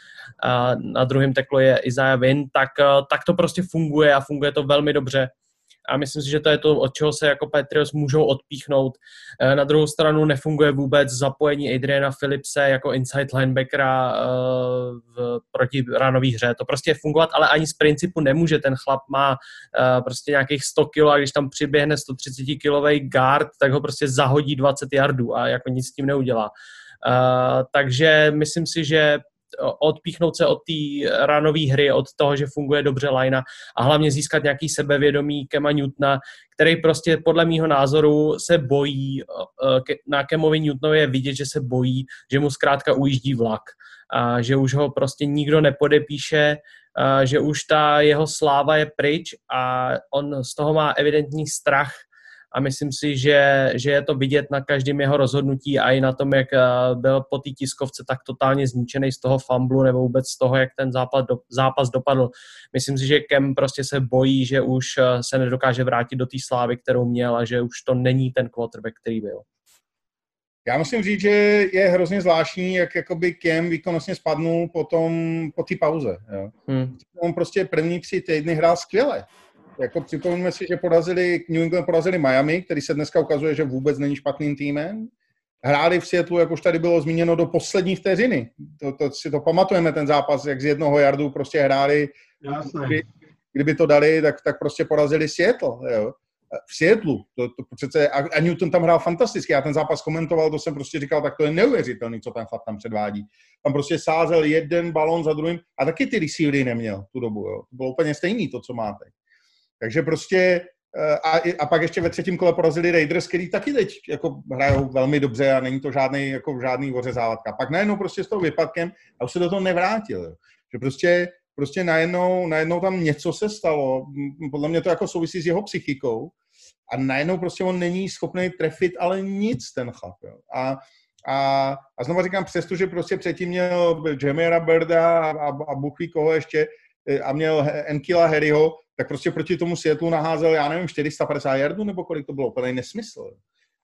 Speaker 4: A na druhém teklu je Isaiah Win, tak, tak to prostě funguje a funguje to velmi dobře. A myslím si, že to je to, od čeho se jako Patriots můžou odpíchnout. Eh, na druhou stranu nefunguje vůbec zapojení Adriana Philipse jako inside linebackera eh, v, proti ranové hře. To prostě fungovat, ale ani z principu nemůže. Ten chlap má eh, prostě nějakých 100 kg a když tam přiběhne 130 kilový guard, tak ho prostě zahodí 20 yardů a jako nic s tím neudělá. Uh, takže myslím si, že odpíchnout se od té ranové hry, od toho, že funguje dobře linea a hlavně získat nějaký sebevědomí Kema Newtona, který prostě podle mýho názoru se bojí, na Kemovi Newtonovi je vidět, že se bojí, že mu zkrátka ujíždí vlak, a že už ho prostě nikdo nepodepíše, že už ta jeho sláva je pryč a on z toho má evidentní strach a myslím si, že, že je to vidět na každém jeho rozhodnutí a i na tom, jak eh, byl po té tiskovce tak totálně zničený z toho famblu nebo vůbec z toho, jak ten zápas, do, zápas dopadl. Myslím si, že Kem prostě se bojí, že už eh, se nedokáže vrátit do té slávy, kterou měl a že už to není ten quarterback, který byl.
Speaker 1: Já musím říct, že je hrozně zvláštní, jak jakoby Kem výkonnostně spadnul potom, po té pauze. Jo. Hmm. On prostě první tři týdny hrál skvěle. Jako připomeňme si, že porazili, New England porazili Miami, který se dneska ukazuje, že vůbec není špatným týmem. Hráli v Seattle, jak už tady bylo zmíněno, do poslední vteřiny. To, to si to pamatujeme, ten zápas, jak z jednoho jardu prostě hráli. Jasné. Kdy, kdyby to dali, tak, tak prostě porazili Seattle. Jo. V Seattle. To, to přece, a, a Newton tam hrál fantasticky. Já ten zápas komentoval, to jsem prostě říkal, tak to je neuvěřitelný, co ten chlap tam předvádí. Tam prostě sázel jeden balon za druhým a taky ty receivery neměl tu dobu. Jo. To bylo úplně stejný to, co máte. Takže prostě eh, a, a pak ještě ve třetím kole porazili Raiders, který taky teď jako hrajou velmi dobře a není to žádný, jako žádný ořezávatka. Pak najednou prostě s tou vypadkem a už se do toho nevrátil. Že prostě, prostě najednou, najednou tam něco se stalo. Podle mě to jako souvisí s jeho psychikou. A najednou prostě on není schopný trefit, ale nic ten chlap. Jo. A, a, a znovu říkám, přesto, že prostě předtím měl Jamera Birda a, a, a koho ještě, eh, a měl Enkila Harryho, tak prostě proti tomu světlu naházel, já nevím, 450 jardů nebo kolik to bylo, úplně nesmysl.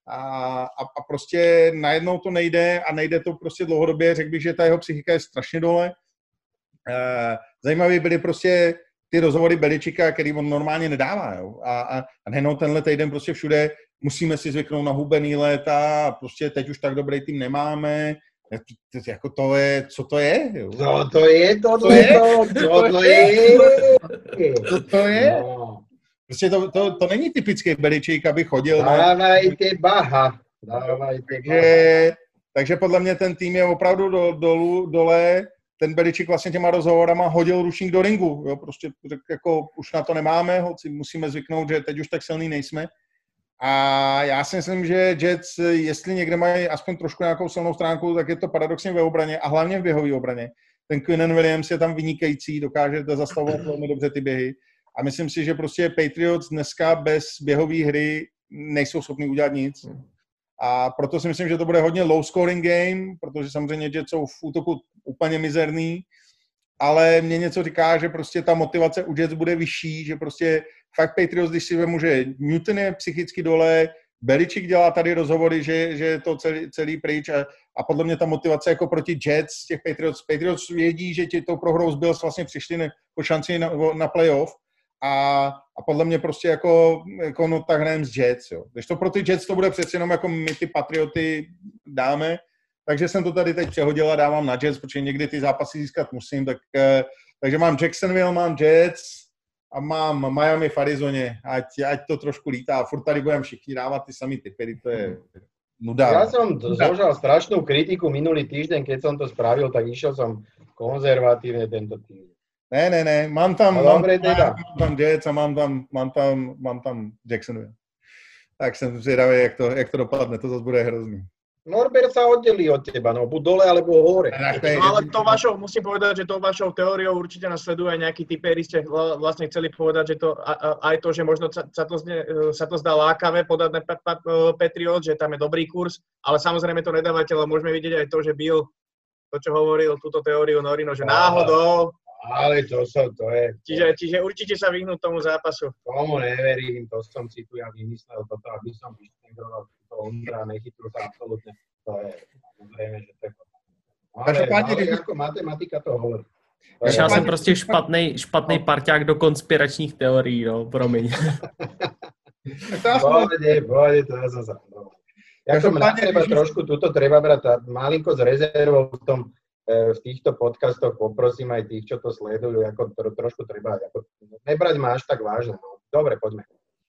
Speaker 1: A, a, a prostě najednou to nejde a nejde to prostě dlouhodobě, řekl bych, že ta jeho psychika je strašně dole. E, zajímavý byly prostě ty rozhovory Beličika, který on normálně nedává. Jo? A, a, a nejenom tenhle týden prostě všude musíme si zvyknout na hubený léta, prostě teď už tak dobrý tým nemáme, jako to je, co to je? Jo?
Speaker 2: Co to je, to, to je, co to je?
Speaker 1: Co to je? No. Prostě to, to, to není typický Beličík, aby chodil.
Speaker 2: Dávajte baha. Dávajte
Speaker 1: takže, takže podle mě ten tým je opravdu do, dolů, dole. Ten Beličík vlastně těma rozhovorama hodil rušník do ringu. Jo? Prostě jako už na to nemáme, hoci musíme zvyknout, že teď už tak silný nejsme. A já si myslím, že Jets, jestli někde mají aspoň trošku nějakou silnou stránku, tak je to paradoxně ve obraně a hlavně v běhové obraně. Ten Quinnen Williams je tam vynikající, dokáže zastavovat velmi dobře ty běhy. A myslím si, že prostě Patriots dneska bez běhové hry nejsou schopni udělat nic. A proto si myslím, že to bude hodně low scoring game, protože samozřejmě Jets jsou v útoku úplně mizerný, ale mě něco říká, že prostě ta motivace u Jets bude vyšší, že prostě fakt Patriots, když si vemu, že Newton je psychicky dole, Beličik dělá tady rozhovory, že, že je to celý, celý pryč a, a podle mě ta motivace jako proti Jets, těch Patriots, Patriots vědí, že ti tou prohrou z Bills vlastně přišli ne, po šanci na, na playoff a, a podle mě prostě jako, jako no tak hrajeme z Jets, jo. Když to pro ty Jets to bude přeci jenom jako my ty Patrioty dáme, takže jsem to tady teď přehodil a dávám na Jets, protože někdy ty zápasy získat musím, tak, eh, takže mám Jacksonville, mám Jets, a mám Miami v Arizoně, ať, ať to trošku lítá. Furt tady budeme všichni dávat ty samý typy, to je nuda.
Speaker 2: Ja som zložil strašnú kritiku minulý týždeň, keď som to spravil, tak išiel som konzervatívne tento týždeň.
Speaker 1: Ne, ne, ne, mám tam, no, mám, dobre, teda. mám tam Jets a mám tam, mám tam, mám tam Jacksonville. Tak jsem zvědavý, jak to, jak to dopadne, to zase bude hrozný.
Speaker 2: Norbert sa oddelí od teba, no buď dole alebo hore.
Speaker 3: No ale to vašou, musím povedať, že to vašou teóriou určite nasleduje aj nejakí typéri, ste vlastne chceli povedať, že to, aj to, že možno sa, to, zne, sa to zdá lákavé podať na Patriot, že tam je dobrý kurz, ale samozrejme to nedávate, ale môžeme vidieť aj to, že Bill, to čo hovoril, túto teóriu Norino, že náhodou
Speaker 2: ale to, som, to je...
Speaker 3: Čiže, čiže určite sa vyhnúť tomu zápasu.
Speaker 2: Tomu neverím, to som si tu ja vymyslel, toto, aby som vyštegroval to Ondra, nechytil sa absolútne. To je samozrejme, že to je... Ale, ale jako matematika to hovorí.
Speaker 4: Já jsem prostě špatný, špatný parťák do konspiračních teorií, no, promiň.
Speaker 2: Pôjde, pôjde, to som sa... Jako na treba trošku, tuto treba brať malinko s rezervou v tom, v týchto podcastoch poprosím aj tých, čo to sledujú, ako to, trošku treba, ako, nebrať ma až tak vážne. No. Dobre, poďme.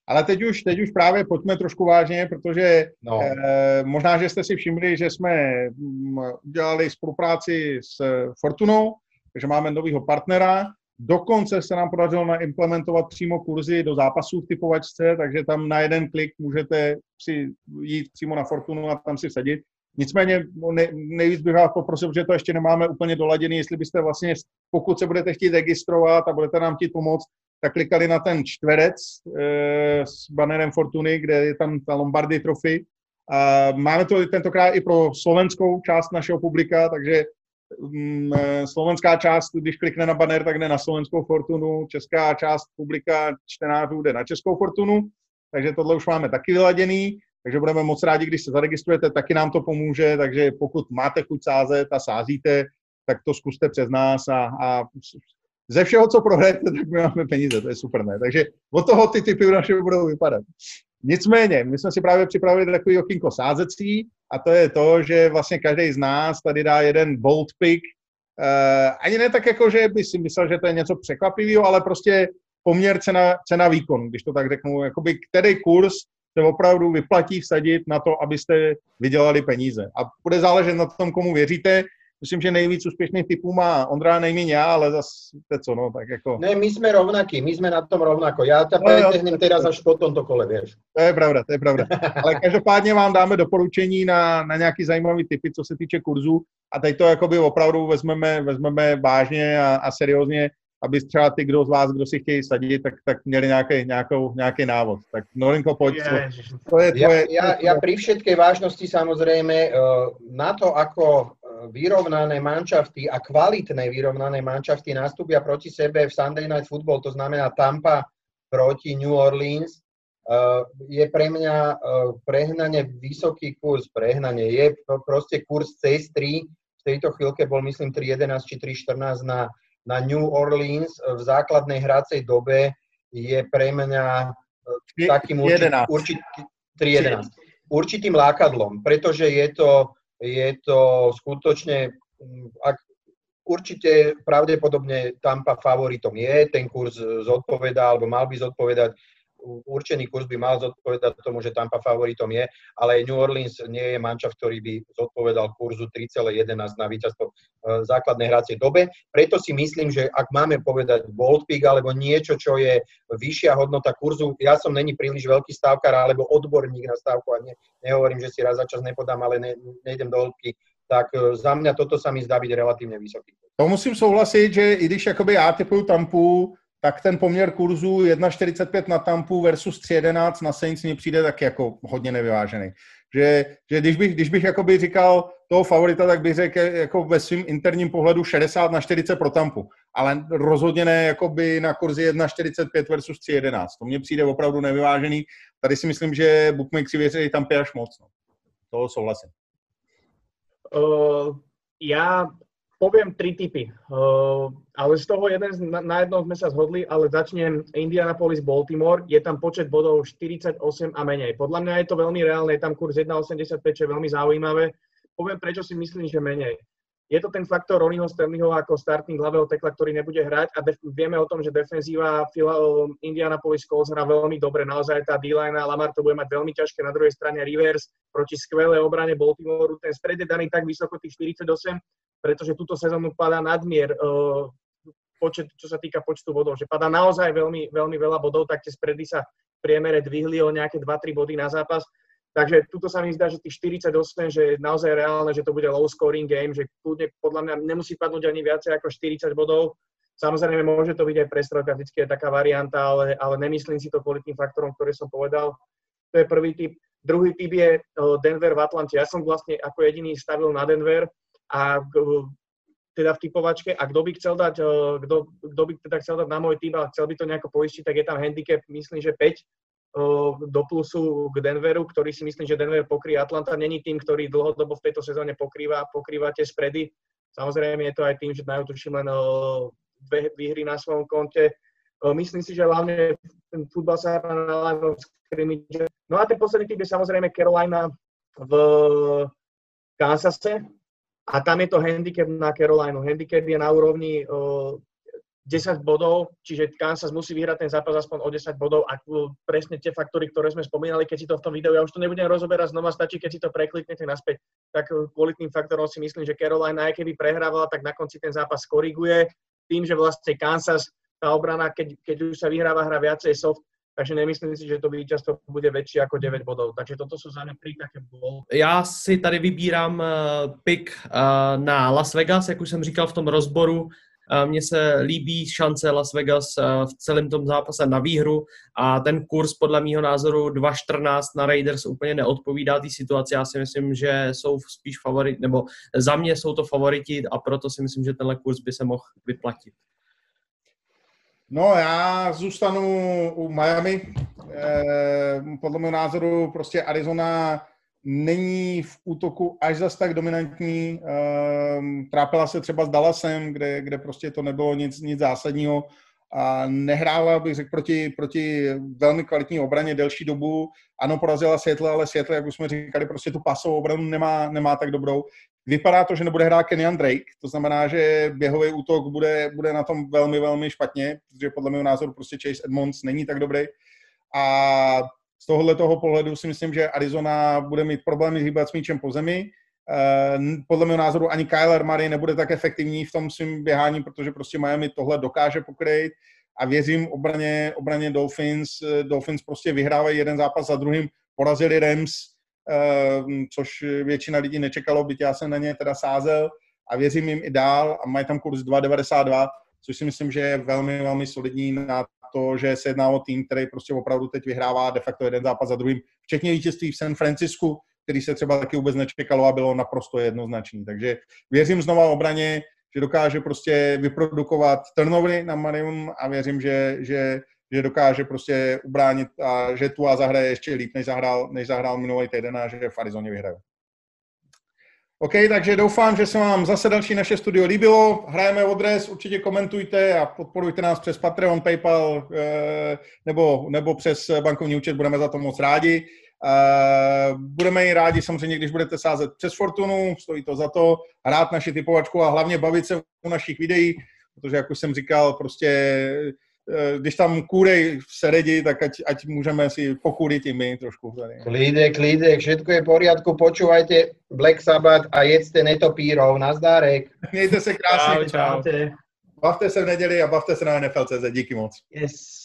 Speaker 1: Ale teď už, teď už právě pojďme trošku vážně, protože no. eh, možná, že jste si všimli, že jsme mm, udělali spolupráci s Fortunou, takže máme nového partnera. Dokonce se nám podařilo naimplementovat přímo kurzy do zápasů v typovačce, takže tam na jeden klik můžete si jít přímo na Fortunu a tam si sadit. Nicméně ne, nejvíc bych vás poprosil, že to ještě nemáme úplně doladěný, jestli byste vlastně, pokud se budete chtít registrovat a budete nám chtít pomoct, tak klikali na ten čtverec e, s banerem Fortuny, kde je tam ta Lombardy Trophy. A máme to tentokrát i pro slovenskou část našeho publika, takže mm, eh, slovenská část, když klikne na banner, tak jde na slovenskou Fortunu, česká část publika čtenářů jde na českou Fortunu, takže tohle už máme taky vyladěný, takže budeme moc rádi, když se zaregistrujete, taky nám to pomůže, takže pokud máte chuť sázet a sázíte, tak to zkuste přes nás a, a ze všeho, co prohrajete, tak my máme peníze, to je super, ne? Takže od toho ty typy naše budou vypadat. Nicméně, my jsme si právě připravili takový okýnko sázecí a to je to, že vlastně každý z nás tady dá jeden bold pick, uh, ani ne tak jako, že by si myslel, že to je něco překvapivého, ale prostě poměr cena, cena výkon, když to tak řeknu, jakoby který kurz se opravdu vyplatí vsadit na to, abyste vydělali peníze. A bude záležet na tom, komu věříte, myslím, že nejvíc úspěšných typů má Ondra nejméně já, ale zase co, no, tak jako...
Speaker 2: Ne, my jsme rovnaký, my jsme na tom rovnako. Já to no, teraz až po tomto kole, víš.
Speaker 1: To je pravda, to je pravda. Ale každopádně vám dáme doporučení na, na nějaký zajímavý typy, co se týče kurzu a teď to jakoby opravdu vezmeme, vezmeme vážně a, a seriózně, aby třeba ty, kdo z vás, kdo si chtějí sadit, tak, tak měli nějaký, nějakou, nějaký návod. Tak Norinko, pojď.
Speaker 2: Ježiš. To je tvoje, ja, ja, ja pri všetkej vážnosti samozrejme eh, na to, ako vyrovnané manšafty a kvalitné vyrovnané manšafty nastúpia proti sebe v Sunday Night Football, to znamená Tampa proti New Orleans, uh, je pre mňa uh, prehnane vysoký kurz, prehnanie, je proste kurz cez 3, v tejto chvíľke bol myslím 3.11 či 3.14 na, na New Orleans v základnej hracej dobe je pre mňa uh, takým určitým, určitý, 3.11, určitým lákadlom, pretože je to je to skutočne, mm, ak určite pravdepodobne Tampa favoritom je, ten kurz zodpovedá, alebo mal by zodpovedať určený kurz by mal zodpovedať tomu, že Tampa favoritom je, ale New Orleans nie je mančav, ktorý by zodpovedal kurzu 3,11 na víťazstvo v e, základnej hracej dobe. Preto si myslím, že ak máme povedať bold pick alebo niečo, čo je vyššia hodnota kurzu, ja som není príliš veľký stávkar alebo odborník na stávku a ne, nehovorím, že si raz za čas nepodám, ale ne, nejdem do hĺbky, tak e, za mňa toto sa mi zdá byť relatívne vysoký.
Speaker 1: To musím souhlasit, že i když jakoby já typuju Tampu, tak ten poměr kurzu 1,45 na Tampu versus 3,11 na Saints mi přijde taky jako hodně nevyvážený. Že, že když bych, když bych jakoby říkal toho favorita, tak bych řekl jako ve svým interním pohledu 60 na 40 pro Tampu. Ale rozhodně ne jakoby na kurzi 1,45 versus 3,11. To mně přijde opravdu nevyvážený. Tady si myslím, že bookmakers věří Tampě až moc. No. To souhlasím.
Speaker 3: Uh, já poviem tri typy, uh, ale z toho jeden, na, na jednom sme sa zhodli, ale začnem Indianapolis Baltimore, je tam počet bodov 48 a menej. Podľa mňa je to veľmi reálne, je tam kurz 1,85, čo je veľmi zaujímavé. Poviem, prečo si myslím, že menej. Je to ten faktor Ronnieho Stanleyho ako starting hlavého tekla, ktorý nebude hrať a vieme o tom, že defenzíva Indianapolis Colts hrá veľmi dobre, naozaj tá D-line a Lamar to bude mať veľmi ťažké, na druhej strane Rivers proti skvelé obrane Baltimoreu, ten spread je daný tak vysoko, tých 48, pretože túto sezónu padá nadmier uh, počet, čo sa týka počtu bodov, že padá naozaj veľmi, veľmi veľa bodov, tak tie spredy sa v priemere dvihli o nejaké 2-3 body na zápas. Takže tuto sa mi zdá, že tých 48, že je naozaj reálne, že to bude low scoring game, že kľudne podľa mňa nemusí padnúť ani viacej ako 40 bodov. Samozrejme, môže to byť aj prestrojka, vždycky je taká varianta, ale, ale nemyslím si to kvôli tým faktorom, ktoré som povedal. To je prvý typ. Druhý typ je Denver v Atlante. Ja som vlastne ako jediný stavil na Denver a teda v typovačke a kto by chcel dať, kto, kto by teda chcel dať na môj tým a chcel by to nejako poistiť, tak je tam handicap, myslím, že 5 do plusu k Denveru, ktorý si myslím, že Denver pokrie Atlanta. Není tým, ktorý dlhodobo v tejto sezóne pokrýva, pokrýva tie spredy. Samozrejme je to aj tým, že majú tuším len dve výhry na svojom konte. Myslím si, že hlavne ten futbal sa hrá na. No a ten posledný typ je samozrejme Carolina v Kansase a tam je to handicap na Carolina. Handicap je na úrovni 10 bodov, čiže Kansas musí vyhrať ten zápas aspoň o 10 bodov a presne tie faktory, ktoré sme spomínali, keď si to v tom videu, ja už to nebudem rozoberať znova, stačí, keď si to prekliknete naspäť, tak kvalitným faktorom si myslím, že Carolina, aj keby prehrávala, tak na konci ten zápas koriguje tým, že vlastne Kansas, tá obrana, keď, keď už sa vyhráva, hra viacej soft, takže nemyslím si, že to víťazstvo bude väčšie ako 9 bodov. Takže toto sú za tri také bol.
Speaker 4: Já si tady vybírám uh, pick uh, na Las Vegas, jak už jsem říkal v tom rozboru. Mně se líbí šance Las Vegas v celém tom zápase na výhru a ten kurz podle mého názoru 2.14 na Raiders úplně neodpovídá té situaci. Já si myslím, že jsou spíš favoriti, nebo za mě jsou to favoriti a proto si myslím, že tenhle kurz by se mohl vyplatit.
Speaker 1: No, já zůstanu u Miami. Eh, podle mého názoru prostě Arizona není v útoku až zas tak dominantní. Ehm, trápila se třeba s Dallasem, kde, kde prostě to nebylo nic, nic zásadního a nehrála, bych řekl, proti, proti velmi kvalitní obraně delší dobu. Ano, porazila Seattle, ale Seattle, jak už jsme říkali, prostě tu pasovou obranu nemá, nemá tak dobrou. Vypadá to, že nebude hrát Kenyan Drake, to znamená, že běhový útok bude, bude na tom velmi, velmi špatně, protože podle mého názoru prostě Chase Edmonds není tak dobrý. A z tohohle toho pohledu si myslím, že Arizona bude mít problémy hýbat s míčem po zemi. Eh, podle mého názoru ani Kyler Murray nebude tak efektivní v tom svým běhání, protože prostě Miami tohle dokáže pokryt a věřím obraně, obraně Dolphins. Eh, Dolphins prostě vyhrávají jeden zápas za druhým, porazili Rams, což většina lidí nečekalo, byť já jsem na ně teda sázel a věřím jim i dál a mají tam kurz 2,92, což si myslím, že je velmi, velmi solidní na to, že se jedná o tým, který prostě opravdu teď vyhrává de facto jeden zápas za druhým, včetně vítězství v San Francisku, který se třeba taky vůbec nečekalo a bylo naprosto jednoznačný. Takže věřím znova obraně, že dokáže prostě vyprodukovat turnovery na Marium a věřím, že, že, že dokáže prostě ubránit a že tu a zahraje ještě líp, než zahrál, než zahrál minulý týden a že v Arizoně vyhraje. OK, takže doufám, že se vám zase další naše studio líbilo. Hrajeme o dres, určitě komentujte a podporujte nás přes Patreon, PayPal eh, nebo, nebo přes bankovní účet, budeme za to moc rádi. Eh, budeme i rádi samozřejmě, když budete sázet přes Fortunu, stojí to za to, hrát naši typovačku a hlavně bavit se u našich videí, protože jak už jsem říkal, prostě když tam kúrej v Seredi, tak ať, ať môžeme si pokúriť i my trošku.
Speaker 2: Klídek, klídek, všetko je v poriadku, počúvajte Black Sabbath a jedzte netopírov, nazdárek.
Speaker 1: Mějte se krásně.
Speaker 4: Čau, čau.
Speaker 1: Bavte se v neděli a bavte se na NFL.cz. Díky moc.
Speaker 3: Yes.